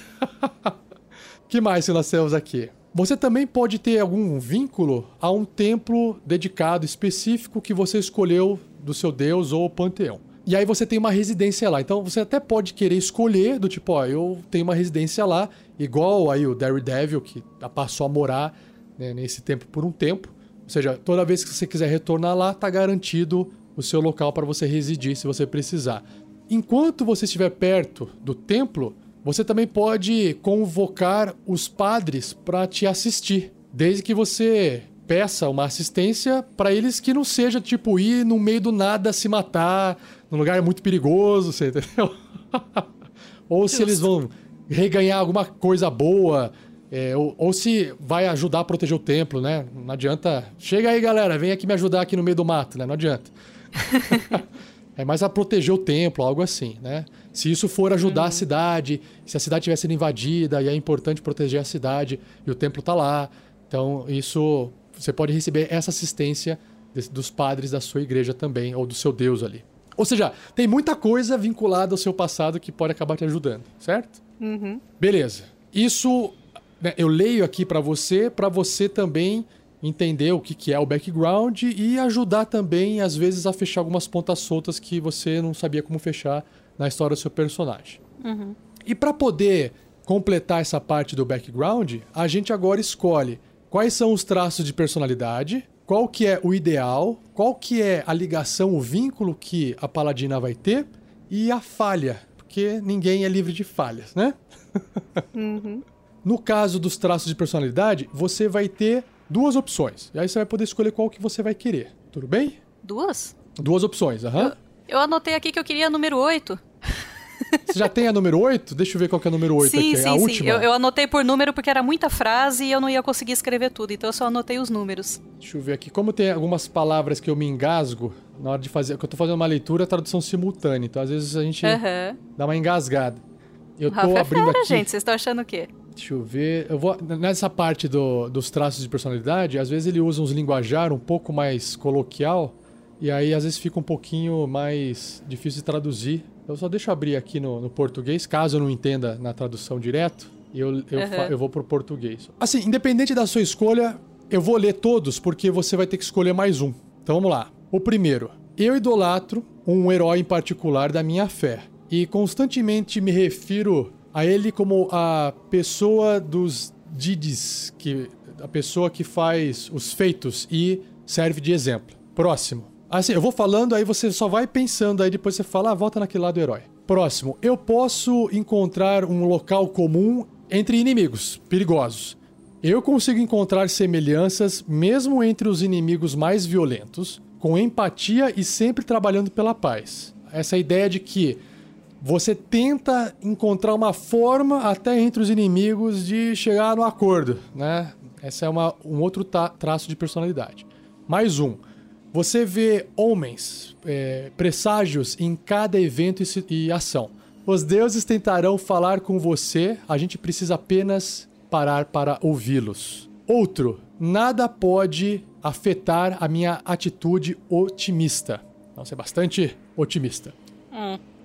S1: *laughs* que mais que nós temos aqui? Você também pode ter algum vínculo a um templo dedicado específico que você escolheu do seu deus ou panteão. E aí você tem uma residência lá. Então você até pode querer escolher do tipo, ó, eu tenho uma residência lá, igual aí o Daredevil que passou a morar né, nesse templo por um tempo. Ou seja, toda vez que você quiser retornar lá, tá garantido o seu local para você residir se você precisar. Enquanto você estiver perto do templo, você também pode convocar os padres para te assistir, desde que você peça uma assistência para eles que não seja tipo ir no meio do nada se matar, num lugar muito perigoso, você entendeu? *laughs* ou se eles vão reganhar alguma coisa boa, é, ou, ou se vai ajudar a proteger o templo, né? Não adianta. Chega aí, galera, vem aqui me ajudar aqui no meio do mato, né? Não adianta. *laughs* É mais a proteger o templo, algo assim, né? Se isso for ajudar a cidade, se a cidade estiver sendo invadida e é importante proteger a cidade e o templo tá lá, então isso você pode receber essa assistência dos padres da sua igreja também ou do seu Deus ali. Ou seja, tem muita coisa vinculada ao seu passado que pode acabar te ajudando, certo? Beleza. Isso né, eu leio aqui pra você, pra você também entender o que, que é o background e ajudar também, às vezes, a fechar algumas pontas soltas que você não sabia como fechar na história do seu personagem. E pra poder completar essa parte do background, a gente agora escolhe quais são os traços de personalidade, qual que é o ideal, qual que é a ligação, o vínculo que a paladina vai ter e a falha, porque ninguém é livre de falhas, né? *laughs* No caso dos traços de personalidade, você vai ter duas opções. E aí você vai poder escolher qual que você vai querer. Tudo bem?
S4: Duas?
S1: Duas opções, aham.
S4: Eu anotei aqui que eu queria número 8.
S1: Você já tem a número 8? Deixa eu ver qual que é a número 8
S4: sim,
S1: aqui.
S4: sim,
S1: a
S4: sim.
S1: última.
S4: Eu, eu anotei por número porque era muita frase e eu não ia conseguir escrever tudo, então eu só anotei os números.
S1: Deixa eu ver aqui. Como tem algumas palavras que eu me engasgo na hora de fazer. Que eu tô fazendo uma leitura, tradução simultânea. Então, às vezes, a gente
S4: Aham.
S1: dá uma engasgada. Eu tô
S4: Rafa é
S1: abrindo
S4: fera,
S1: aqui.
S4: gente. Vocês estão achando o quê?
S1: Deixa eu ver. Eu vou nessa parte do- dos traços de personalidade, às vezes ele usa uns linguajar um pouco mais coloquial e aí às vezes fica um pouquinho mais difícil de traduzir. Eu só deixo abrir aqui no, no português, caso eu não entenda na tradução direto, eu, eu,
S4: Aham.
S1: eu vou pro português. Assim, independente da sua escolha, eu vou ler todos porque você vai ter que escolher mais um. Então vamos lá. O primeiro. Eu idolatro um herói em particular da minha fé e constantemente me refiro a ele como a pessoa dos didis, que a pessoa que faz os feitos e serve de exemplo. Próximo. Assim, eu vou falando, aí você só vai pensando, aí depois você fala, ah, volta naquele lado do herói. Próximo. Eu posso encontrar um local comum entre inimigos perigosos. Eu consigo encontrar semelhanças mesmo entre os inimigos mais violentos, com empatia e sempre trabalhando pela paz. Essa ideia de que você tenta encontrar uma forma até entre os inimigos de chegar no acordo, né? Essa é uma, um outro traço de personalidade. Mais um. Você vê homens, é, presságios em cada evento e, e ação. Os deuses tentarão falar com você, a gente precisa apenas parar para ouvi-los. Outro, nada pode afetar a minha atitude otimista. Então, você é bastante otimista.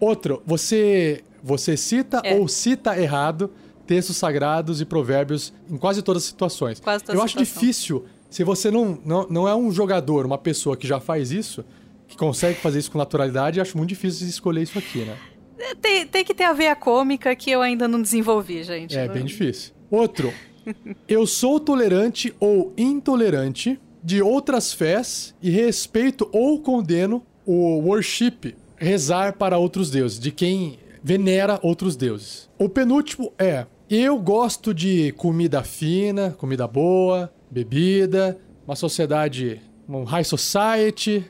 S1: Outro, você você cita
S4: É.
S1: ou cita errado textos sagrados e provérbios em quase todas as situações.
S4: Quase toda
S1: Eu acho
S4: situação.
S1: difícil, se você não, não, não é um jogador, uma pessoa que já faz isso, que consegue fazer isso com naturalidade, acho muito difícil escolher isso aqui, né?
S4: É, Tem, tem que ter a veia cômica que eu ainda não desenvolvi, gente.
S1: É
S4: Não-
S1: bem difícil. Outro, *laughs* eu sou tolerante ou intolerante de outras fés e respeito ou condeno o worship, rezar para outros deuses, de quem venera outros deuses. O penúltimo é: eu gosto de comida fina, comida boa, bebida, uma sociedade, um high society.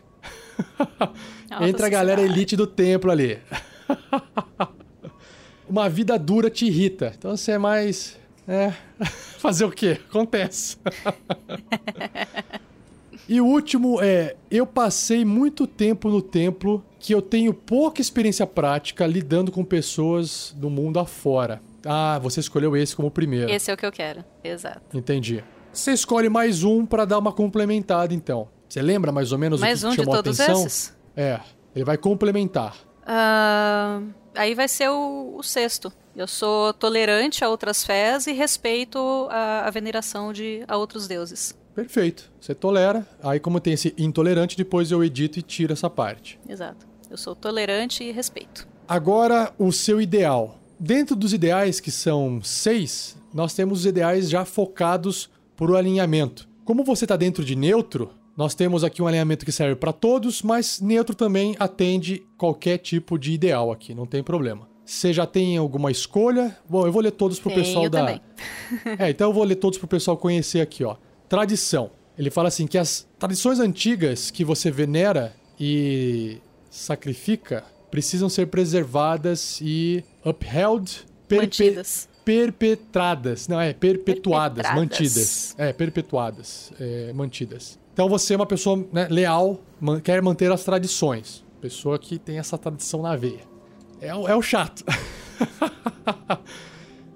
S1: *laughs* Entra a galera elite do templo ali. *laughs* Uma vida dura te irrita. Então você é mais. É. *laughs* Fazer o quê? Acontece. e o último é: eu passei muito tempo no templo que eu tenho pouca experiência prática lidando com pessoas do mundo afora. Ah, você escolheu esse como primeiro.
S4: Esse é o que eu quero. Exato.
S1: Entendi. Você escolhe mais um pra dar uma complementada, então. Você lembra mais ou menos
S4: Mais
S1: o
S4: um
S1: que
S4: de
S1: chamou a
S4: todos
S1: atenção?
S4: esses?
S1: É, ele vai complementar.
S4: Ah, aí vai ser o, o sexto. Eu sou tolerante a outras fés e respeito a, a veneração de a outros deuses.
S1: Perfeito. Você tolera. Aí, como tem esse intolerante, depois eu edito e tiro essa parte.
S4: Exato. Eu sou tolerante e respeito.
S1: Agora, o seu ideal. Dentro dos ideais, que são seis, nós temos os ideais já focados por o alinhamento. Como você está dentro de neutro, nós temos aqui um alinhamento que serve para todos, mas neutro também atende qualquer tipo de ideal aqui, não tem problema. Você já tem alguma escolha? Bom, eu vou ler todos pro
S4: Tenho
S1: pessoal da. *laughs* É, então eu vou ler todos pro pessoal conhecer aqui, ó. Tradição. Ele fala assim que as tradições antigas que você venera e sacrifica precisam ser preservadas e upheld,
S4: Mantidas.
S1: Perpetradas. Não, é perpetuadas,
S4: Perpetradas.
S1: mantidas. É, perpetuadas, é, mantidas. Então você é uma pessoa né, leal, man- quer manter as tradições. Pessoa que tem essa tradição na veia. É, o- é o chato. *laughs*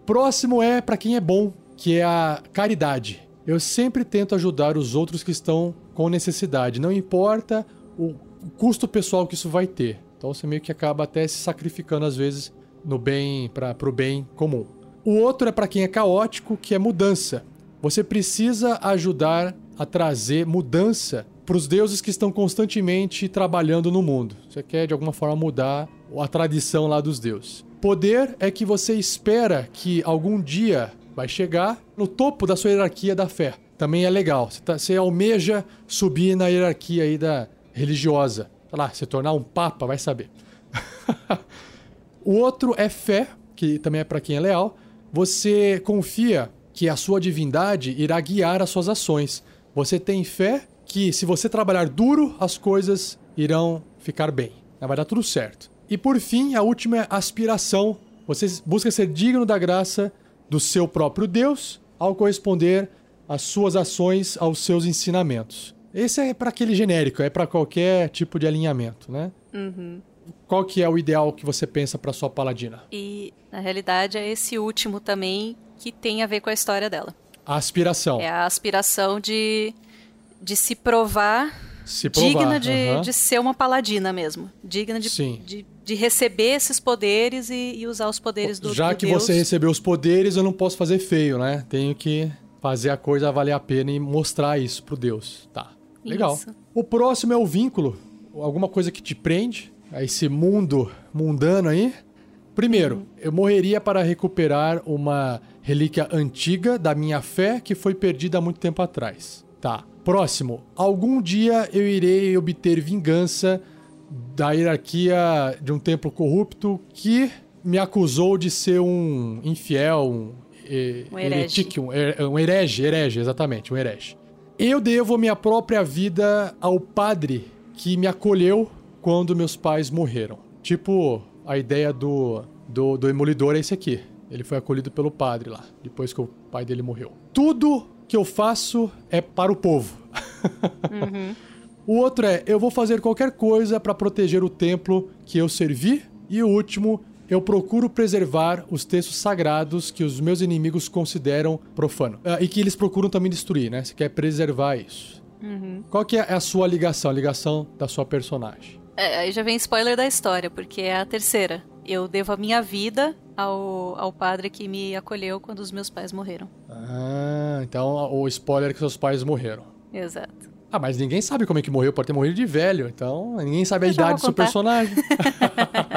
S1: Próximo é para quem é bom, que é a caridade. Eu sempre tento ajudar os outros que estão com necessidade, não importa o o custo pessoal que isso vai ter. Então você meio que acaba até se sacrificando às vezes no bem para pro bem comum. O outro é para quem é caótico, que é mudança. Você precisa ajudar a trazer mudança para os deuses que estão constantemente trabalhando no mundo. Você quer de alguma forma mudar a tradição lá dos deuses. Poder é que você espera que algum dia vai chegar no topo da sua hierarquia da fé. Também é legal. Você, tá- você almeja subir na hierarquia aí da religiosa. Sei lá, se tornar um papa, vai saber. *laughs* O outro é fé, que também é para quem é leal. Você confia que a sua divindade irá guiar as suas ações. Você tem fé que se você trabalhar duro, as coisas irão ficar bem. Vai dar tudo certo. E por fim, a última é aspiração. Você busca ser digno da graça do seu próprio Deus ao corresponder às suas ações aos seus ensinamentos. Esse é para aquele genérico, é para qualquer tipo de alinhamento, né?
S4: Uhum.
S1: Qual que é o ideal que você pensa para sua paladina?
S4: E, na realidade, é esse último também que tem a ver com a história dela.
S1: A aspiração.
S4: É a aspiração de, de se provar,
S1: Se provar.
S4: digna de,
S1: aham.
S4: de ser uma paladina mesmo. Digna de,
S1: Sim.
S4: de, de receber esses poderes e, e usar os poderes do
S1: Já
S4: do
S1: que
S4: Deus.
S1: você recebeu os poderes, eu não posso fazer feio, né? Tenho que fazer a coisa valer a pena e mostrar isso pro Deus. Tá. Legal.
S4: Isso.
S1: O próximo é o vínculo. Alguma coisa que te prende a esse mundo mundano aí. Primeiro, eu morreria para recuperar uma relíquia antiga da minha fé que foi perdida há muito tempo atrás. Tá. Próximo, algum dia eu irei obter vingança da hierarquia de um templo corrupto que me acusou de ser um infiel, um,
S4: Um herege.
S1: um, her- um herege, herege, exatamente, um herege. Eu devo minha própria vida ao padre que me acolheu quando meus pais morreram. Tipo, a ideia do, do, do Emolidor é esse aqui. Ele foi acolhido pelo padre lá, depois que o pai dele morreu. Tudo que eu faço é para o povo. *laughs* O outro é, eu vou fazer qualquer coisa para proteger o templo que eu servi. E o último, eu procuro preservar os textos sagrados que os meus inimigos consideram profano. Ah, e que eles procuram também destruir, né? Você quer preservar isso. Qual que é a sua ligação, a ligação da sua personagem?
S4: É, aí já vem spoiler da história, porque é a terceira. Eu devo a minha vida ao, ao padre que me acolheu quando os meus pais morreram.
S1: Ah, então o spoiler é que seus pais morreram.
S4: Exato.
S1: Ah, mas ninguém sabe como é que morreu, pode ter morrido de velho, então ninguém sabe a
S4: Eu
S1: idade do seu personagem.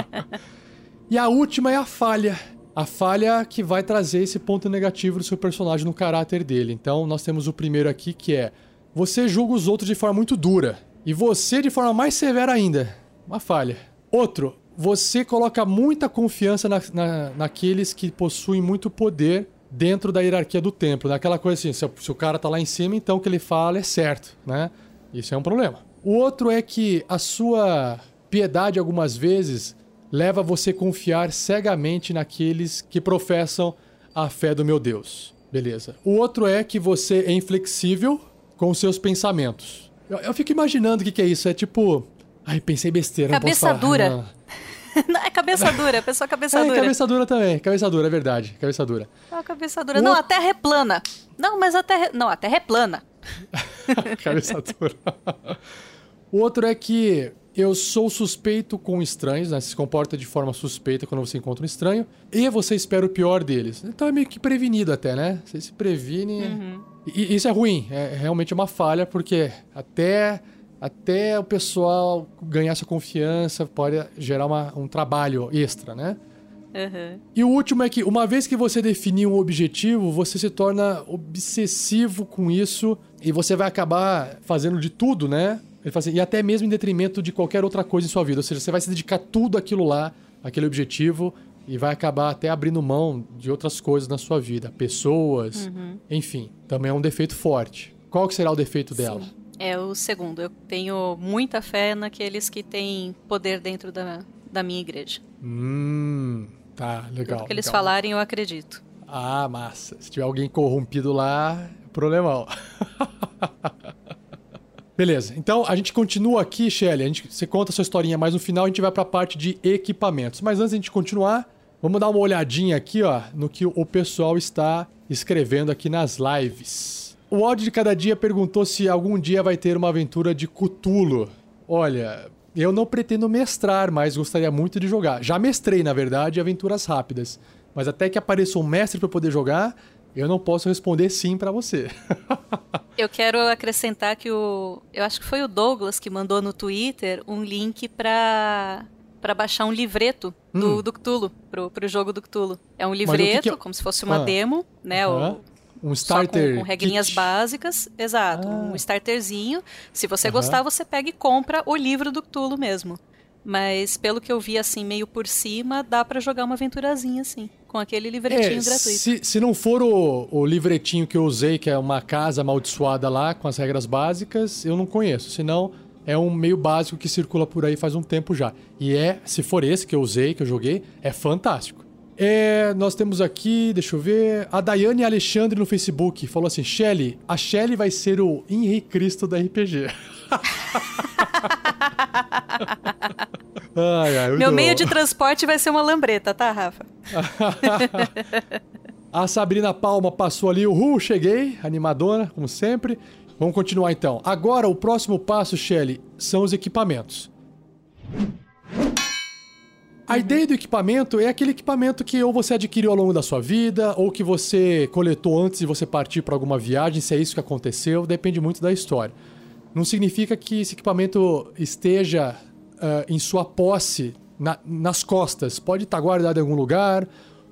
S1: *laughs* e a última é a falha. A falha que vai trazer esse ponto negativo do seu personagem no caráter dele. Então, nós temos o primeiro aqui que é: você julga os outros de forma muito dura. E você de forma mais severa ainda. Uma falha. Outro, você coloca muita confiança na, na- naqueles que possuem muito poder dentro da hierarquia do templo. Naquela coisa assim, se, se o cara tá lá em cima, então o que ele fala é certo, né? Isso é um problema. O outro é que a sua piedade, algumas vezes, leva você a confiar cegamente naqueles que professam a fé do meu Deus. Beleza. O outro é que você é inflexível com seus pensamentos. Eu, eu fico imaginando o que, que é isso. É tipo. Ai, pensei besteira.
S4: Cabeça dura.
S1: Não, *laughs*
S4: é cabeça dura, pessoa cabeça
S1: É,
S4: dura.
S1: cabeça dura também. Cabeça dura, é verdade. Cabeça dura.
S4: Ah, cabeça dura. Não, a terra é plana. Não, mas a terra. Não, a terra é plana. *laughs*
S1: Cabeça dura. O outro é que eu sou suspeito com estranhos, né? Se comporta de forma suspeita quando você encontra um estranho. E você espera o pior deles. Então é meio que prevenido até, né? Você se previne. E e isso é ruim. É realmente uma falha, porque até, até o pessoal ganhar sua confiança pode gerar uma- um trabalho extra, né?
S4: Uhum.
S1: E o último é que, uma vez que você definir um objetivo, você se torna obsessivo com isso e você vai acabar fazendo de tudo, né? Ele fala assim, e até mesmo em detrimento de qualquer outra coisa em sua vida. Ou seja, você vai se dedicar tudo aquilo lá, aquele objetivo, e vai acabar até abrindo mão de outras coisas na sua vida. Pessoas, enfim. Também é um defeito forte. Qual que será o defeito dela?
S4: É o segundo. Eu tenho muita fé naqueles que têm poder dentro da, da minha igreja.
S1: Hum, tá, legal.
S4: Tudo que eles
S1: legal.
S4: falarem, eu acredito.
S1: Ah, massa. Se tiver alguém corrompido lá, é problemão. *laughs* Beleza, então a gente continua aqui, Shelly. A gente, você conta a sua historinha, mas no final a gente vai pra parte de equipamentos. Mas antes de a gente continuar, vamos dar uma olhadinha aqui, ó, no que o pessoal está escrevendo aqui nas lives. O áudio de cada dia perguntou se algum dia vai ter uma aventura de Cthulhu. Olha, eu não pretendo mestrar, mas gostaria muito de jogar. Já mestrei, na verdade, aventuras rápidas. Mas até que apareça um mestre para poder jogar, eu não posso responder sim pra você. *laughs*
S4: Eu quero acrescentar que o. Eu acho que foi o Douglas que mandou no Twitter um link pra. Pra baixar um livreto do, do Cthulhu, pro, pro jogo do Cthulhu. É um
S1: Hum. o que
S4: livreto,
S1: que é-
S4: como se fosse uma
S1: Ah.
S4: demo, né? O,
S1: Um
S4: só com,
S1: starter.
S4: com regrinhas
S1: kit.
S4: básicas. Exato,
S1: Ah.
S4: um starterzinho. Se você gostar, você pega e compra o livro do Cthulhu mesmo. Mas pelo que eu vi assim, meio por cima, dá pra jogar uma aventurazinha assim, com aquele livretinho
S1: É,
S4: gratuito.
S1: se, se não for o, o livretinho que eu usei, que é uma casa amaldiçoada lá, com as regras básicas, eu não conheço. Senão, é um meio básico que circula por aí faz um tempo já. E é, se for esse que eu usei, que eu joguei, é fantástico. É, nós temos aqui, deixa eu ver, a Daiane Alexandre no Facebook falou assim: Shelly, a Shelly vai ser o Henrique Cristo da RPG. *laughs*
S4: ai, ai, Meu meio de transporte vai ser uma lambreta, tá, Rafa? *laughs*
S1: a Sabrina Palma passou ali, uhul, cheguei, animadona, como sempre. Vamos continuar então. Agora, o próximo passo, Shelly, são os equipamentos. A ideia do equipamento é aquele equipamento que ou você adquiriu ao longo da sua vida, ou que você coletou antes de você partir para alguma viagem, se é isso que aconteceu, depende muito da história. Não significa que esse equipamento esteja uh, em sua posse na, nas costas. Pode estar guardado em algum lugar,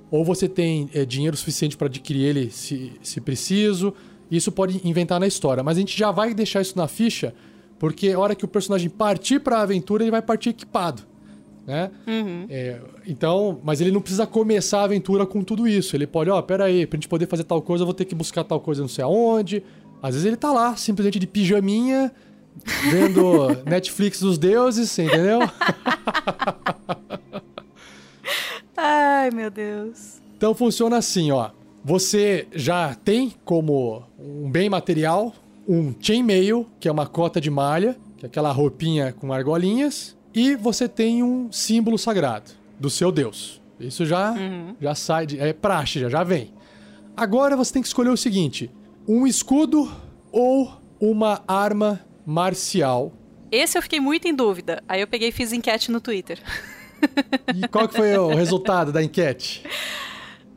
S1: ou você tem é, dinheiro suficiente para adquirir ele se, se preciso. Isso pode inventar na história, mas a gente já vai deixar isso na ficha, porque a hora que o personagem partir para a aventura, ele vai partir equipado. Né? Uhum. É, então, mas ele não precisa começar a aventura com tudo isso. Ele pode, ó, oh, pera aí, pra gente poder fazer tal coisa, eu vou ter que buscar tal coisa não sei aonde. Às vezes ele tá lá, simplesmente de pijaminha, vendo Netflix dos deuses, entendeu?
S4: Ai, meu Deus.
S1: Então funciona assim, ó. Você já tem como um bem material um chainmail, que é uma cota de malha, que é aquela roupinha com argolinhas, e você tem um símbolo sagrado do seu deus. Isso já uhum. já sai, de, é praxe, já, já vem. Agora você tem que escolher o seguinte: um escudo ou uma arma marcial.
S4: Esse eu fiquei muito em dúvida. Aí eu peguei e fiz enquete no Twitter.
S1: E qual que foi o *laughs* resultado da enquete?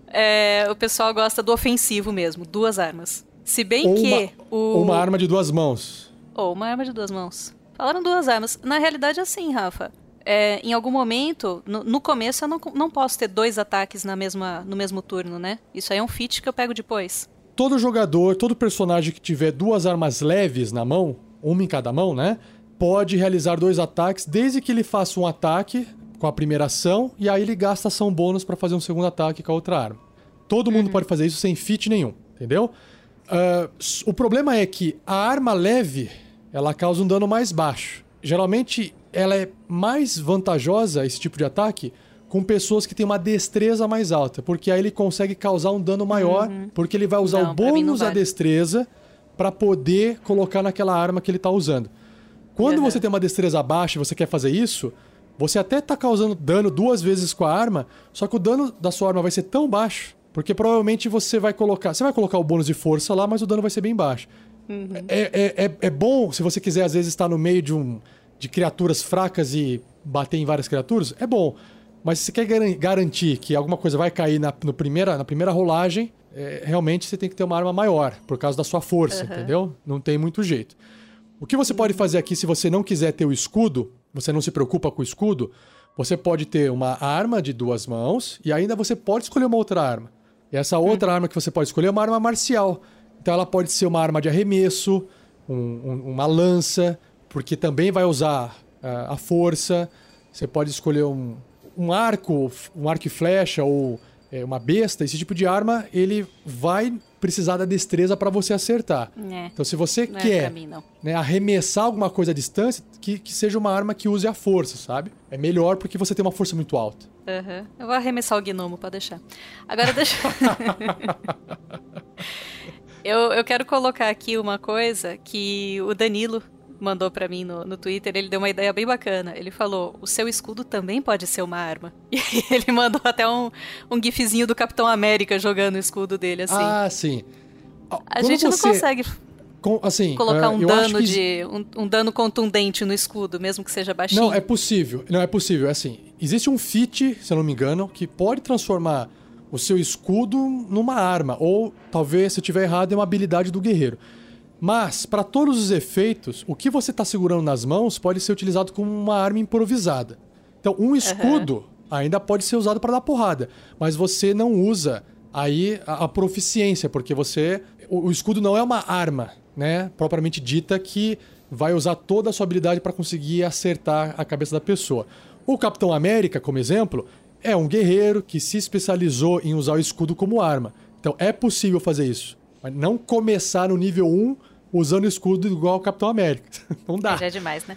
S4: É, o pessoal gosta do ofensivo mesmo, duas armas. Se bem ou que
S1: uma, o... Ou uma arma de duas mãos.
S4: Ou uma arma de duas mãos. Falaram duas armas. Na realidade, assim, Rafa. É, em algum momento, no, no, começo eu não, não posso ter dois ataques na mesma, no mesmo turno, né? Isso aí é um feat que eu pego depois.
S1: Todo jogador, todo personagem que tiver duas armas leves na mão, uma em cada mão, né? Pode realizar dois ataques desde que ele faça um ataque com a primeira ação e aí ele gasta ação bônus para fazer um segundo ataque com a outra arma. Todo mundo uhum. pode fazer isso sem fit nenhum, entendeu? Uh, o problema é que a arma leve ela causa um dano mais baixo. Geralmente ela é mais vantajosa esse tipo de ataque com pessoas que têm uma destreza mais alta, porque aí ele consegue causar um dano maior, uhum. porque ele vai usar não, o bônus da destreza para poder colocar naquela arma que ele está usando. Quando uhum. você tem uma destreza baixa e você quer fazer isso, você até está causando dano duas vezes com a arma, só que o dano da sua arma vai ser tão baixo, porque provavelmente você vai colocar. Você vai colocar o bônus de força lá, mas o dano vai ser bem baixo. Uhum. É, é, é, é, bom se você quiser, às vezes, estar no meio de um. de criaturas fracas e bater em várias criaturas, é bom. Mas se você quer garantir que alguma coisa vai cair na, no primeira, na primeira rolagem, é, realmente você tem que ter uma arma maior, por causa da sua força, uhum. entendeu? Não tem muito jeito. O que você pode fazer aqui se você não quiser ter o escudo, você não se preocupa com o escudo, você pode ter uma arma de duas mãos e ainda você pode escolher uma outra arma. E essa outra uhum. arma que você pode escolher é uma arma marcial. Então ela pode ser uma arma de arremesso, um, um, uma lança, porque também vai usar uh, a força. Você pode escolher um, um arco, um arco e flecha ou é, uma besta, esse tipo de arma, ele vai precisar da destreza para você acertar. É. Então, se você não é quer é mim, né, arremessar alguma coisa à distância, que, que seja uma arma que use a força, sabe? É melhor porque você tem uma força muito alta.
S4: Uhum. Eu vou arremessar o gnomo para deixar. Agora deixa. *laughs* *laughs* eu, eu quero colocar aqui uma coisa que o Danilo mandou para mim no, no Twitter, ele deu uma ideia bem bacana. Ele falou: o seu escudo também pode ser uma arma. *laughs* E ele mandou até um, um gifzinho do Capitão América jogando o escudo dele, assim.
S1: Ah, sim.
S4: A Quando gente você... não consegue com, assim, colocar um dano que... de um, um, dano contundente no escudo, mesmo que seja baixinho.
S1: Não, é possível. Não é possível. É assim, existe um feat, se eu não me engano, que pode transformar o seu escudo numa arma ou talvez se eu tiver errado é uma habilidade do guerreiro. Mas, para todos os efeitos, o que você está segurando nas mãos pode ser utilizado como uma arma improvisada. Então, um escudo uhum. ainda pode ser usado para dar porrada, mas você não usa aí a, a proficiência, porque você. O, o, escudo não é uma arma, né? Propriamente dita, que vai usar toda a sua habilidade para conseguir acertar a cabeça da pessoa. O Capitão América, como exemplo, é um guerreiro que se especializou em usar o escudo como arma. Então é possível fazer isso. Mas não começar no nível 1 usando o escudo igual o Capitão América. *laughs* Não dá.
S4: Já é demais, né?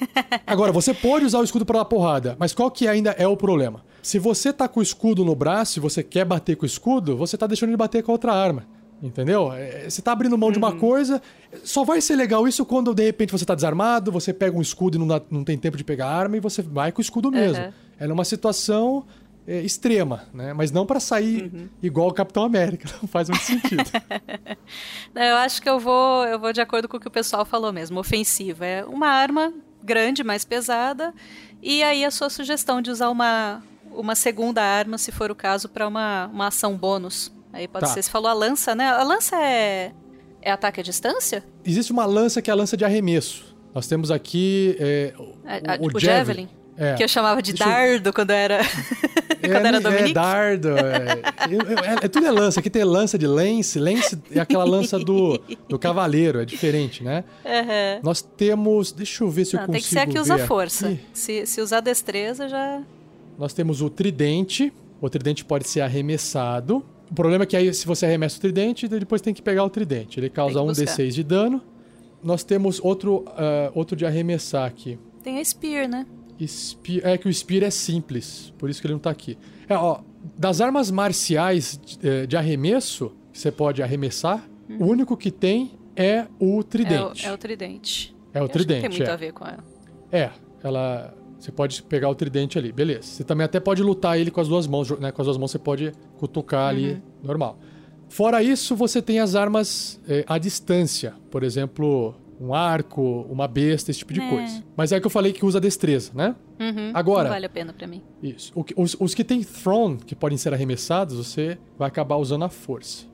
S4: *laughs*
S1: Agora, você pode usar o escudo para dar porrada, mas qual que ainda é o problema? Se você tá com o escudo no braço e você quer bater com o escudo, você tá deixando de bater com a outra arma. Entendeu? É, Você tá abrindo mão de uma coisa. Só vai ser legal isso quando de repente você tá desarmado, você pega um escudo e não, dá- não tem tempo de pegar a arma e você vai com o escudo mesmo.
S4: Uhum.
S1: É numa situação é, extrema, né? Mas não pra sair igual o Capitão América. *laughs* Não faz muito sentido. *laughs*
S4: Não, Eu acho que eu vou, eu vou de acordo com o que o pessoal falou mesmo. Ofensiva é uma arma grande, mais pesada. E aí a sua sugestão de usar uma, uma segunda arma, se for o caso, para uma, uma ação bônus. Aí pode
S1: Tá.
S4: ser, você falou a lança, né? A lança é, é ataque à distância?
S1: Existe uma lança que é a lança de arremesso. Nós temos aqui é, o,
S4: A- a-
S1: o
S4: tipo
S1: Javelin.
S4: Javelin?
S1: É.
S4: Que eu chamava de
S1: Deixa eu-
S4: dardo quando era,
S1: É, *laughs*
S4: quando era
S1: é,
S4: Dominique.
S1: dardo. É, eu- eu- é- é tudo é lança. Aqui tem lança de lance. Lance é aquela lança do, do cavaleiro. É diferente, né?
S4: Aham.
S1: Nós temos... Deixa eu ver se eu
S4: Não,
S1: consigo
S4: tem que ser a que usa força.
S1: aqui.
S4: Se, se usar destreza, já.
S1: Nós temos o tridente. O tridente pode ser arremessado. O problema é que aí, se você arremessa o tridente, depois tem que pegar o tridente. Ele causa um
S4: buscar.
S1: D6 de dano. Nós temos outro, ah, outro de arremessar aqui.
S4: Tem a Spear, né?
S1: Spear, é que o Spear é simples, por isso que ele não tá aqui. É, ó, das armas marciais de, eh, de arremesso, que você pode arremessar, o único que tem é o
S4: Uhum. É o,
S1: tridente.
S4: é o tridente.
S1: É o
S4: Eu
S1: tridente,
S4: tem muito
S1: é.
S4: a ver com ela.
S1: É, ela. Você pode pegar o tridente ali, beleza. Você também até pode lutar ele com as duas mãos, né? Com as duas mãos você pode cutucar ali,
S4: Uhum.
S1: normal. Fora isso, você tem as armas eh, à distância. Por exemplo, um arco, uma besta, esse tipo de
S4: É.
S1: coisa. Mas é que eu falei que usa destreza, né?
S4: Uhum,
S1: Agora-
S4: Não vale a pena pra mim.
S1: Isso. Os, os que tem Throne, que podem ser arremessados, você vai acabar usando a força.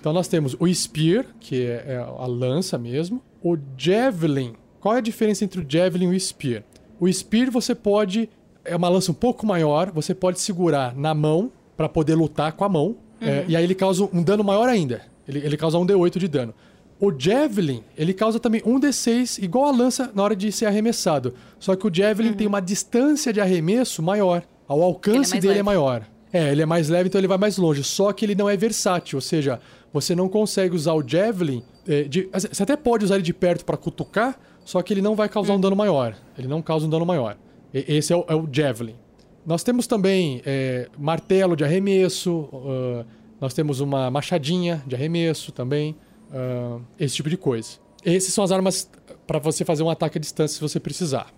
S1: Então nós temos o Spear, que é, é a lança mesmo. O Javelin. Qual é a diferença entre o Javelin e o Spear? O Spear você pode. É uma lança um pouco maior, você pode segurar na mão para poder lutar com a mão. é, e aí ele causa um dano maior ainda. Ele, ele causa um D8 de dano. O Javelin, ele causa também um D6, igual a lança na hora de ser arremessado. Só que o Javelin tem uma distância de arremesso maior. O alcance
S4: mais
S1: dele
S4: leve.
S1: é maior. É, ele é mais leve, então ele vai mais longe. Só que ele não é versátil, ou seja, você não consegue usar o Javelin. é, de- você até pode usar ele de perto para cutucar, só que ele não vai causar um dano maior. Ele não causa um dano maior. E- esse é o, é o Javelin. Nós temos também é, martelo de arremesso, ah, nós temos uma machadinha de arremesso também, ah, esse tipo de coisa. Essas são as armas para você fazer um ataque à distância se você precisar.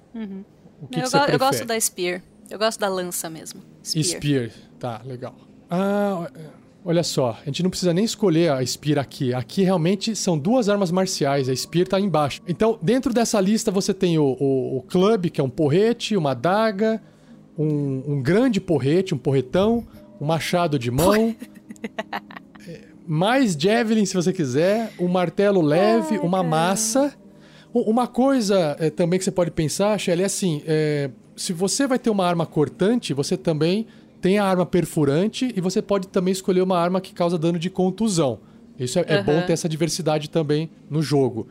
S1: O que,
S4: eu,
S1: que você
S4: go- eu
S1: prefere?
S4: gosto da Spear. Eu gosto da lança mesmo. Spear.
S1: Spear. Tá, legal. Ah, olha só, a gente não precisa nem escolher a Spear aqui. Aqui realmente são duas armas marciais, a Spear tá embaixo. Então, dentro dessa lista você tem o, o, o Club, que é um porrete, uma adaga, um, um grande porrete, um porretão, um machado de mão. *laughs* é, mais Javelin, se você quiser, um martelo leve, uma massa. U- Uma coisa é, também que você pode pensar, Shelly, é assim: é, se você vai ter uma arma cortante, você também tem a arma perfurante e você pode também escolher uma arma que causa dano de contusão. Isso é, é
S4: Aham.
S1: bom ter essa diversidade também no jogo.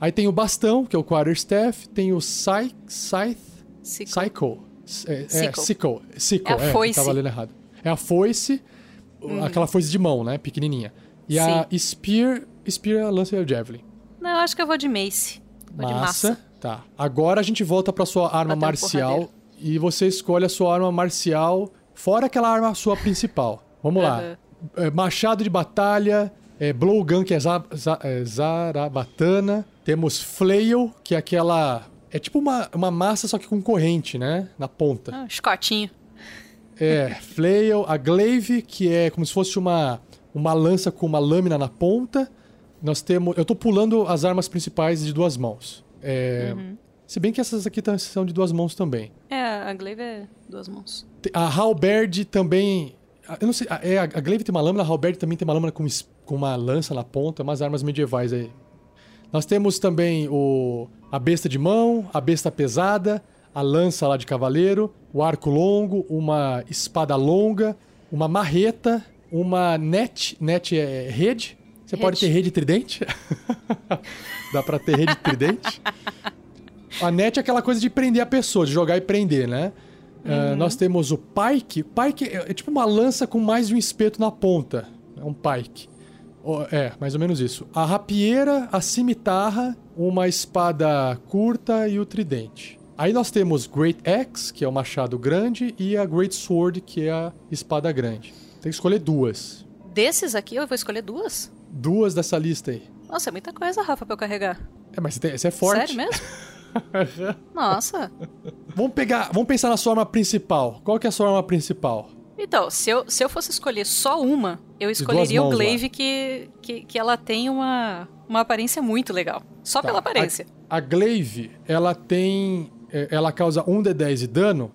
S1: Aí tem o bastão, que é o Quarterstaff, tem o Scythe, Scythe
S4: Sickle.
S1: É, é,
S4: Sickle.
S1: sickle. Sickle,
S4: É a
S1: é,
S4: foice.
S1: tava lendo errado. É a foice, aquela foice de mão, né? Pequenininha. E a Spear, Spear é e o Javelin.
S4: Não, eu acho que eu vou de Mace. Vou de
S1: Massa.
S4: massa.
S1: Tá. Agora a gente volta pra sua arma
S4: Bater um
S1: marcial e você escolhe a sua arma marcial fora aquela arma sua principal. Vamos lá.
S4: Aham.
S1: É, machado de batalha, é, blowgun, que é, za, za- é, zarabatana. Temos flail, que é aquela... É tipo uma, uma massa, só que com corrente, né? Na ponta.
S4: Ah, chicotinho.
S1: É, flail, a glaive, que é como se fosse uma, uma lança com uma lâmina na ponta. Nós temos. Eu tô pulando as armas principais de duas mãos. É, Se bem que essas aqui tam- são de duas mãos também.
S4: É, a glaive é duas mãos.
S1: A halberd também. Eu não sei. a- É, a a glaive tem uma lâmina, a halberd também tem uma lâmina com, com uma lança na ponta, umas armas medievais aí. Nós temos também o, a besta de mão, a besta pesada, a lança lá de cavaleiro, o arco longo, uma espada longa, uma marreta, uma net. Net é rede. Você pode ter
S4: Rede.
S1: rede tridente. *laughs* Dá pra ter rede tridente. *laughs* A net é aquela coisa de prender a pessoa, de jogar e prender, né? Ah, nós temos o pike. Pike é, é tipo uma lança com mais de um espeto na ponta. É um pike. É, mais ou menos isso. A rapieira, a cimitarra, uma espada curta e o tridente. Aí nós temos Great Axe, que é o machado grande, e a Great Sword, que é a espada grande. Tem que escolher duas.
S4: Desses aqui eu vou escolher duas?
S1: Duas dessa lista aí.
S4: Nossa, é muita coisa, Rafa, pra eu carregar.
S1: É, mas você, tem- você é forte.
S4: Sério mesmo? *laughs* Nossa.
S1: vamos pegar, vamos pensar na sua arma principal. Qual que é a sua arma principal?
S4: Então, se eu, se eu fosse escolher só uma, eu escolheria o. Glaive que, que, que ela tem uma, uma aparência muito legal. Só
S1: Tá.
S4: pela aparência.
S1: A, a Glaive, ela tem. É, Ela causa 1 de 10 de dano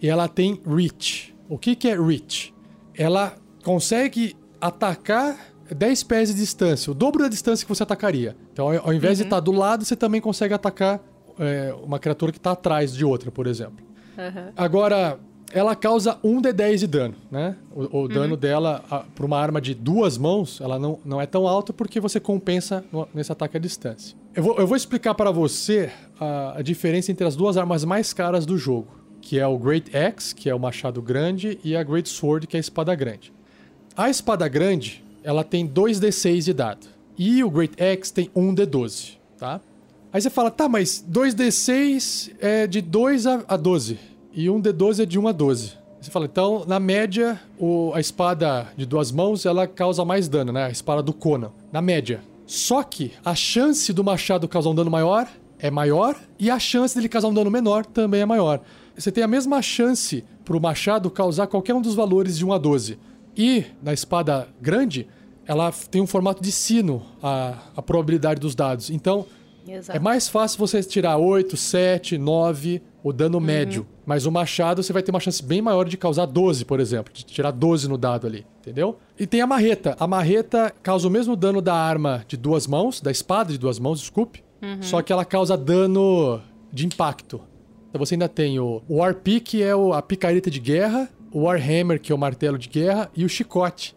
S1: e ela tem Reach. O que, que é Reach? Ela consegue atacar 10 pés de distância, o dobro da distância que você atacaria. Então, ao, invés de estar do lado, você também consegue atacar é, uma criatura que está atrás de outra, por exemplo.
S4: Aham.
S1: Agora, ela causa 1 de 10 de dano, né? O, o dano dela, para uma arma de duas mãos, ela não, não é tão alta porque você compensa no- nesse ataque à distância. Eu vou, eu vou explicar para você a, a diferença entre as duas armas mais caras do jogo, que é o Great Axe, que é o machado grande, e a Great Sword, que é a espada grande. A espada grande, ela tem 2d6 de dado. E o Great Axe tem 1d12, tá? Aí você fala, tá, mas 2d6 é de 2 a, a 12. E 1d12 é de 1 a 12. Você fala, então, na média, o- a espada de duas mãos, ela causa mais dano, né? A espada do Conan. Na média. Só que a chance do machado causar um dano maior é maior e a chance dele causar um dano menor também é maior. Você tem a mesma chance pro machado causar qualquer um dos valores de 1 a 12. E na espada grande, ela tem um formato de sino, a, a probabilidade dos dados. Então,
S4: Exato.
S1: é mais fácil você tirar 8, 7, 9, o dano médio. Mas o machado você vai ter uma chance bem maior de causar 12, por exemplo. De tirar 12 no dado ali, entendeu? E tem a marreta. A marreta causa o mesmo dano da arma de duas mãos, da espada de duas mãos, desculpe. Só que ela causa dano de impacto. Então você ainda tem o War Pick, que é a picareta de guerra, o Warhammer, que é o martelo de guerra, e o chicote.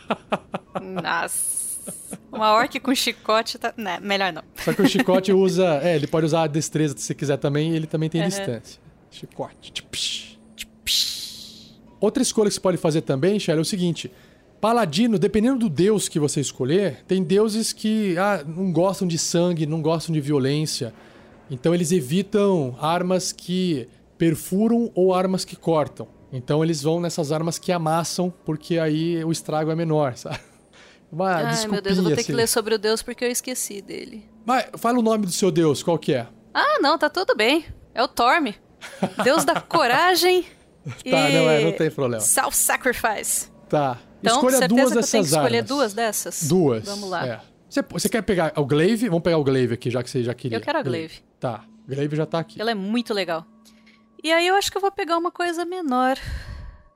S1: *laughs*
S4: Nossa. Uma orc com chicote tá. Não, melhor não.
S1: Só que o chicote usa. É, ele pode usar a destreza se quiser também, e ele também tem
S4: Aham.
S1: distância. Chicote. Tchupsh. Outra escolha que você pode fazer também, Shelly, é o seguinte: Paladino, dependendo do deus que você escolher, tem deuses que ah, não gostam de sangue, não gostam de violência. Então eles evitam armas que perfuram ou armas que cortam. Então eles vão nessas armas que amassam, porque aí o estrago é menor, *laughs* sabe? Uma
S4: Ai, meu Deus, eu vou ter
S1: desculpinha,
S4: que
S1: assim.
S4: ler sobre o Deus porque eu esqueci dele.
S1: Mas fala o nome do seu deus, qual que é?
S4: Ah, não, tá tudo bem. É o Torme. Deus da *laughs* coragem.
S1: Tá,
S4: e
S1: não, é, não tem problema.
S4: Self-sacrifice.
S1: Tá.
S4: Então,
S1: Escolha
S4: certeza
S1: duas
S4: que eu
S1: dessas
S4: tenho que escolher
S1: armas.
S4: duas dessas?
S1: Duas.
S4: Vamos lá.
S1: É. Você, você quer pegar o Glaive? Vamos pegar o Glaive aqui, já que você já queria.
S4: Eu quero a Glaive.
S1: Tá. Glaive já tá aqui.
S4: Ela é muito legal. E aí eu acho que eu vou pegar uma coisa menor.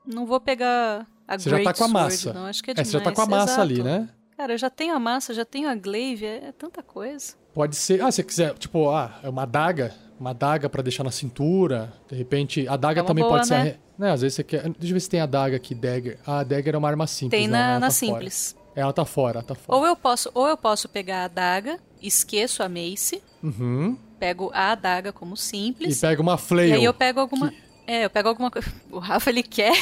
S4: Não vou pegar a
S1: Você já tá
S4: Great
S1: com a
S4: Sword,
S1: massa.
S4: não. Acho que é
S1: É, você já tá com a massa
S4: Exato.
S1: ali, né?
S4: Cara, eu já tenho a massa, já tenho a Glaive, é, é tanta coisa.
S1: Pode ser. Ah, se você quiser, tipo, ah, é uma adaga. Uma adaga pra deixar na cintura. De repente, a adaga
S4: É
S1: também
S4: boa,
S1: pode ser.
S4: né?
S1: Né, às vezes você quer. Deixa eu ver se tem a adaga aqui, dagger. Ah, a dagger é uma arma simples.
S4: Tem na,
S1: ela
S4: na
S1: tá fora.
S4: simples.
S1: Ela tá fora, ela tá fora.
S4: Ou eu posso, ou eu posso pegar a adaga, esqueço a mace,
S1: Uhum.
S4: pego a adaga como
S1: E
S4: simples.
S1: pega uma flail.
S4: E aí eu pego alguma. É, eu pego alguma coisa. *laughs* O Rafa ele quer.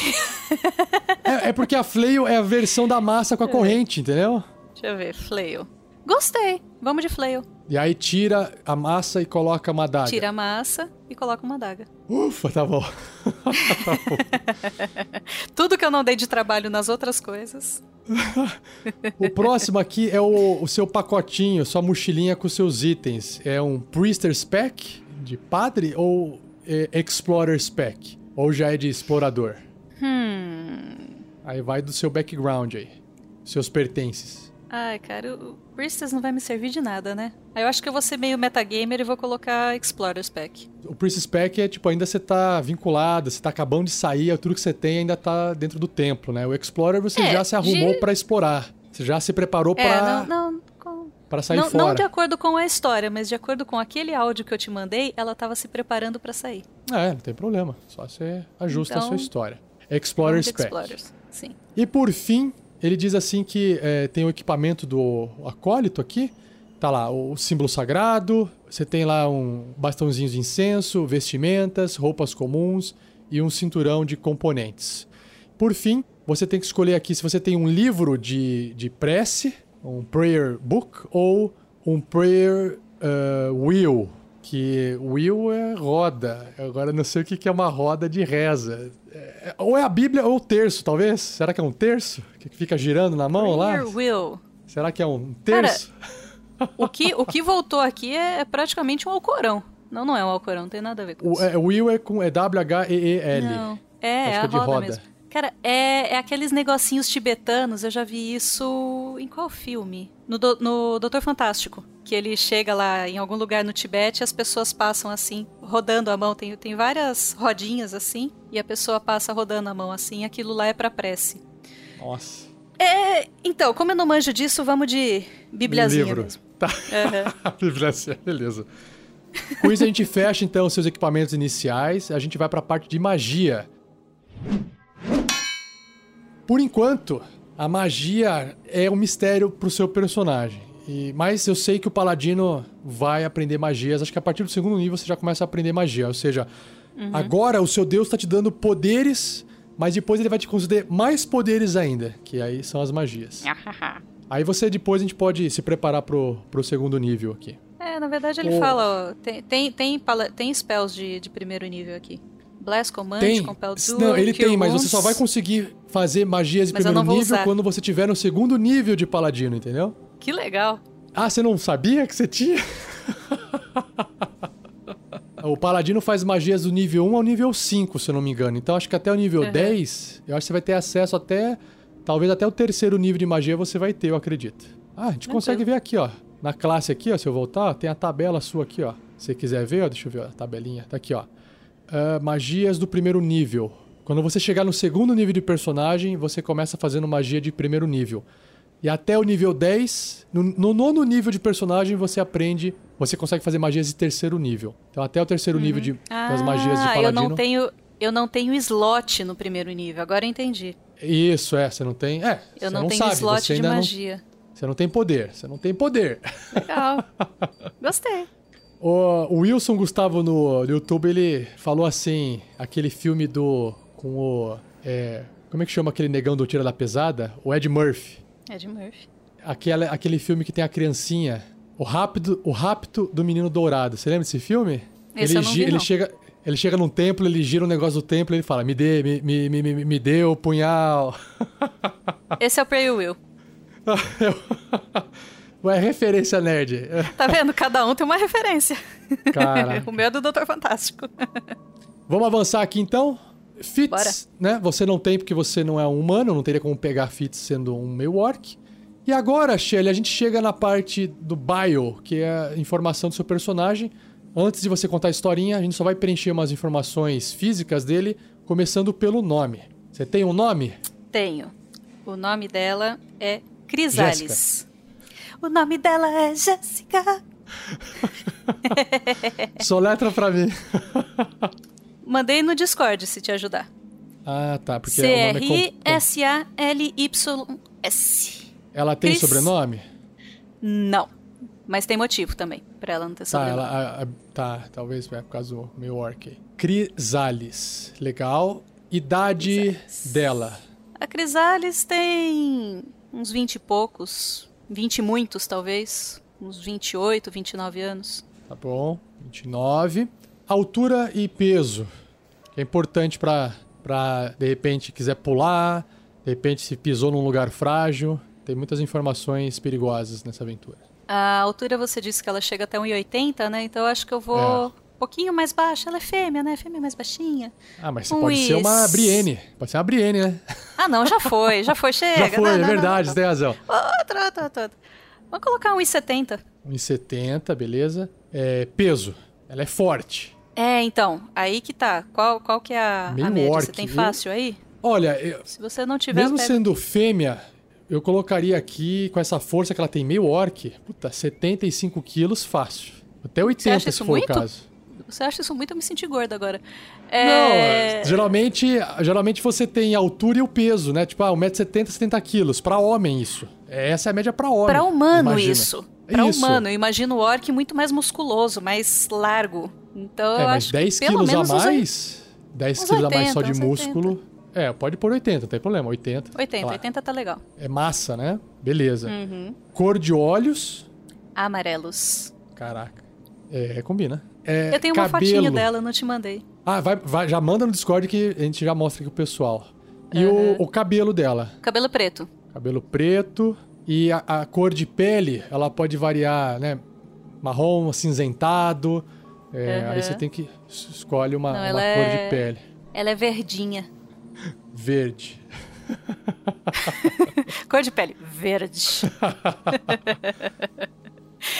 S1: É, é porque a flail é a versão da massa com a corrente, entendeu?
S4: Deixa eu ver, flail. Gostei. Vamos de flail.
S1: E aí tira a massa e coloca uma adaga.
S4: Tira a massa e coloca uma adaga.
S1: Ufa, tá bom. *laughs*
S4: Tudo que eu não dei de trabalho nas outras coisas. *laughs*
S1: O próximo aqui é o, o seu pacotinho, sua mochilinha com seus itens. É um Priester's Pack de padre ou é Explorer's Pack? Ou já é de explorador?
S4: Hum.
S1: Aí vai do seu background aí. Seus pertences.
S4: Ai, cara, o Priestess não vai me servir de nada, né? Aí eu acho que eu vou ser meio metagamer e vou colocar Explorer's Pack.
S1: O Priestess Pack é tipo, ainda você tá vinculado, você tá acabando de sair, tudo que você tem ainda tá dentro do templo, né? O Explorer você
S4: É,
S1: já se arrumou
S4: de-
S1: pra explorar. Você já se preparou
S4: É,
S1: pra,
S4: não, não,
S1: pra sair
S4: não,
S1: fora.
S4: não de acordo com a história, mas de acordo com aquele áudio que eu te mandei, ela tava se preparando pra sair.
S1: É, não tem problema. Só você ajusta a
S4: Então,
S1: sua história.
S4: Vamos
S1: Explorer's Pack.
S4: Explorers. Sim.
S1: E por fim, ele diz assim que é, tem o equipamento do acólito aqui. Tá lá o símbolo sagrado, você tem lá um bastãozinho de incenso, vestimentas, roupas comuns e um cinturão de componentes. Por fim, você tem que escolher aqui se você tem um livro de, de prece, um prayer book, ou um prayer uh, wheel, que wheel é roda. Agora eu não sei o que é uma roda de reza. É, ou é a Bíblia ou o terço, talvez. Será que é um terço? Que fica girando na mão
S4: prayer
S1: lá?
S4: Wheel.
S1: Será que é um terço?
S4: Cara, o, que, o que voltou aqui é praticamente um Alcorão. Não, não é um Alcorão, não tem nada a ver com
S1: o,
S4: isso.
S1: É, wheel é, com, é W-H-E-E-L.
S4: Não. É,
S1: Acho
S4: é a
S1: é de
S4: roda,
S1: roda.
S4: mesmo. Cara, é, é aqueles negocinhos tibetanos, eu já vi isso em qual filme? No, do, no Doutor Fantástico. Que ele chega lá em algum lugar no Tibete e as pessoas passam assim, rodando a mão. Tem, tem várias rodinhas assim, e a pessoa passa rodando a mão assim, aquilo lá é pra prece.
S1: Nossa.
S4: É, então, como eu não manjo disso, vamos de bibliazinha
S1: Livro.
S4: mesmo.
S1: Tá.
S4: Uhum. *laughs*
S1: Bibliazinha, beleza. Com isso a gente fecha então os seus equipamentos iniciais, a gente vai pra parte de magia. Por enquanto, a magia é um mistério pro seu personagem. E, mas eu sei que o paladino vai aprender magias. Acho que a partir do segundo nível você já começa a aprender magia. Ou seja, agora o seu deus está te dando poderes, mas depois ele vai te conceder mais poderes ainda, que aí são as magias. *laughs* Aí você depois a gente pode se preparar pro, pro segundo nível aqui.
S4: É, na verdade ele fala, ó, tem, tem, tem, tem spells de, de primeiro nível aqui. Blast, Command,
S1: Tem.
S4: Compel Duel,
S1: Não, ele tem, mas você só vai conseguir fazer magias de
S4: Mas
S1: primeiro
S4: não
S1: nível
S4: usar.
S1: quando você tiver no segundo nível de paladino, entendeu?
S4: Que legal.
S1: Ah, você não sabia que você tinha? *laughs* o paladino faz magias do nível 1 ao nível 5, se eu não me engano. Então acho que até o nível
S4: Uhum.
S1: 10, eu acho que você vai ter acesso até. Talvez até o terceiro nível de magia você vai ter, eu acredito. Ah, a gente consegue ver aqui, ó. Na classe aqui, ó, se eu voltar, tem a tabela sua aqui, ó. Se você quiser ver, ó, deixa eu ver ó, a tabelinha. Tá aqui, ó. Ah, magias do primeiro nível. Quando você chegar no segundo nível de personagem, você começa fazendo magia de primeiro nível. E até o nível 10, no, no nono nível de personagem, você aprende. Você consegue fazer magias de terceiro nível. Então, até o terceiro nível de, das magias de
S4: Ah,
S1: paladino.
S4: eu não tenho, eu não tenho slot no primeiro nível. Agora eu entendi.
S1: Isso, é, você não tem. É, você
S4: Eu não,
S1: não
S4: tenho
S1: sabe,
S4: slot de
S1: ainda não,
S4: magia.
S1: você não tem poder. Você não tem poder.
S4: Legal. *laughs* Gostei.
S1: O, Wilson Gustavo no, YouTube, ele falou assim: aquele filme do. com o. é, como é que chama aquele negão do Tira da Pesada? O Ed Murphy.
S4: Ed Murphy.
S1: Aquela, aquele filme que tem a criancinha. O Rápido, o Rapto do Menino Dourado. Você lembra desse filme?
S4: Esse
S1: ele,
S4: eu não vi,
S1: ele
S4: não.
S1: chega. Ele chega num templo, ele gira um negócio do templo e ele fala: Me dê, me, me, me, me, me dê o punhal. *laughs*
S4: Esse é o Pray Will. *laughs*
S1: Ué, referência nerd. *laughs*
S4: Tá vendo? Cada um tem uma referência.
S1: Cara. *laughs*
S4: o meu é do Doutor Fantástico.
S1: Vamos avançar aqui então. Fits,
S4: Bora.
S1: né? Você não tem porque você não é um humano, não teria como pegar Fits sendo um meio orc. E agora, Shelly, a gente chega na parte do bio, que é a informação do seu personagem. Antes de você contar a historinha, a gente só vai preencher umas informações físicas dele, começando pelo nome. Você tem um nome?
S4: Tenho. O nome dela é Crisales. O nome dela é Jéssica. *laughs*
S1: Soletra pra mim. *laughs*
S4: Mandei no Discord se te ajudar.
S1: ah, tá, porque é
S4: C-R-I-S-A-L-Y-S.
S1: Ela tem
S4: Cris.
S1: sobrenome?
S4: Não. Mas tem motivo também pra ela não ter
S1: Tá,
S4: sobrenome.
S1: ela, a- a- tá, talvez é por causa do meu orc. Crisales, legal. Idade dela.
S4: A Crisales tem uns 20 e poucos. 20 e muitos, talvez. Uns 28, 29 anos.
S1: Tá bom. 29. Altura e peso. Que é importante pra, pra, de repente, quiser pular. De repente, se pisou num lugar frágil. Tem muitas informações perigosas nessa aventura.
S4: A altura você disse que ela chega até 1,80, né? Então eu acho que eu vou
S1: É.
S4: um pouquinho mais baixa. Ela é fêmea, né? Fêmea mais baixinha.
S1: Ah, mas você
S4: Ui,
S1: pode ser uma Brienne. Pode ser uma Brienne, né?
S4: Ah, não, já foi, já foi, *laughs* chega.
S1: Já foi,
S4: não,
S1: é
S4: não,
S1: verdade,
S4: não,
S1: você tem razão.
S4: Outra, outra, outra. Vamos colocar 1,70.
S1: 1,70, beleza. É, peso. Ela é forte.
S4: É, então, aí que tá. Qual, qual que é a,
S1: Meio
S4: a média?
S1: orc,
S4: Você tem fácil aí?
S1: Olha, eu-
S4: Se você não tiver,
S1: mesmo
S4: eu
S1: sendo fêmea, eu colocaria aqui, com essa força que ela tem, meio orc, puta, 75 quilos fácil. Até 80
S4: acha
S1: se for
S4: muito?
S1: o caso.
S4: Você acha isso muito? Eu me senti gorda agora. É...
S1: Não, geralmente, geralmente você tem a altura e o peso, né? Tipo, ah, 1,70m, 70 quilos. Pra homem, isso. Essa é a média pra homem.
S4: Pra humano,
S1: imagina.
S4: isso. Pra
S1: Isso.
S4: humano. Eu imagino o orc muito mais musculoso, mais largo. Então
S1: É,
S4: eu
S1: mas
S4: acho
S1: 10
S4: que pelo
S1: quilos a
S4: menos uns oit-
S1: mais, 10
S4: uns
S1: quilos a mais só
S4: 80,
S1: de músculo, É, pode pôr 80, não tem problema. 80.
S4: 80,
S1: Claro.
S4: 80 tá legal.
S1: É massa, né? Beleza.
S4: Uhum.
S1: Cor de olhos.
S4: Amarelos.
S1: Caraca. É, combina. É,
S4: Eu tenho uma
S1: cabelo.
S4: fotinho dela, eu não te mandei.
S1: Ah, vai, vai- já manda no Discord que a gente já mostra aqui pro pessoal. E o, o cabelo dela?
S4: Cabelo preto.
S1: Cabelo preto. E a, a cor de pele, ela pode variar, né? Marrom, acinzentado. É,
S4: Aham.
S1: Aí você tem que es- escolhe uma,
S4: Não,
S1: uma cor
S4: é-
S1: de pele.
S4: Ela é verdinha.
S1: Verde. *laughs*
S4: Cor de pele, verde. *laughs*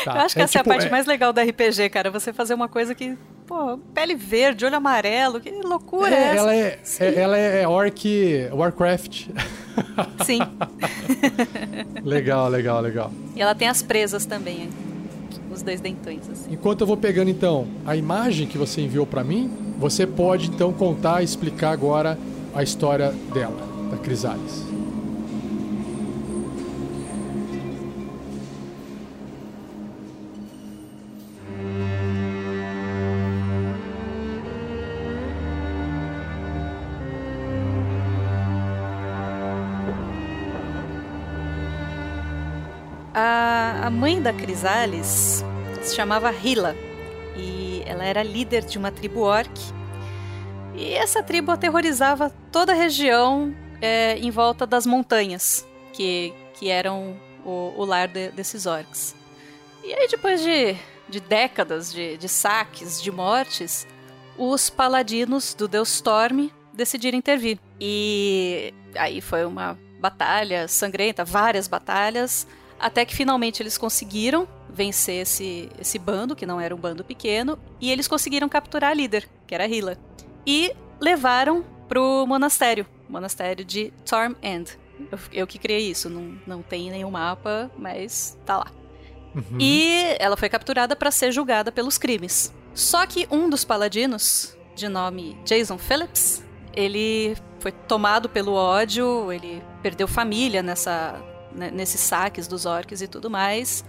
S1: Tá,
S4: Eu acho que essa é a
S1: tipo,
S4: parte mais legal do RPG, cara. Você fazer uma coisa que, pô, pele verde, olho amarelo, que loucura é,
S1: É,
S4: essa?
S1: ela é, é- ela é orc Warcraft.
S4: Sim. *laughs*
S1: legal, legal, legal.
S4: E ela tem as presas também, os dois dentões, assim.
S1: Enquanto eu vou pegando então a imagem que você enviou pra mim, você pode então contar e explicar agora a história dela, da Crisales.
S4: Da Crisales se chamava Hila e ela era líder de uma tribo orc. E essa tribo aterrorizava toda a região é, em volta das montanhas, que, que eram o, o lar de- desses orcs. E aí, depois de, de décadas de, de saques, de mortes, os paladinos do deus Storm decidiram intervir. E aí foi uma batalha sangrenta, várias batalhas, até que finalmente eles conseguiram vencer esse, esse bando, que não era um bando pequeno, e eles conseguiram capturar a líder, que era a Hila. E levaram pro monastério, monastério de Torm End. Eu, eu que criei isso, não, não tem nenhum mapa, mas tá lá.
S1: Uhum.
S4: E ela foi capturada para ser julgada pelos crimes. Só que um dos paladinos, de nome Jason Phillips, ele foi tomado pelo ódio, ele perdeu família nessa, né, nesses saques dos orcs e tudo mais.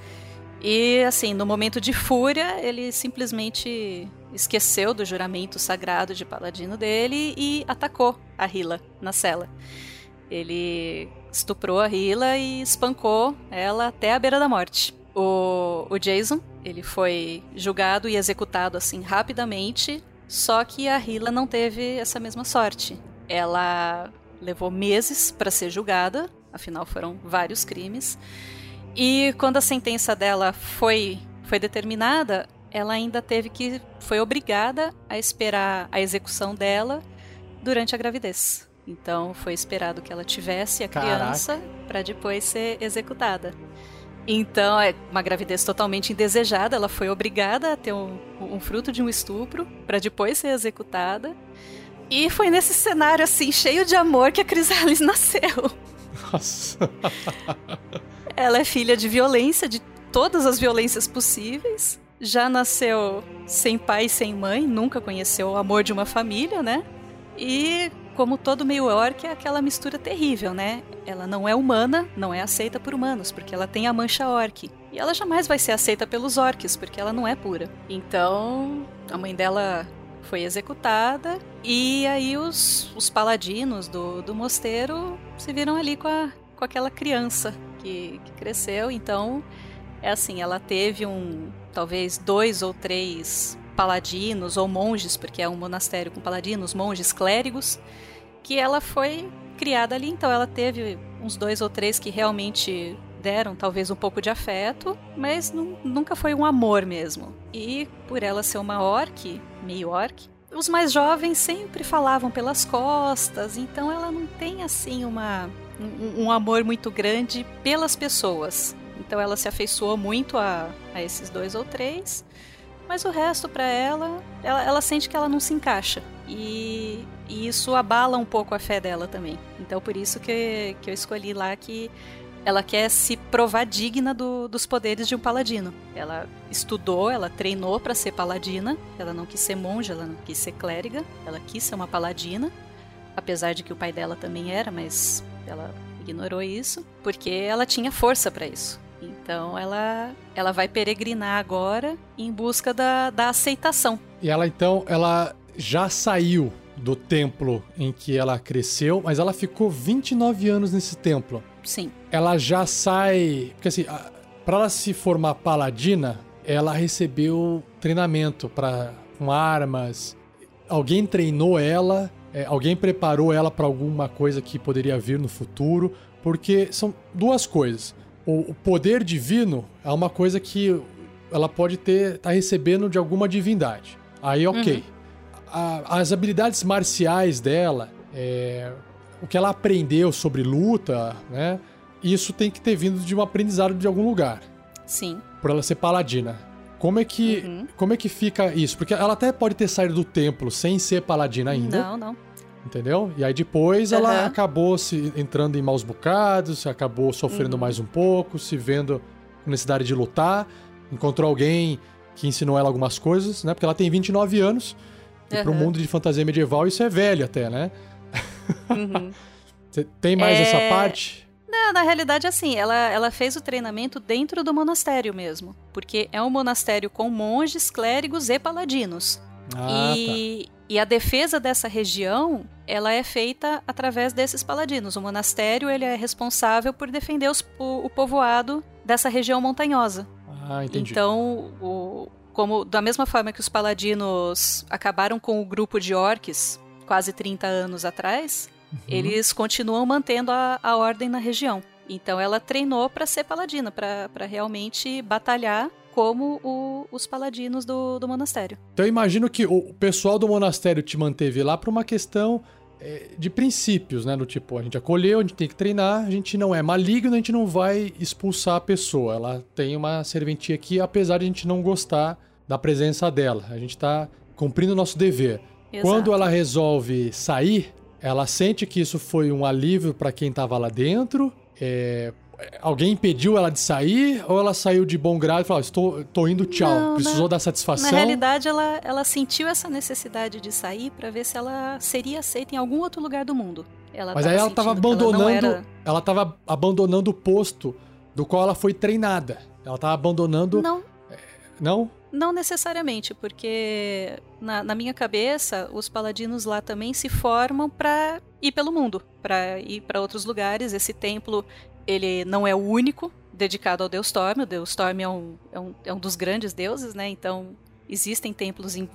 S4: E assim, no momento de fúria, ele simplesmente esqueceu do juramento sagrado de paladino dele e atacou a Hila na cela. Ele estuprou a Hila e espancou ela até a beira da morte. O, o Jason, ele foi julgado e executado assim rapidamente, só que a Hila não teve essa mesma sorte. Ela levou meses para ser julgada, afinal foram vários crimes. E quando a sentença dela foi foi determinada, ela ainda teve que foi obrigada a esperar a execução dela durante a gravidez. Então foi esperado que ela tivesse a
S1: Caraca.
S4: criança para depois ser executada. Então é uma gravidez totalmente indesejada. Ela foi obrigada a ter um, um fruto de um estupro para depois ser executada. E foi nesse cenário assim cheio de amor que a Crisales *laughs* nasceu.
S1: Nossa.
S4: Ela é filha de violência, de todas as violências possíveis. Já nasceu sem pai sem mãe, nunca conheceu o amor de uma família, né? E como todo meio orc, é aquela mistura terrível, né? Ela não é humana, não é aceita por humanos, porque ela tem a mancha orc. E ela jamais vai ser aceita pelos orcs, porque ela não é pura. Então, a mãe dela foi executada, e aí os, os paladinos do, do mosteiro se viram ali com, a, com aquela criança que, que cresceu. Então, é assim, ela teve um, talvez dois ou três paladinos ou monges, porque é um monastério com paladinos, monges, clérigos, que ela foi criada ali. Então, ela teve uns dois ou três que realmente deram talvez um pouco de afeto, mas nu- nunca foi um amor mesmo. E por ela ser uma orc, meio orc, os mais jovens sempre falavam pelas costas, então ela não tem assim uma um, um amor muito grande pelas pessoas. Então ela se afeiçoou muito a, a esses dois ou três, mas o resto para ela, ela, ela sente que ela não se encaixa. E, e isso abala um pouco a fé dela também. Então por isso que, que eu escolhi lá que ela quer se provar digna do- dos poderes de um paladino. Ela estudou, ela treinou para ser paladina. Ela não quis ser monja, ela não quis ser clériga. Ela quis ser uma paladina, apesar de que o pai dela também era, mas ela ignorou isso porque ela tinha força para isso. Então ela ela vai peregrinar agora em busca da, da aceitação.
S1: E ela então, ela já saiu do templo em que ela cresceu, mas ela ficou 29 anos nesse templo.
S4: Sim.
S1: Ela já sai. Porque assim, a- pra ela se formar paladina, ela recebeu treinamento para com armas. Alguém treinou ela, é, alguém preparou ela pra alguma coisa que poderia vir no futuro, porque são duas coisas. O, o poder divino é uma coisa que ela pode ter tá recebendo de alguma divindade. Aí, ok. A- as habilidades marciais dela, é, o que ela aprendeu sobre luta, né? Isso tem que ter vindo de um aprendizado de algum lugar
S4: Sim.
S1: por ela ser paladina. Como é que
S4: Uhum.
S1: como é que fica isso? Porque ela até pode ter saído do templo sem ser paladina ainda,
S4: Não, não.
S1: entendeu? E aí depois ela
S4: Aham.
S1: acabou se entrando em maus bocados, acabou sofrendo
S4: Uhum.
S1: mais um pouco, se vendo com necessidade de lutar, encontrou alguém que ensinou ela algumas coisas, né? Porque ela tem 29 anos. E para o
S4: Aham.
S1: mundo de fantasia medieval isso é velho até, né?
S4: Uhum. *laughs*
S1: Tem mais
S4: É,
S1: essa parte?
S4: Não, na realidade, assim, ela, ela fez o treinamento dentro do monastério mesmo. Porque é um monastério com monges, clérigos e paladinos.
S1: Ah,
S4: e, e a defesa dessa região, ela é feita através desses paladinos. O monastério, ele é responsável por defender os- o, o povoado dessa região montanhosa.
S1: tá. Ah, entendi.
S4: Então, o- como da mesma forma que os paladinos acabaram com o grupo de orques quase 30 anos atrás,
S1: Uhum.
S4: eles continuam mantendo a, a ordem na região. Então ela treinou para ser paladina, para realmente batalhar como o- os paladinos do, do monastério.
S1: Então eu imagino que o pessoal do monastério te manteve lá por uma questão é, de princípios, né? Do tipo, a gente acolheu, a gente tem que treinar, a gente não é maligno, a gente não vai expulsar a pessoa. Ela tem uma serventia aqui, apesar de a gente não gostar da presença dela. A gente tá cumprindo o nosso dever.
S4: Exato.
S1: Quando ela resolve sair, ela sente que isso foi um alívio pra quem tava lá dentro. É, Alguém impediu ela de sair ou ela saiu de bom grado e falou: "Ah, estou, tô indo, tchau.
S4: Não,
S1: Precisou
S4: na-
S1: dar satisfação.
S4: Na realidade, ela, ela sentiu essa necessidade de sair para ver se ela seria aceita em algum outro lugar do mundo. Ela
S1: Mas aí ela tava
S4: sentindo que ela
S1: abandonando.
S4: era-
S1: Ela tava abandonando o posto do qual ela foi treinada. Ela tava abandonando.
S4: Não,
S1: Não?
S4: Não necessariamente, porque na, na minha cabeça, os paladinos lá também se formam para ir pelo mundo, para ir para outros lugares. Esse templo, ele não é o único dedicado ao deus Storm. O deus Storm é um, é um, é um dos grandes deuses, né? Então, existem templos em-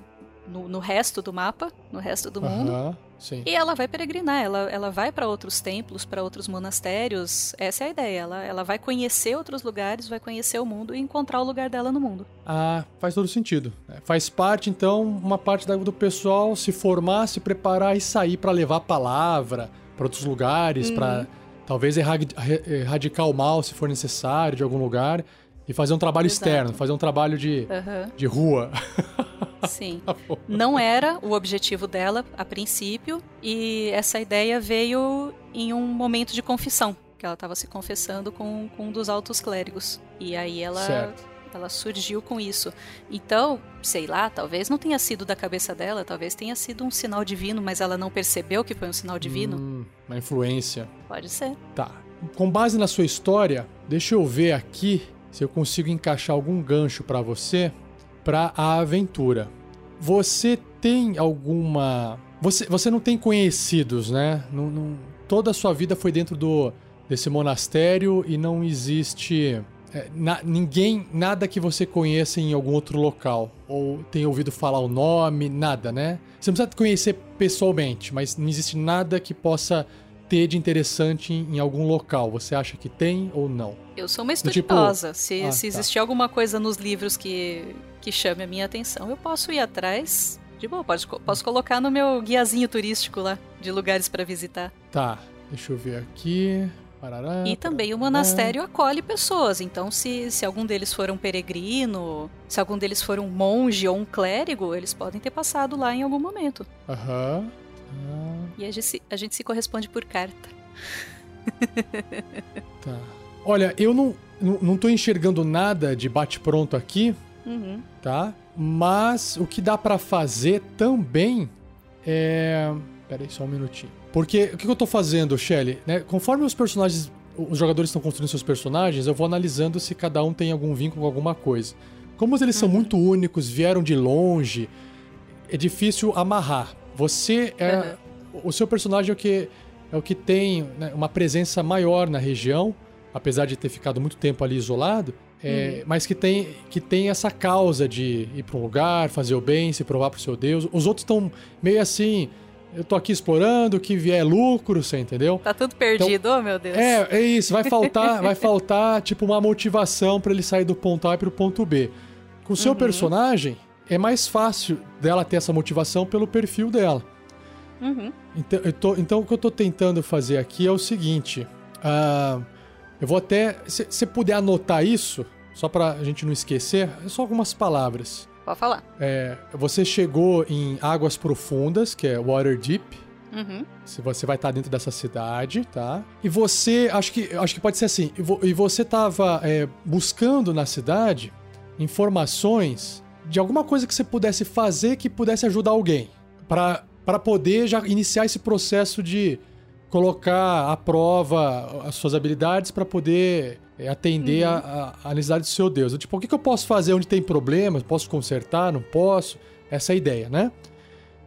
S4: no, no resto do mapa, no resto do mundo.
S1: Sim.
S4: E ela vai peregrinar, ela, ela vai para outros templos, para outros monastérios. Essa é a ideia. Ela, ela vai conhecer outros lugares, vai conhecer o mundo e encontrar o lugar dela no mundo.
S1: Ah, faz todo sentido. É, Faz parte, então, uma parte da- do pessoal se formar, se preparar e sair pra levar a palavra pra outros lugares, pra
S4: Uhum.
S1: talvez erradicar o mal se for necessário de algum lugar e fazer um trabalho
S4: Exato.
S1: externo, fazer um trabalho de,
S4: Aham.
S1: de rua. *laughs*
S4: Sim.
S1: Tá.
S4: Não era o objetivo dela a princípio, e essa ideia veio em um momento de confissão, que ela estava se confessando com, com um dos altos clérigos. E aí ela,
S1: Certo.
S4: ela surgiu com isso. Então, sei lá, talvez não tenha sido da cabeça dela, talvez tenha sido um sinal divino, mas ela não percebeu que foi um sinal divino.
S1: Hum, uma influência.
S4: Pode ser.
S1: Tá. Com base na sua história, deixa eu ver aqui se eu consigo encaixar algum gancho pra você pra a aventura. Você tem alguma. Você, você não tem conhecidos, né? Não, não- Toda a sua vida foi dentro do desse monastério e não existe é, na- ninguém, nada que você conheça em algum outro local ou tenha ouvido falar o nome, nada, né? Você não precisa conhecer pessoalmente, mas não existe nada que possa ter de interessante em, em algum local. Você acha que tem ou não?
S4: Eu sou uma
S1: tipo-
S4: estudiosa. se,
S1: Ah,
S4: se
S1: tá.
S4: existir alguma coisa nos livros que, que chame a minha atenção, eu posso ir atrás. De boa, pode, posso colocar no meu guiazinho turístico lá, de lugares para visitar.
S1: Tá, deixa eu ver aqui. Parará,
S4: E também o
S1: parará.
S4: monastério acolhe pessoas, então se, se algum deles for um peregrino, se algum deles for um monge ou um clérigo, eles podem ter passado lá em algum momento.
S1: Aham. Ah,
S4: E a gente se, a gente se corresponde por carta. *laughs*
S1: tá. Olha, eu não, não, não tô enxergando nada de bate-pronto aqui,
S4: Uhum.
S1: tá? Mas o que dá pra fazer também é. Pera aí, só um minutinho. Porque o que eu tô fazendo, Shelly? Né? Conforme os personagens. Os jogadores estão construindo seus personagens, eu vou analisando se cada um tem algum vínculo com alguma coisa. Como eles são muito únicos, vieram de longe, é difícil amarrar. Você é. O seu personagem é o que, é o que tem né, uma presença maior na região, apesar de ter ficado muito tempo ali isolado. É, Mas que tem, que tem essa causa de ir para um lugar, fazer o bem, se provar pro seu Deus. Os outros estão meio assim. Eu tô aqui explorando, o que vier é lucro, você entendeu?
S4: Tá tudo perdido, oh meu Deus.
S1: É, é isso. Vai faltar, *laughs* vai faltar tipo uma motivação para ele sair do ponto A e pro ponto B. Com o seu personagem, é mais fácil dela ter essa motivação pelo perfil dela.
S4: Uhum.
S1: Então, tô- então, o que eu tô tentando fazer aqui é o seguinte. ah, eu vou até. Se você puder anotar isso, só pra gente não esquecer, é só algumas palavras.
S4: Pode falar.
S1: É, você chegou em Águas Profundas, que é Waterdeep.
S4: Uhum.
S1: Se você vai estar dentro dessa cidade, tá? E você, acho que, acho que pode ser assim. E, vo- e você tava é, buscando na cidade informações de alguma coisa que você pudesse fazer que pudesse ajudar alguém, Pra para poder já iniciar esse processo de colocar à prova as suas habilidades para poder é, atender a, a- a necessidade do seu Deus. Tipo, o que, que eu posso fazer onde tem problemas? Posso consertar? Não posso? Essa é a ideia, né?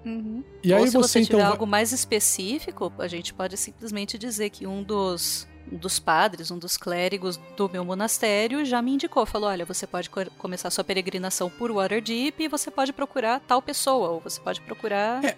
S4: Uhum.
S1: E
S4: Ou
S1: aí
S4: se
S1: você,
S4: você
S1: então
S4: tiver
S1: vai-
S4: algo mais específico, a gente pode simplesmente dizer que um dos, dos padres, um dos clérigos do meu monastério já me indicou, falou, olha, você pode co- começar sua peregrinação por Waterdeep e você pode procurar tal pessoa, ou você pode procurar...
S1: É,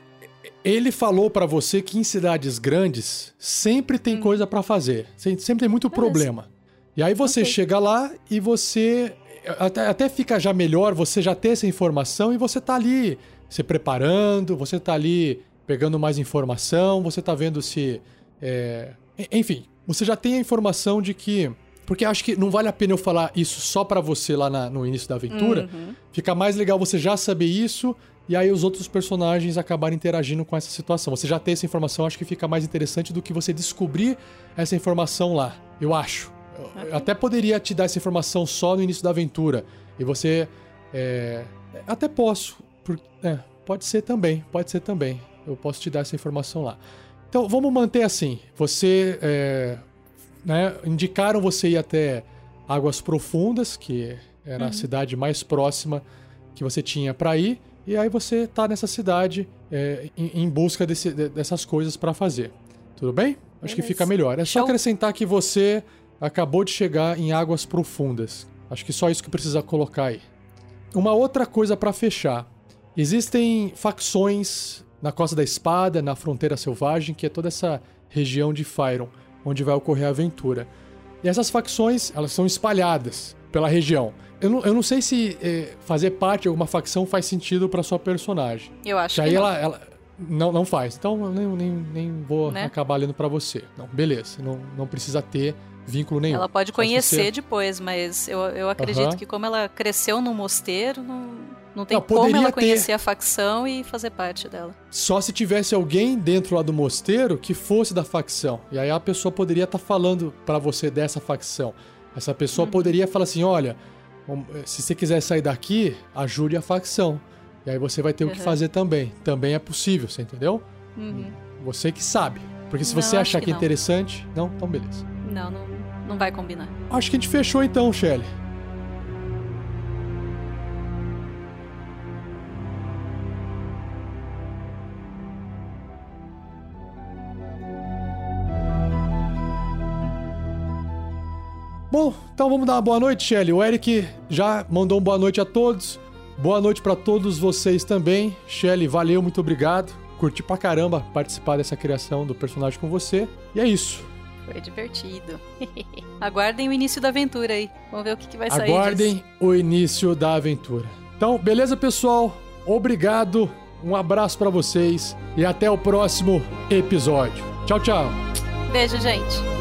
S1: Ele falou pra você que em cidades grandes sempre tem coisa pra fazer. Sem- Sempre tem muito problema. E aí você
S4: Ok.
S1: chega lá e você. Até, até fica já melhor você já ter essa informação e você tá ali se preparando, você tá ali pegando mais informação, você tá vendo se. é, en- Enfim, você já tem a informação de que. Porque acho que não vale a pena eu falar isso só pra você lá na- no início da aventura.
S4: Uhum.
S1: Fica mais legal você já saber isso e aí os outros personagens acabarem interagindo com essa situação. Você já ter essa informação, acho que fica mais interessante do que você descobrir essa informação lá. Eu acho. Eu- Eu até poderia te dar essa informação só no início da aventura. E você. é, até posso. por- é, pode ser também. Pode ser também. Eu posso te dar essa informação lá. Então vamos manter assim. Você. é, né, indicaram você ir até Águas Profundas, que era a cidade mais próxima que você tinha pra ir, e aí você tá nessa cidade é, em, em busca desse- de- dessas coisas pra fazer. Tudo bem? Acho que
S4: Beleza.
S1: fica melhor. É só
S4: Show.
S1: acrescentar que você acabou de chegar em Águas Profundas. Acho que só isso que precisa colocar aí. Uma outra coisa pra fechar. Existem facções na Costa da Espada, na Fronteira Selvagem, que é toda essa região de Fyron, onde vai ocorrer a aventura. E essas facções, elas são espalhadas pela região. Eu não, eu não sei se eh, fazer parte de alguma facção faz sentido pra sua personagem.
S4: Eu acho
S1: Que
S4: que
S1: aí
S4: não.
S1: ela, ela não, não faz. Então eu nem, nem, nem vou
S4: Né?
S1: acabar lendo pra você. Não, beleza. Não, não precisa ter vínculo nenhum.
S4: Ela pode conhecer
S1: você-
S4: depois, mas eu, eu acredito
S1: Aham.
S4: que como ela cresceu no mosteiro, não, não tem
S1: Não,
S4: como ela
S1: ter.
S4: conhecer a facção e fazer parte dela.
S1: Só se tivesse alguém dentro lá do mosteiro que fosse da facção. E aí a pessoa poderia estar falando pra você dessa facção. Essa pessoa
S4: Uhum.
S1: poderia falar assim: olha, um, se você quiser sair daqui, ajude a facção. E aí você vai ter o que
S4: Uhum.
S1: fazer também. Também é possível, você entendeu?
S4: Uhum.
S1: Você que sabe. Porque se
S4: Não,
S1: você achar
S4: que
S1: que é interessante, não, então beleza.
S4: Não, não, não vai combinar.
S1: Acho que a gente fechou então, Shelly. Bom, então vamos dar uma boa noite, Shelly. O Eric já mandou uma boa noite a todos. Boa noite pra todos vocês também. Shelly, valeu, muito obrigado. Curti pra caramba participar dessa criação do personagem com você. E é isso.
S4: Foi divertido. *laughs* Aguardem o início da aventura aí. Vamos ver o que, que vai sair
S1: Aguardem
S4: disso.
S1: o início da aventura. Então, beleza, pessoal? Obrigado. Um abraço pra vocês e até o próximo episódio. Tchau, tchau.
S4: Beijo, gente.